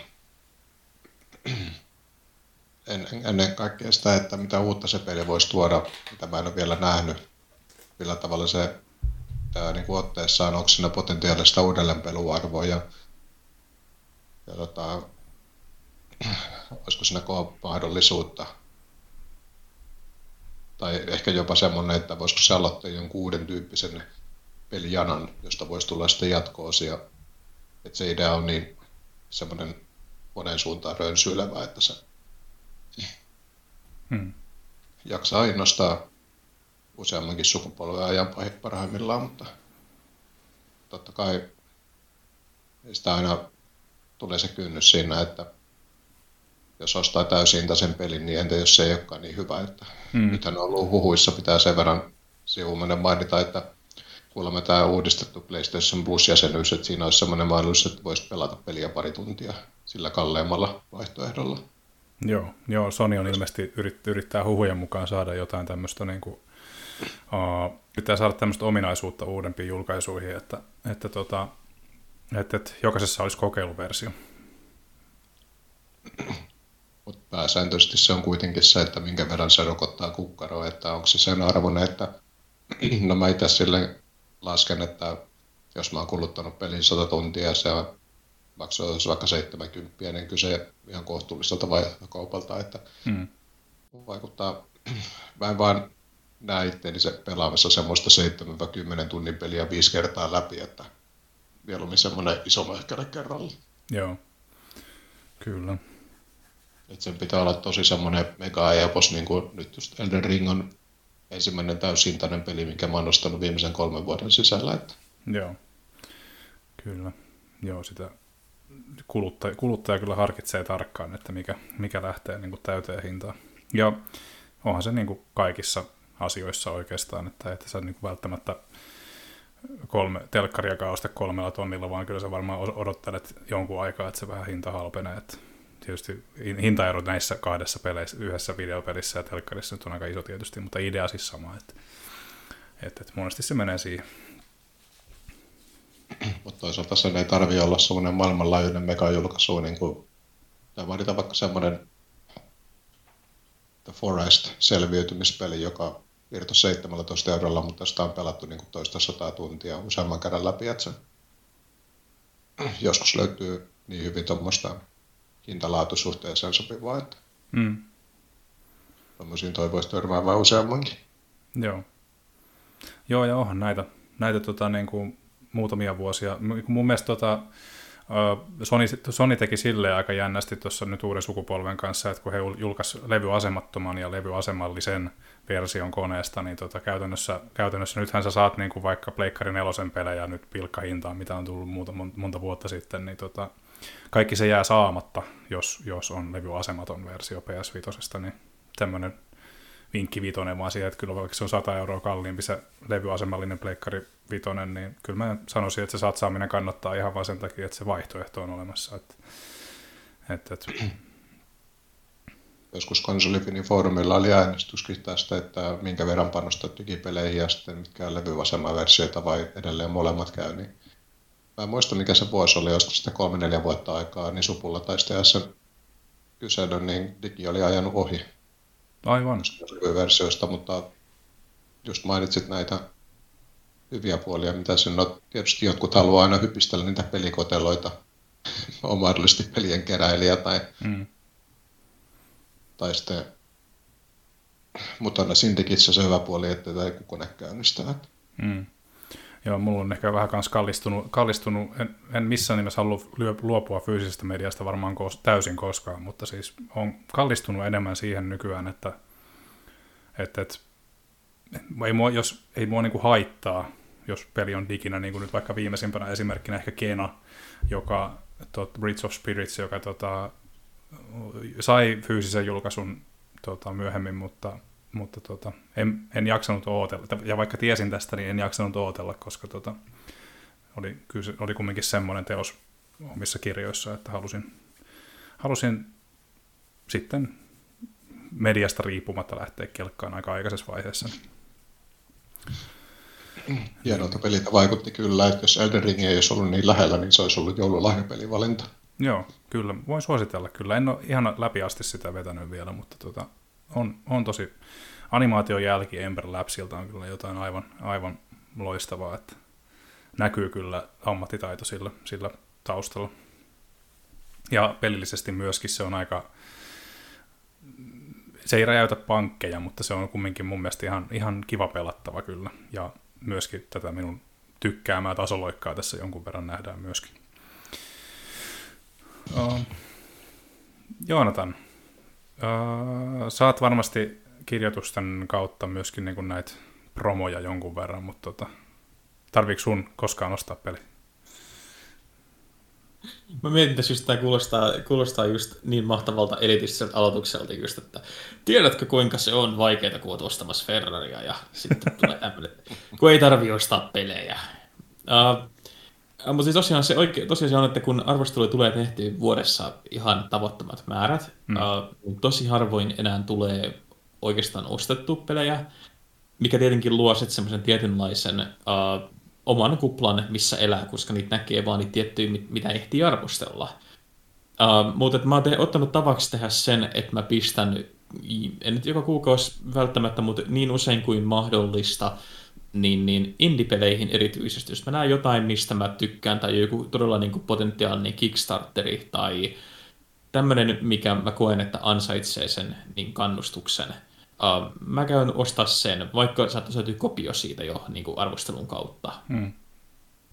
en, ennen kaikkea sitä, että mitä uutta se peli voisi tuoda, mitä mä en ole vielä nähnyt, millä tavalla se ää, niin kuin otteessaan, onko siinä potentiaalista uudelleenpeluarvoa ja, ja tota, [CLEARS THROAT] olisiko siinä mahdollisuutta tai ehkä jopa semmoinen, että voisiko se aloittaa jonkun uuden tyyppisen pelijanan, josta voisi tulla sitten jatko-osia. Että se idea on niin semmoinen monen suuntaan rönsyilevä, että se hmm. jaksaa innostaa useammankin sukupolven ajan parhaimmillaan, mutta totta kai sitä aina tulee se kynnys siinä, että jos ostaa täysin pelin, niin entä jos se ei olekaan niin hyvä. Että hmm. Nythän on ollut huhuissa, pitää sen verran sivumennen mainita, että kuulemma tämä uudistettu PlayStation Plus-jäsenyys, että siinä olisi sellainen mahdollisuus, että voisi pelata peliä pari tuntia sillä kalleemmalla vaihtoehdolla. Joo, joo Sony on ilmeisesti yrit, yrittää huhujen mukaan saada jotain tämmöistä, niin kuin, uh, yrittää saada tämmöistä ominaisuutta uudempiin julkaisuihin, että, että, tota, että, että jokaisessa olisi kokeiluversio. Mutta pääsääntöisesti se on kuitenkin se, että minkä verran se rokottaa kukkaroa, että onko se sen arvoinen, että [CLEARS THROAT] no mä itse silleen lasken, että jos mä oon kuluttanut pelin 100 tuntia ja se maksoi vaikka 70, niin kyse ihan kohtuulliselta kaupalta, että hmm. vaikuttaa, mä en vaan näe itteeni se pelaamassa semmoista 7-10 tunnin peliä viisi kertaa läpi, että mieluummin semmoinen iso möhkäle kerralla. Joo, kyllä. Et sen pitää olla tosi semmoinen mega epos, niin kuin nyt just Elden Ring on ensimmäinen täyshintainen peli, mikä mä oon nostanut viimeisen kolmen vuoden sisällä. Että... Joo, kyllä. Joo, sitä kuluttaja, kuluttaja kyllä harkitsee tarkkaan, että mikä, mikä lähtee niin kuin täyteen hintaan. Ja onhan se niin kuin kaikissa asioissa oikeastaan, että että sä niin kuin välttämättä kolme telkkaria osta kolmella tonnilla, vaan kyllä sä varmaan odottelet jonkun aikaa, että se vähän hinta halpenee. Että tietysti hintaerot näissä kahdessa peleissä, yhdessä videopelissä ja telkkarissa nyt on aika iso tietysti, mutta idea siis sama, että, että, että monesti se menee siihen. Mutta toisaalta sen ei tarvi olla semmoinen maailmanlaajuinen megajulkaisu, niin kuin, tai vaaditaan vaikka semmoinen The Forest-selviytymispeli, joka irto 17 eurolla, mutta sitä on pelattu niin kuin toista sataa tuntia useamman kerran läpi, että se joskus löytyy niin hyvin tuommoista hintalaatusuhteeseen sopivaa, että mm. tuommoisiin toivoisi törmäävää useammankin. Joo. Joo, ja onhan näitä, näitä tota, niin kuin muutamia vuosia. Mun mielestä tota, Sony, Sony teki silleen aika jännästi tuossa nyt uuden sukupolven kanssa, että kun he julkaisivat levyasemattoman ja levyasemallisen version koneesta, niin tota, käytännössä, käytännössä nythän sä saat niin kuin vaikka Pleikkari nelosen pelejä nyt pilkkahintaan, mitä on tullut muuta, monta vuotta sitten, niin tota, kaikki se jää saamatta, jos, jos on levyasematon versio PS5, niin tämmöinen vinkki vitonen vaan siihen, että kyllä vaikka se on 100 euroa kalliimpi se levyasemallinen pleikkari vitonen, niin kyllä mä sanoisin, että se satsaaminen kannattaa ihan vain sen takia, että se vaihtoehto on olemassa. Että, että, että... Joskus konsolifinin foorumilla oli äänestyskin tästä, että minkä verran panostaa digipeleihin ja sitten mitkä on levyasemaversioita vai edelleen molemmat käy, niin mä en muista mikä se vuosi oli, joskus sitä kolme neljä vuotta aikaa, niin Supulla tai sen kyselyn, niin digi oli ajanut ohi. Aivan. Versioista, mutta just mainitsit näitä hyviä puolia, mitä sen on. Tietysti jotkut haluaa aina hypistellä niitä pelikoteloita, [LAUGHS] on mahdollisesti pelien keräilijä tai, mm. tai sitten, mutta on Syndikissä se hyvä puoli, että ei kone käynnistää. Mm. Joo, mulla on ehkä vähän kans kallistunut, kallistunut. En, en missään nimessä halua luopua fyysisestä mediasta varmaan kos, täysin koskaan, mutta siis on kallistunut enemmän siihen nykyään, että, että, että ei mua, jos ei mua niin kuin haittaa, jos peli on diginä, niin kuin nyt vaikka viimeisimpänä esimerkkinä ehkä Kena, joka tot, Bridge of Spirits, joka tota, sai fyysisen julkaisun tota, myöhemmin, mutta mutta tota, en, en jaksanut ootella. Ja vaikka tiesin tästä, niin en jaksanut ootella, koska tota, oli, kyllä, oli kumminkin semmoinen teos omissa kirjoissa, että halusin, halusin sitten mediasta riippumatta lähteä kelkkaan aika aikaisessa vaiheessa. Hienolta peliltä vaikutti kyllä, että jos Elden Ring ei olisi ollut niin lähellä, niin se olisi ollut joululahjapelivalinta. Joo, kyllä. Voin suositella kyllä. En ole ihan läpi asti sitä vetänyt vielä, mutta tota, on, on tosi, animaation jälki Ember Labsilta on kyllä jotain aivan, aivan loistavaa, että näkyy kyllä ammattitaito sillä, sillä taustalla. Ja pelillisesti myöskin se on aika, se ei räjäytä pankkeja, mutta se on kumminkin mun mielestä ihan, ihan kiva pelattava kyllä. Ja myöskin tätä minun tykkäämää tasoloikkaa tässä jonkun verran nähdään myöskin. Uh, Joonatan, uh, saat varmasti kirjoitusten kautta myöskin niin näitä promoja jonkun verran, mutta tota, tarviiko sun koskaan ostaa peli? Mä mietin tässä just, tämä kuulostaa, kuulostaa just niin mahtavalta elitistiseltä aloitukselta just, että tiedätkö kuinka se on vaikeaa, kun olet ostamassa Ferraria ja sitten tulee [LAUGHS] tämmöinen, kun ei tarvi ostaa pelejä. Uh, mutta siis tosiaan se, oikein, tosiaan se on, että kun arvostelu tulee tehty vuodessa ihan tavoittomat määrät, mm. uh, tosi harvoin enää tulee oikeastaan ostettu pelejä, mikä tietenkin luo sitten semmoisen tietynlaisen uh, oman kuplan, missä elää, koska niitä näkee vaan niitä tiettyjä, mitä ehtii arvostella. Uh, mutta mä oon te- ottanut tavaksi tehdä sen, että mä pistän, en nyt joka kuukausi välttämättä, mutta niin usein kuin mahdollista, niin, niin indie-peleihin erityisesti, jos mä näen jotain, mistä mä tykkään, tai joku todella niin kuin potentiaalinen Kickstarteri, tai tämmöinen, mikä mä koen, että ansaitsee sen niin kannustuksen – Uh, mä käyn ostaa sen, vaikka saattaisi löytyä kopio siitä jo niin kuin arvostelun kautta. Hmm.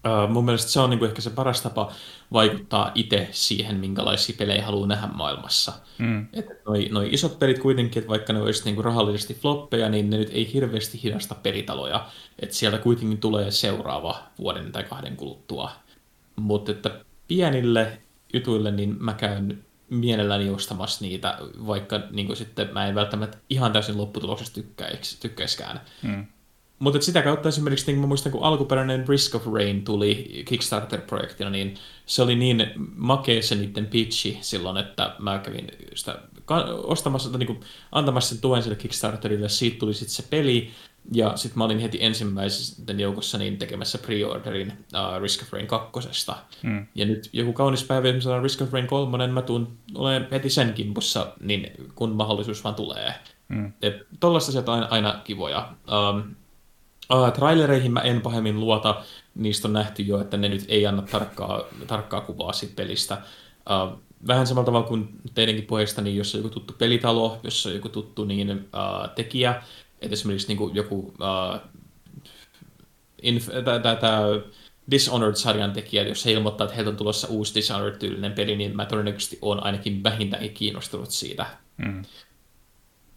Uh, mun mielestä se on niinku ehkä se paras tapa vaikuttaa itse siihen, minkälaisia pelejä haluaa nähdä maailmassa. Mm. Että noi, noi isot pelit kuitenkin, että vaikka ne olisivat niinku rahallisesti floppeja, niin ne nyt ei hirveästi hidasta peritaloja. Että sieltä kuitenkin tulee seuraava vuoden tai kahden kuluttua. Mutta että pienille jutuille, niin mä käyn mielelläni ostamassa niitä, vaikka niin sitten mä en välttämättä ihan täysin lopputuloksesta tykkäis, tykkäiskään. Mm. Mutta sitä kautta esimerkiksi, niin mä muistan, kun alkuperäinen Risk of Rain tuli Kickstarter-projektina, niin se oli niin makea se niiden pitchi silloin, että mä kävin sitä ostamassa, tai niin kuin antamassa sen tuen sille Kickstarterille, siitä tuli sitten se peli, ja sitten mä olin heti ensimmäisen joukossa niin tekemässä pre-orderin uh, Risk of Rain 2. Mm. Ja nyt joku kaunis päivä, jos Risk of Rain 3, mä tuun, olen heti sen kimpussa, niin kun mahdollisuus vaan tulee. Mm. Tuollaista sieltä on aina, aina kivoja. Um, uh, trailereihin mä en pahemmin luota, niistä on nähty jo, että ne nyt ei anna tarkkaa, tarkkaa kuvaa siitä pelistä. Uh, vähän samalla tavalla kuin teidänkin puheesta, niin jos on joku tuttu pelitalo, jos on joku tuttu niin, uh, tekijä, että esimerkiksi niin kuin joku uh, Dishonored-sarjan tekijä, jos he ilmoittaa, että heiltä on tulossa uusi Dishonored-tyylinen peli, niin mä todennäköisesti olen ainakin vähintäänkin kiinnostunut siitä. Mm.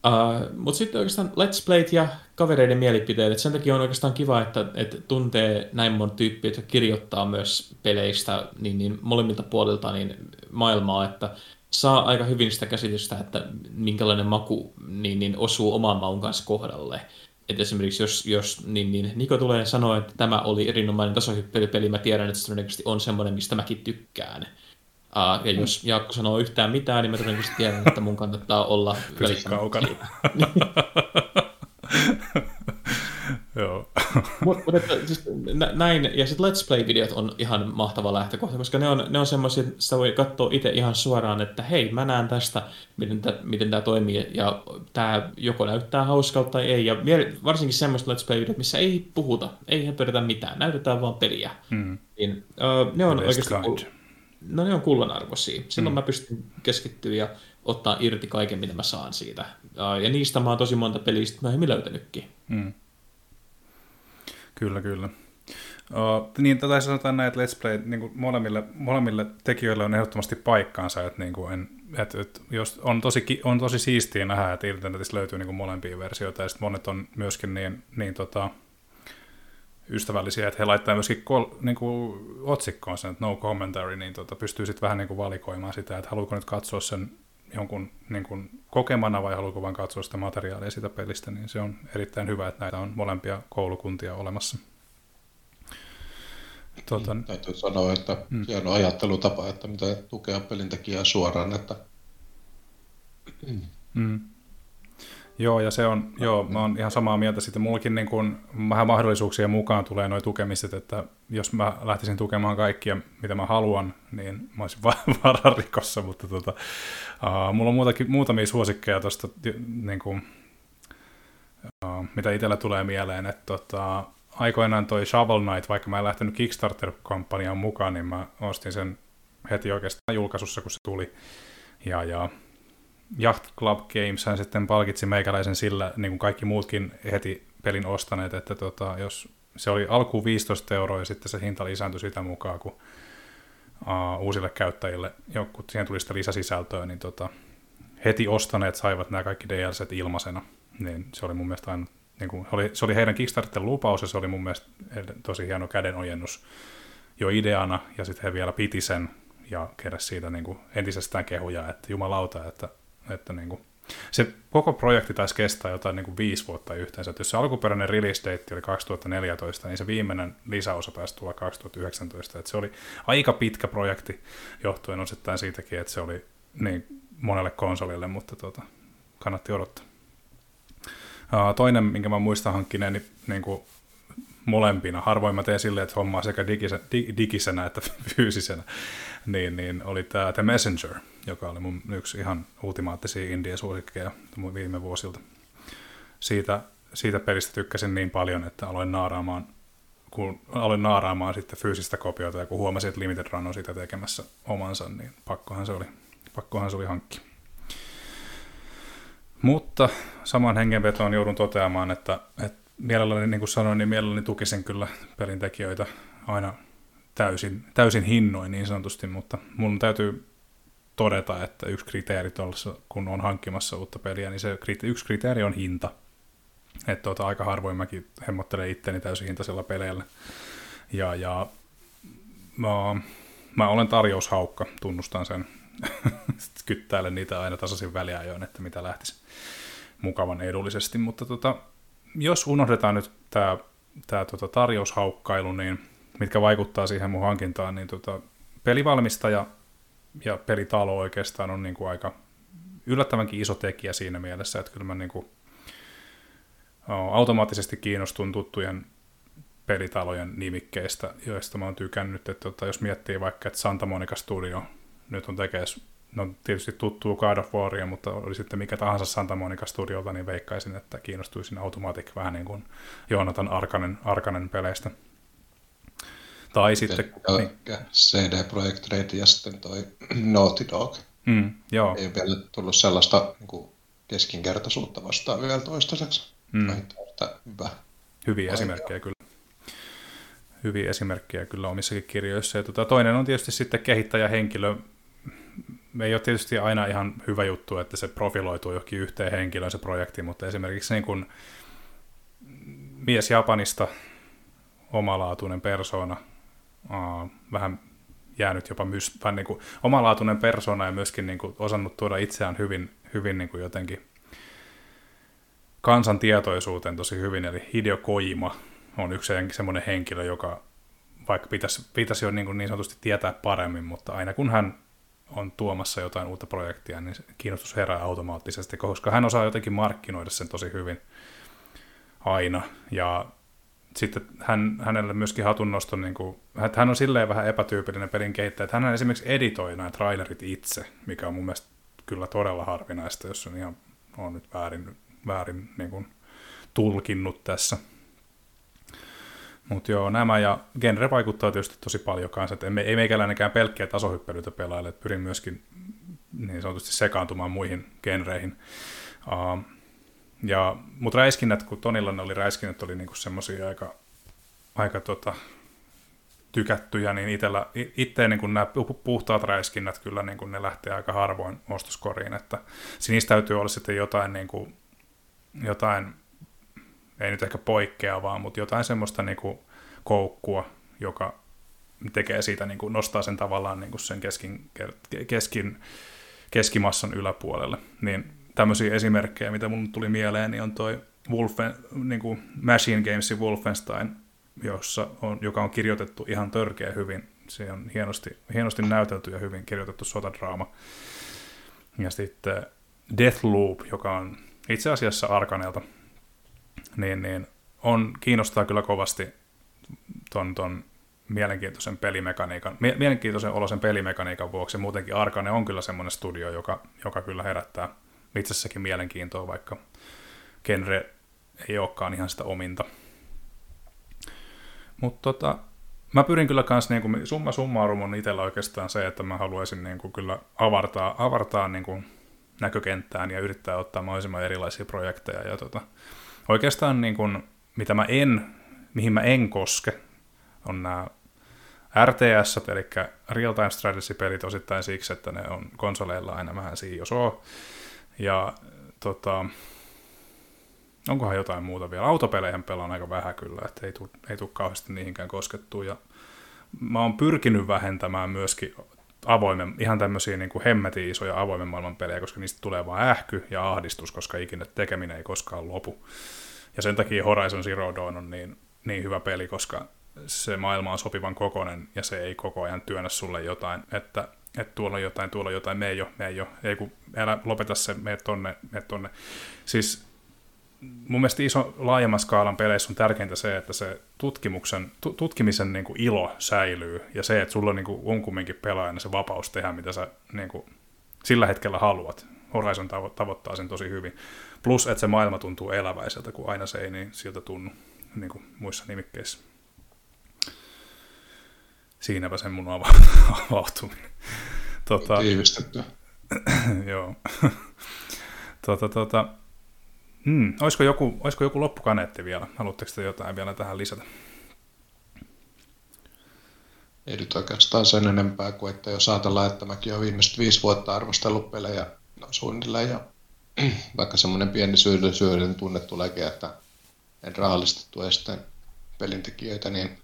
Uh, Mutta sitten oikeastaan Let's Playt ja kavereiden mielipiteet. Et sen takia on oikeastaan kiva, että, että tuntee näin monta tyyppiä, jotka kirjoittaa myös peleistä niin, niin molemmilta puolilta niin maailmaa, että saa aika hyvin sitä käsitystä, että minkälainen maku niin, niin osuu oman maun kanssa kohdalle. Et esimerkiksi jos, jos niin, niin Niko tulee sanoa, että tämä oli erinomainen tasohyppelypeli, mä tiedän, että se on semmoinen, mistä mäkin tykkään. Uh, ja jos Jaakko sanoo yhtään mitään, niin mä todennäköisesti tiedän, että mun kannattaa olla [LAUGHS] kaukana. [LAUGHS] Joo. Mutta [LAUGHS] mut, siis, näin, ja sitten Let's Play-videot on ihan mahtava lähtökohta, koska ne on, ne on semmoisia, että sitä voi katsoa itse ihan suoraan, että hei, mä näen tästä, miten, tä, miten tämä toimii, ja tämä joko näyttää hauskalta tai ei, ja varsinkin semmoista Let's Play-videot, missä ei puhuta, ei höpötetä mitään, näytetään vaan peliä. Mm. Niin, uh, ne on oikeasti, no ne on kullanarvoisia. Silloin mm. mä pystyn keskittyä ja ottaa irti kaiken, mitä mä saan siitä. Ja niistä mä oon tosi monta pelistä myöhemmin löytänytkin. Mm. Kyllä, kyllä. Uh, niin, tätä sanotaan näin, että Let's Play niin kuin molemmille, molemmille tekijöille on ehdottomasti paikkaansa, että, niin kuin en, että, että jos on, tosi, on tosi siistiä nähdä, että internetissä löytyy niin kuin molempia versioita, ja sitten monet on myöskin niin, niin tota, ystävällisiä, että he laittaa myöskin kol, niin kuin otsikkoon sen, että no commentary, niin tota, pystyy sitten vähän niin kuin valikoimaan sitä, että haluatko nyt katsoa sen jonkun niin kuin kokemana vai haluatko vain katsoa sitä materiaalia sitä pelistä, niin se on erittäin hyvä, että näitä on molempia koulukuntia olemassa. Tuota, mm, täytyy sanoa, että mm. hieno ajattelutapa, että mitä tukea pelintekijää suoraan, että mm. Joo, ja se on, joo, mä oon ihan samaa mieltä. Sitten mullakin niin kun, vähän mahdollisuuksia mukaan tulee noin tukemiset, että jos mä lähtisin tukemaan kaikkia, mitä mä haluan, niin mä olisin [LAUGHS] vararikossa, mutta tota, uh, mulla on muutakin, muutamia suosikkeja tuosta, niin kun, uh, mitä itsellä tulee mieleen, että tota, aikoinaan toi Shovel Knight, vaikka mä en lähtenyt Kickstarter-kampanjaan mukaan, niin mä ostin sen heti oikeastaan julkaisussa, kun se tuli. Ja, ja Yacht Club Games hän sitten palkitsi meikäläisen sillä, niin kuin kaikki muutkin heti pelin ostaneet, että tota, jos se oli alkuun 15 euroa ja sitten se hinta lisääntyi sitä mukaan, kun uh, uusille käyttäjille, kun siihen tuli sitä lisäsisältöä, niin tota, heti ostaneet saivat nämä kaikki DLCt ilmaisena. Niin se oli mun mielestä aina, niin kuin, oli, se oli heidän Kickstarter lupaus ja se oli mun mielestä tosi hieno kädenojennus jo ideana ja sitten he vielä piti sen ja keräsi siitä niin kuin entisestään kehuja, että jumalauta, että että niin kuin, se koko projekti taisi kestää jotain niin kuin viisi vuotta yhteensä. Että jos se alkuperäinen release date oli 2014, niin se viimeinen lisäosa taisi tulla 2019. Että se oli aika pitkä projekti, johtuen osittain siitäkin, että se oli niin monelle konsolille, mutta tuota, kannatti odottaa. toinen, minkä mä muistan hankkineeni niin, niin kuin molempina, harvoin mä teen silleen, että hommaa sekä digisenä, digisenä että [LAUGHS] fyysisenä, niin, niin oli tämä The Messenger – joka oli mun yksi ihan ultimaattisia indie-suosikkeja viime vuosilta. Siitä, siitä pelistä tykkäsin niin paljon, että aloin naaraamaan, kun aloin naaraamaan sitten fyysistä kopiota, ja kun huomasin, että Limited Run on sitä tekemässä omansa, niin pakkohan se oli, pakkohan se oli hankki. Mutta saman hengenvetoon joudun toteamaan, että, että mielelläni, niin kuin sanoin, niin mielelläni tukisin kyllä pelintekijöitä aina täysin, täysin hinnoin niin sanotusti, mutta mun täytyy todeta, että yksi kriteeri tuolla, kun on hankkimassa uutta peliä, niin se yksi kriteeri on hinta. Että tuota, aika harvoin mäkin hemmottelen itteni täysin hintaisella peleillä. Ja, ja mä, mä olen tarjoushaukka, tunnustan sen. [LAUGHS] Kyttäilen niitä aina tasaisin väliajoin, että mitä lähtisi mukavan edullisesti. Mutta tota, jos unohdetaan nyt tämä tää tota tarjoushaukkailu, niin mitkä vaikuttaa siihen mun hankintaan, niin tota, pelivalmistaja ja pelitalo oikeastaan on niin kuin aika yllättävänkin iso tekijä siinä mielessä, että kyllä mä niin kuin automaattisesti kiinnostun tuttujen pelitalojen nimikkeistä, joista mä oon tykännyt, että tota, jos miettii vaikka, että Santa Monica Studio nyt on tekes, no tietysti tuttuu God of Waria, mutta oli sitten mikä tahansa Santa Monica Studiolta, niin veikkaisin, että kiinnostuisin Automatic vähän niin kuin Joonatan Arkanen, Arkanen peleistä. Tai sitten... Niin, CD Projekt Red ja sitten toi [CLEARS THROAT] Naughty Dog. Mm, joo. Ei vielä tullut sellaista niin kuin keskinkertaisuutta vastaan vielä toistaiseksi. Mm. hyvä. Hyviä Aika. esimerkkejä kyllä. Hyviä esimerkkejä kyllä omissakin kirjoissa. Ja tuota, toinen on tietysti sitten kehittäjähenkilö. Ei ole tietysti aina ihan hyvä juttu, että se profiloituu johonkin yhteen henkilöön se projekti, mutta esimerkiksi niin kuin mies Japanista, omalaatuinen persona, vähän jäänyt jopa mys, vähän niin kuin omalaatuinen persona ja myöskin niin kuin osannut tuoda itseään hyvin, hyvin niin kuin jotenkin kansan tietoisuuteen tosi hyvin, eli Hideo Kojima on yksi semmoinen henkilö, joka vaikka pitäisi, pitäisi jo niin, kuin niin sanotusti tietää paremmin, mutta aina kun hän on tuomassa jotain uutta projektia, niin kiinnostus herää automaattisesti, koska hän osaa jotenkin markkinoida sen tosi hyvin aina. Ja sitten hän, hänelle myöskin hatunnosto, niin kuin, että hän on silleen vähän epätyypillinen pelin kehittäjä, että hän esimerkiksi editoi nämä trailerit itse, mikä on mun mielestä kyllä todella harvinaista, jos on ihan on nyt väärin, väärin niin kuin, tulkinnut tässä. Mutta joo, nämä ja genre vaikuttaa tietysti tosi paljon kanssa, että ei meikäläinenkään pelkkiä tasohyppelyitä pelaile, että pyrin myöskin niin sanotusti sekaantumaan muihin genreihin. Uh, ja, mutta räiskinnät, kun Tonilla ne oli räiskinnät, oli niinku semmoisia aika, aika tota, tykättyjä, niin itellä, itse niin kuin nämä puhtaat räiskinnät kyllä niin ne lähtee aika harvoin ostoskoriin, että niistä täytyy olla sitten jotain, niin jotain ei nyt ehkä poikkeavaa, mutta jotain semmoista niin koukkua, joka tekee siitä, niin nostaa sen tavallaan niin sen keskin, keskin, keskimassan yläpuolelle, niin tämmöisiä esimerkkejä, mitä mun tuli mieleen, niin on toi Wolfen, niin kuin Machine Gamesin Wolfenstein, jossa on, joka on kirjoitettu ihan törkeä hyvin. Se on hienosti, hienosti näytelty ja hyvin kirjoitettu sotadraama. Ja sitten Deathloop, joka on itse asiassa Arkanelta, niin, niin on, kiinnostaa kyllä kovasti ton, ton mielenkiintoisen pelimekaniikan, mielenkiintoisen olosen pelimekaniikan vuoksi. Muutenkin Arkane on kyllä semmoinen studio, joka, joka kyllä herättää itsessäkin mielenkiintoa, vaikka genre ei olekaan ihan sitä ominta. Mutta tota, mä pyrin kyllä kans, niin kuin, summa summarum on itsellä oikeastaan se, että mä haluaisin niin kuin, kyllä avartaa, avartaa niin kuin, näkökenttään ja yrittää ottaa mahdollisimman erilaisia projekteja. Ja tota, oikeastaan niin kuin, mitä mä en, mihin mä en koske, on nämä RTS, eli Real Time Strategy-pelit osittain siksi, että ne on konsoleilla aina vähän siinä jos on. Ja tota, onkohan jotain muuta vielä? Autopeleihin pelaan aika vähän kyllä, että ei tule ei tuu kauheasti niihinkään koskettua. Ja mä oon pyrkinyt vähentämään myöskin avoimen, ihan tämmöisiä niin kuin hemmetin isoja avoimen maailman pelejä, koska niistä tulee vain ähky ja ahdistus, koska ikinä tekeminen ei koskaan lopu. Ja sen takia Horizon Zero Dawn on niin, niin hyvä peli, koska se maailma on sopivan kokonen ja se ei koko ajan työnnä sulle jotain, että että tuolla on jotain, tuolla on jotain, me ei ole, me ei ole, ei kun älä lopeta se, me tonne, me tonne. Siis mun mielestä iso laajemman skaalan peleissä on tärkeintä se, että se tutkimuksen, tu, tutkimisen niin kuin ilo säilyy ja se, että sulla niin kuin, on kumminkin pelaajana se vapaus tehdä, mitä sä niin kuin, sillä hetkellä haluat. Horizon tavo- tavoittaa sen tosi hyvin. Plus, että se maailma tuntuu eläväiseltä, kun aina se ei niin siltä tunnu niin kuin muissa nimikkeissä. Siinäpä sen mun [LAUGHS] avautuminen. Tota, Tiivistettyä. [CLEARS THROAT] joo. [LAUGHS] tota, tota, hmm, olisiko, joku, olisiko joku loppukaneetti vielä? Haluatteko te jotain vielä tähän lisätä? Ei nyt oikeastaan sen enempää kuin, että jos ajatellaan, että mäkin olen viimeiset viisi vuotta arvostellut pelejä no, suunnilleen ja [CLEARS THROAT] vaikka semmoinen pieni syyllisyyden tunne tuleekin, että en rahallisesti tue sitten pelintekijöitä, niin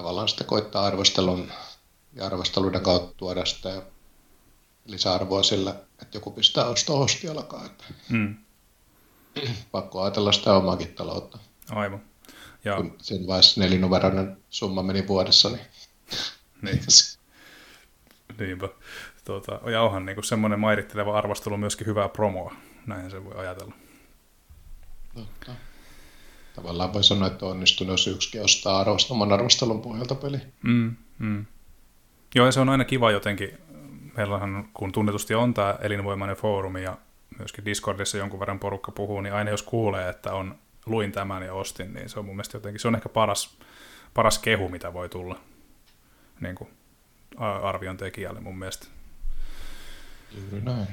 tavallaan sitten koittaa arvostelun ja arvosteluiden kautta tuoda sitten lisäarvoa sillä, että joku pistää ostaa hostialakaan. Että mm. Pakko ajatella sitä omaakin taloutta. Aivan. Ja... Kun sen vaiheessa nelinumeroinen summa meni vuodessa, niin... [LAUGHS] niin. Niinpä. Tuota, ja onhan niin semmoinen mairitteleva arvostelu myöskin hyvää promoa. Näin se voi ajatella. Totta. Tavallaan voi sanoa, että onnistunut, jos yksikin ostaa arvostaman arvostelun pohjalta peli. Mm, mm. Joo, ja se on aina kiva jotenkin. Meillähän, kun tunnetusti on tämä elinvoimainen foorumi ja myöskin Discordissa jonkun verran porukka puhuu, niin aina jos kuulee, että on luin tämän ja ostin, niin se on mun mielestä jotenkin, se on ehkä paras, paras kehu, mitä voi tulla niin kuin arvion tekijälle mun mielestä. Juuri näin.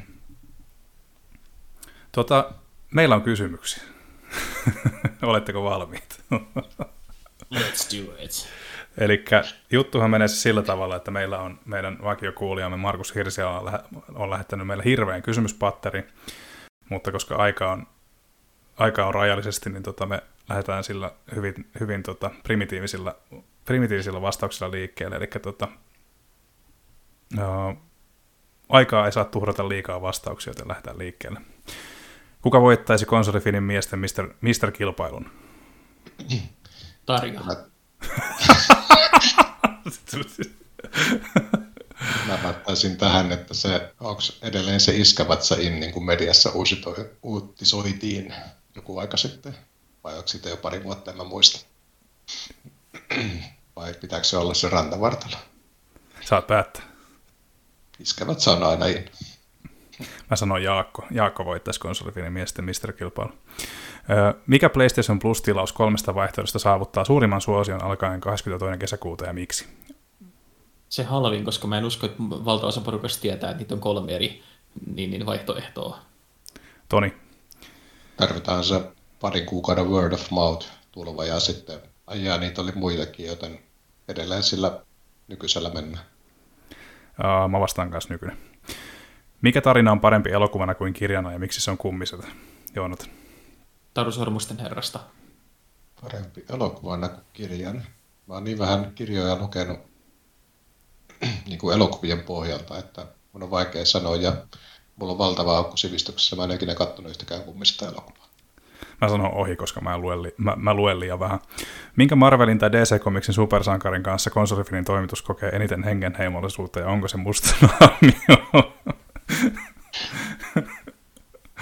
Tota, meillä on kysymyksiä. [LAUGHS] Oletteko valmiit? Let's do it. Eli juttuhan menee siis sillä tavalla, että meillä on meidän vakiokuulijamme Markus Hirsi on, lähe, on lähettänyt meille hirveän kysymyspatteri, mutta koska aika on, aika on rajallisesti, niin tota me lähdetään sillä hyvin, hyvin tota primitiivisillä, primitiivisillä vastauksilla liikkeelle. Eli tota, aikaa ei saa tuhrata liikaa vastauksia, joten lähdetään liikkeelle. Kuka voittaisi konsolifinin miesten Mister, Mister kilpailun? Tarja. Mä vastaisin tähän, että se, onko edelleen se iskävätsä in, niin kuin mediassa uutisoitiin joku aika sitten, vai onko siitä jo pari vuotta, en mä muista. Vai pitääkö se olla se rantavartalo? Saat päättää. Iskevät on aina in. Mä sanoin Jaakko. Jaakko voittaisi konsolifinin miesten Mister-kilpailu. Mikä PlayStation Plus-tilaus kolmesta vaihtoehdosta saavuttaa suurimman suosion alkaen 22. kesäkuuta ja miksi? Se halvin, koska mä en usko, että valtaosa porukasta tietää, että niitä on kolme eri niin, niin vaihtoehtoa. Toni? Tarvitaan se parin kuukauden word of mouth tulva ja sitten ajaa niitä oli muitakin, joten edelleen sillä nykyisellä mennään. Uh, mä vastaan kanssa nykyinen. Mikä tarina on parempi elokuvana kuin kirjana ja miksi se on kummiselta? Joonat. Taru Sormusten herrasta. Parempi elokuvana kuin kirjana. Mä oon niin vähän kirjoja lukenut [CLEARS THROAT] niin kuin elokuvien pohjalta, että mun on vaikea sanoa ja mulla on valtava aukko sivistyksessä. Mä en ikinä katsonut yhtäkään kummista elokuvaa. Mä sanon ohi, koska mä luen, li- mä, mä luen liian vähän. Minkä Marvelin tai DC Comicsin supersankarin kanssa konsolifinin toimitus kokee eniten hengenheimollisuutta ja onko se musta [LAUGHS] [LAUGHS]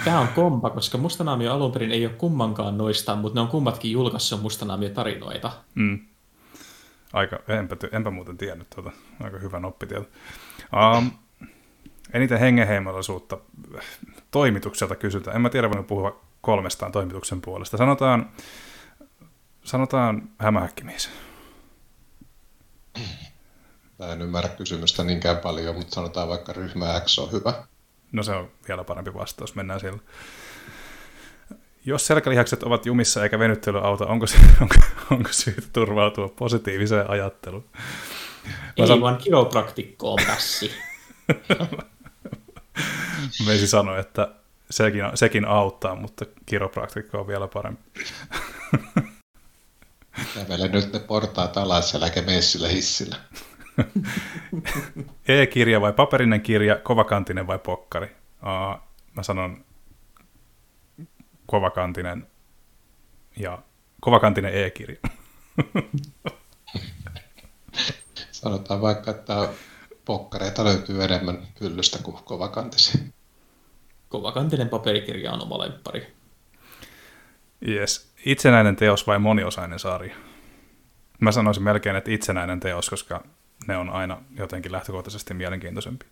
Tämä on kompa, koska Mustanaamio alun perin ei ole kummankaan noista, mutta ne on kummatkin julkaissut Mustanaamio-tarinoita. Mm. Aika, enpä, enpä muuten tiennyt tuota. Aika hyvä oppitieto. Um, eniten hengenheimollisuutta toimitukselta kysytään. En mä tiedä, voin puhua kolmestaan toimituksen puolesta. Sanotaan, sanotaan hämähäkkimies. [CLEARS THROAT] Mä en ymmärrä kysymystä niinkään paljon, mutta sanotaan vaikka ryhmä X on hyvä. No se on vielä parempi vastaus, mennään siellä. Jos selkälihakset ovat jumissa eikä venyttely auta, onko, se, [LAUGHS] onko, onko syytä turvautua positiiviseen ajatteluun? Ei san... vaan kiropraktikko on pässi. [LAUGHS] Meisi sanoi, että sekin, sekin auttaa, mutta kiropraktikko on vielä parempi. Kävele nyt ne portaat alas ja mene sillä hissillä. [LAUGHS] E-kirja vai paperinen kirja, kovakantinen vai pokkari? Uh, mä sanon kovakantinen ja kovakantinen e-kirja. [LAUGHS] Sanotaan vaikka, että pokkareita löytyy enemmän hyllystä kuin kovakantisia. Kovakantinen paperikirja on oma lemppari. Yes. Itsenäinen teos vai moniosainen sarja? Mä sanoisin melkein, että itsenäinen teos, koska ne on aina jotenkin lähtökohtaisesti mielenkiintoisempi.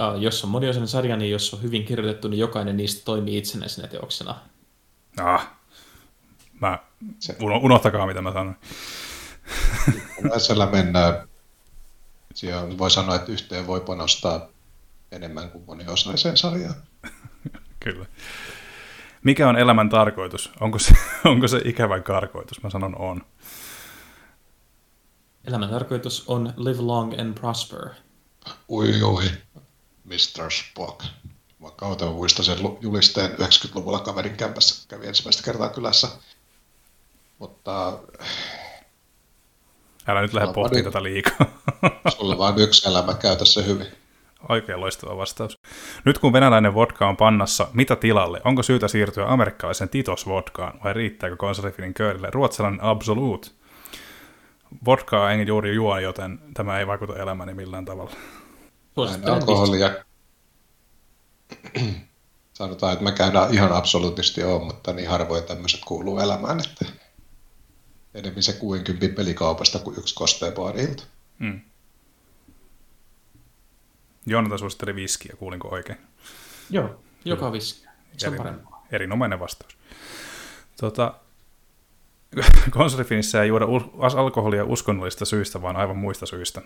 Uh, jos on moniosainen sarja, niin jos on hyvin kirjoitettu, niin jokainen niistä toimii itsenäisenä teoksena. Ah, mä, unohtakaa mitä mä sanoin. Tällä mennään. Siellä voi sanoa, että yhteen voi panostaa enemmän kuin moniosaiseen sarjaan. Kyllä. Mikä on elämän tarkoitus? Onko se, [LAUGHS] onko se ikävä karkoitus? Mä sanon on. Elämän tarkoitus on live long and prosper. Ui ui, Mr. Spock. Mä kautta muistan sen julisteen 90-luvulla kaverin kämpässä. Kävi ensimmäistä kertaa kylässä. Mutta... Älä nyt lähde pohtimaan tätä liikaa. [LAUGHS] Sulla vaan yksi elämä, käytä se hyvin. Oikein loistava vastaus. Nyt kun venäläinen vodka on pannassa, mitä tilalle? Onko syytä siirtyä amerikkalaisen Titos vodkaan vai riittääkö konsolifinin köydille ruotsalainen Absolute? Vodkaa en juuri juo, joten tämä ei vaikuta elämäni millään tavalla. Alkoholia. [CLEARS THROAT] Sanotaan, että mä käydään ihan absoluutisti on, mutta niin harvoin tämmöiset kuuluu elämään, että enemmän se 60 pelikaupasta kuin yksi kosteenbaarilta. Hmm. Jonathan suositteli viskiä, kuulinko oikein? Joo, joka viskiä. Se on parempaa. Erinomainen vastaus. Tota, [LAUGHS] konsolifinissä ei juoda alkoholia uskonnollista syistä, vaan aivan muista syistä.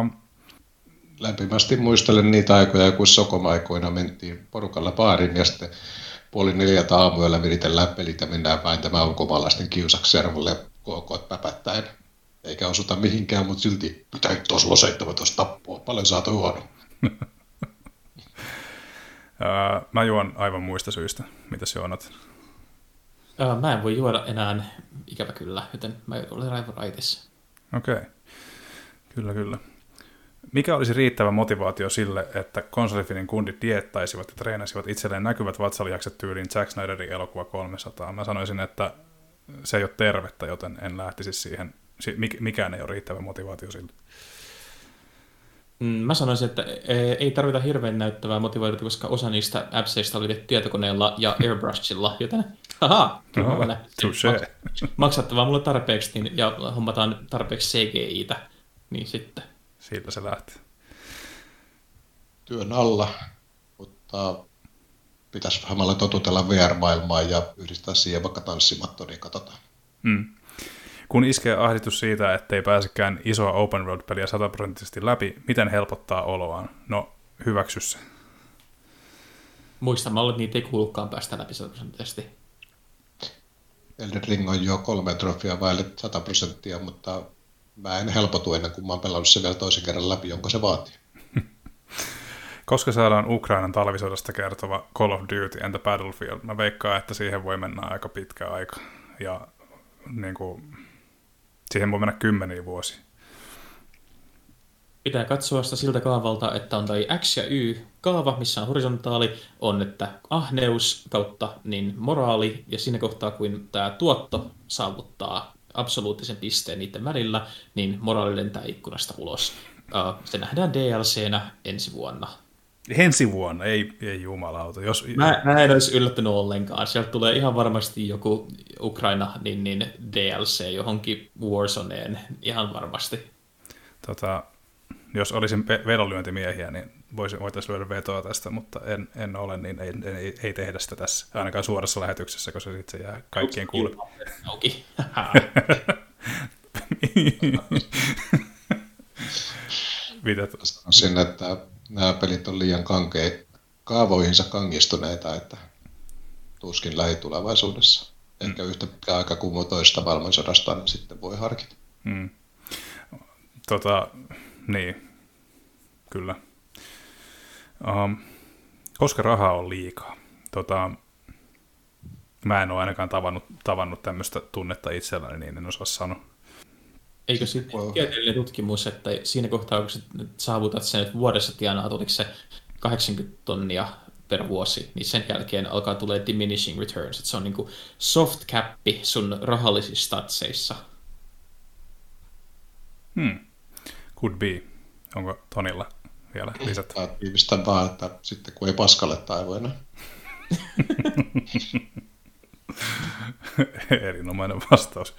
Um, Lämpimästi muistelen niitä aikoja, kun sokomaikoina mentiin porukalla baariin ja sitten puoli neljältä aamuyöllä viritellään pelit ja mennään vääntämään ulkomaalaisten kiusaksi servulle KK päpättäen. Eikä osuta mihinkään, mutta silti pitää tuossa 17 tappua. Paljon saatu huono. [LAUGHS] Mä juon aivan muista syistä. Mitä se on? Mä en voi juoda enää, ikävä kyllä, joten mä olen raivoraitis. Okei. Okay. Kyllä, kyllä. Mikä olisi riittävä motivaatio sille, että konsolifinin kundit diettaisivat ja treenasivat itselleen näkyvät vatsalihakset tyyliin Zack Snyderin elokuva 300? Mä sanoisin, että se ei ole tervettä, joten en lähtisi siihen. Mikään ei ole riittävä motivaatio sille. Mm, mä sanoisin, että e, ei tarvita hirveän näyttävää motivaatiota, koska osa niistä appseista oli tehty tietokoneella ja airbrushilla, joten haha, no, maksattavaa mulle tarpeeksi niin, ja hommataan tarpeeksi CGI-tä, niin sitten. Siitä se lähti. Työn alla, mutta pitäisi vähän totutella VR-maailmaan ja yhdistää siihen vaikka tanssimatto, niin katsotaan. Mm. Kun iskee ahdistus siitä, ettei pääsekään isoa open road-peliä sataprosenttisesti läpi, miten helpottaa oloaan? No, hyväksy se. Muistamalla, että niitä ei kuulukaan päästä läpi sataprosenttisesti. Elden Ring on jo kolme trofia vaille 100 prosenttia, mutta mä en helpotu ennen kuin mä oon pelannut sen vielä toisen kerran läpi, jonka se vaatii. [LAUGHS] Koska saadaan Ukrainan talvisodasta kertova Call of Duty and the Battlefield, mä veikkaan, että siihen voi mennä aika pitkä aika. Ja niin kuin, siihen voi mennä kymmeniä vuosia. Pitää katsoa sitä siltä kaavalta, että on tai X ja Y kaava, missä on horisontaali, on että ahneus kautta niin moraali, ja siinä kohtaa, kun tämä tuotto saavuttaa absoluuttisen pisteen niiden välillä, niin moraali lentää ikkunasta ulos. Se nähdään DLCnä ensi vuonna. Ensi vuonna, ei, ei jumalauta. Jos... Mä, mä en olisi yllättynyt ollenkaan. Sieltä tulee ihan varmasti joku Ukraina niin, niin DLC johonkin Warzoneen, ihan varmasti. Tota, jos olisin vedonlyöntimiehiä, niin voisin, voitaisiin lyödä vetoa tästä, mutta en, en ole, niin ei, ei, ei tehdä sitä tässä, ainakaan suorassa lähetyksessä, koska sitten se jää kaikkien kuulle. [LAUGHS] Mitä Sanoisin, että nämä pelit on liian kankei, kaavoihinsa kangistuneita, että tuskin lähitulevaisuudessa. Ehkä mm. yhtä pitkä aika kuin toista maailmansodasta, niin sitten voi harkita. Mm. Tota, niin, kyllä. Um, koska rahaa on liikaa. Tota, mä en ole ainakaan tavannut, tavannut tämmöistä tunnetta itselläni, niin en osaa sanoa. Eikö sitten wow. tieteellinen tutkimus, että siinä kohtaa, kun saavutat sen, että vuodessa tienaa, oliko se 80 tonnia per vuosi, niin sen jälkeen alkaa tulee diminishing returns, että se on niin soft cappi sun rahallisissa statseissa. Hmm. Could be. Onko Tonilla vielä lisätty? Tiivistän vaan, että sitten kun ei paskalle taivoina. [LAUGHS] Erinomainen vastaus.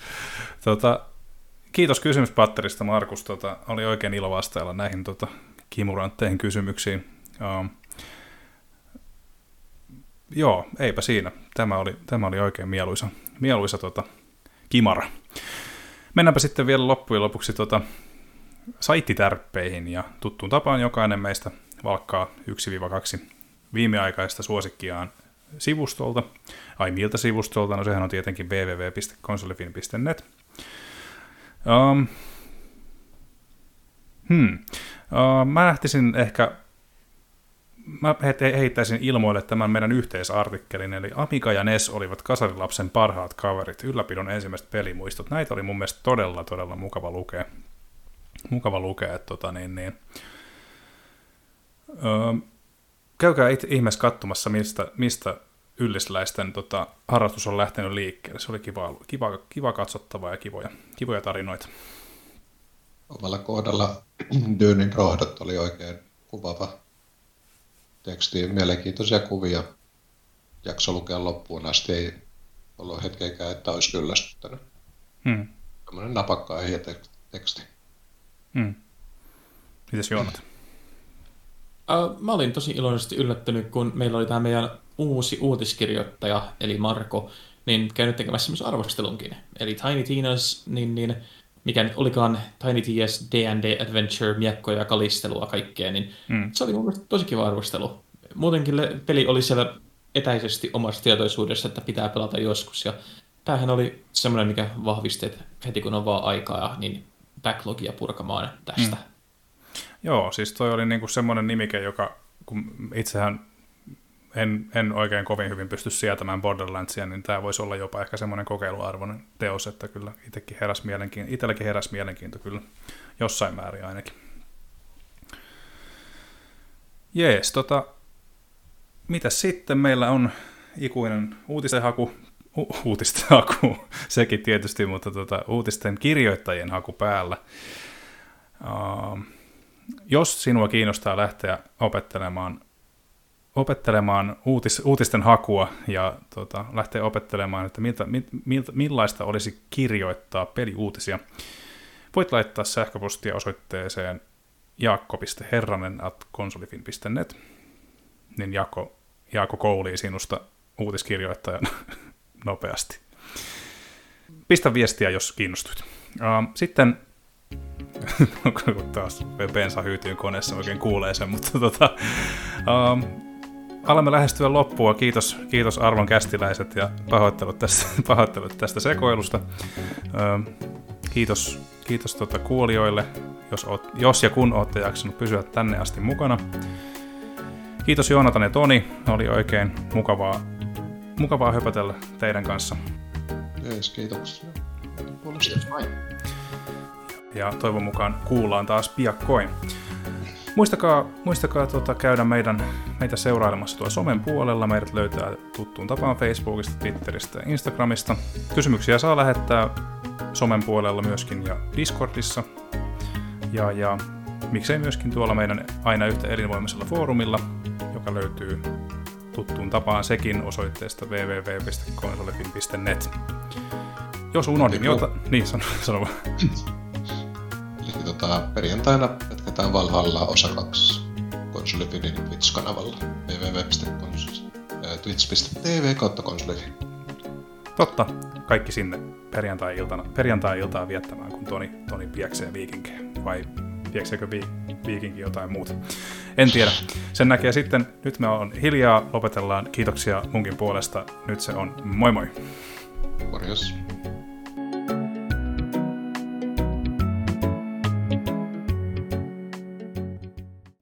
Tota, kiitos kysymyspatterista, Markus. Tota, oli oikein ilo vastailla näihin tota, kimurantteihin kysymyksiin. Um, joo, eipä siinä. Tämä oli, tämä oli oikein mieluisa, mieluisa tota, kimara. Mennäänpä sitten vielä loppujen lopuksi tota, saittitärppeihin ja tuttuun tapaan jokainen meistä valkkaa 1-2 viimeaikaista suosikkiaan sivustolta. Ai miltä sivustolta? No sehän on tietenkin www.konsolifin.net. Um, Hmm. Mä lähtisin ehkä, mä heittäisin ilmoille tämän meidän yhteisartikkelin, eli Amiga ja NES olivat kasarilapsen parhaat kaverit, ylläpidon ensimmäiset pelimuistot. Näitä oli mun mielestä todella, todella mukava lukea. Mukava lukea, että tota, niin, niin. Uh, käykää ihmeessä katsomassa, mistä, mistä yllisläisten tota, harrastus on lähtenyt liikkeelle. Se oli kiva, kiva, kiva katsottavaa ja kivoja, kivoja tarinoita. Omalla kohdalla [CLEARS THROAT] Dynin rohdot oli oikein kuvava teksti, mielenkiintoisia kuvia. Jakso lukea loppuun asti, ei ollut hetkeäkään, että olisi kyllästyttänyt. Hmm. Tämmöinen napakka teksti. Hmm. Mites Joonat? Mä olin tosi iloisesti yllättynyt, kun meillä oli tämä meidän uusi uutiskirjoittaja, eli Marko, niin käynyt tekemässä myös arvostelunkin. Eli Tiny Tina's, niin, niin mikä nyt olikaan Tiny Tina's D&D Adventure, miekkoja ja kalistelua kaikkea, niin mm. se oli mun mielestä tosi kiva arvostelu. Muutenkin peli oli siellä etäisesti omassa tietoisuudessa, että pitää pelata joskus, ja tämähän oli semmoinen, mikä vahvisti, että heti kun on vaan aikaa, niin backlogia purkamaan tästä. Mm. Joo, siis toi oli niinku semmoinen nimike, joka, kun itsehän en, en oikein kovin hyvin pysty sietämään Borderlandsia, niin tämä voisi olla jopa ehkä semmoinen kokeiluarvoinen teos, että kyllä itsekin heräs mielenkiinto, itselläkin heräs mielenkiinto kyllä jossain määrin ainakin. Jees, tota, mitäs sitten meillä on ikuinen uutisten haku, u- uutisten haku, [LAUGHS] sekin tietysti, mutta tota, uutisten kirjoittajien haku päällä. Uh, jos sinua kiinnostaa lähteä opettelemaan opettelemaan uutis, uutisten hakua ja tota, lähteä opettelemaan, että miltä, miltä, millaista olisi kirjoittaa peliuutisia. Voit laittaa sähköpostia osoitteeseen jaakko.herranen at konsolifin.net, niin Jaakko, Jaakko koulii sinusta uutiskirjoittajana [LAUGHS] nopeasti. Pistä viestiä, jos kiinnostuit. Sitten [LAUGHS] taas bensa hyytyy koneessa oikein kuulee sen, mutta tota, um, alamme lähestyä loppua. Kiitos, kiitos arvon kästiläiset ja pahoittelut tästä, [LAUGHS] pahoittelut tästä sekoilusta. Ö, kiitos kiitos tuota kuulijoille, jos, oot, jos ja kun olette jaksanut pysyä tänne asti mukana. Kiitos Joonatan ja Toni, oli oikein mukavaa, mukavaa höpötellä teidän kanssa. Jees, kiitoksia. Kiitos Ja toivon mukaan kuullaan taas piakkoin. Muistakaa, muistakaa tuota, käydä meidän, meitä seurailemassa tuolla somen puolella. Meidät löytää tuttuun tapaan Facebookista, Twitteristä ja Instagramista. Kysymyksiä saa lähettää somen puolella myöskin ja Discordissa. Ja, ja miksei myöskin tuolla meidän aina yhtä elinvoimaisella foorumilla, joka löytyy tuttuun tapaan sekin osoitteesta www.konsolefin.net. Jos unohdin jotain... Niin, sano, [LAUGHS] sano [CLEARS THROAT] Eli tota, perjantaina jatketaan Valhalla osa 2 konsolifinin Twitch-kanavalla www.twitch.tv kautta konsolifin. Totta, kaikki sinne perjantai-iltana, perjantai-iltaa viettämään, kun Toni, Toni pieksee viikinkejä. Vai piekseekö vi, viikinki jotain muuta? En tiedä. Sen näkee sitten. Nyt me on hiljaa, lopetellaan. Kiitoksia munkin puolesta. Nyt se on moi moi. Morjos.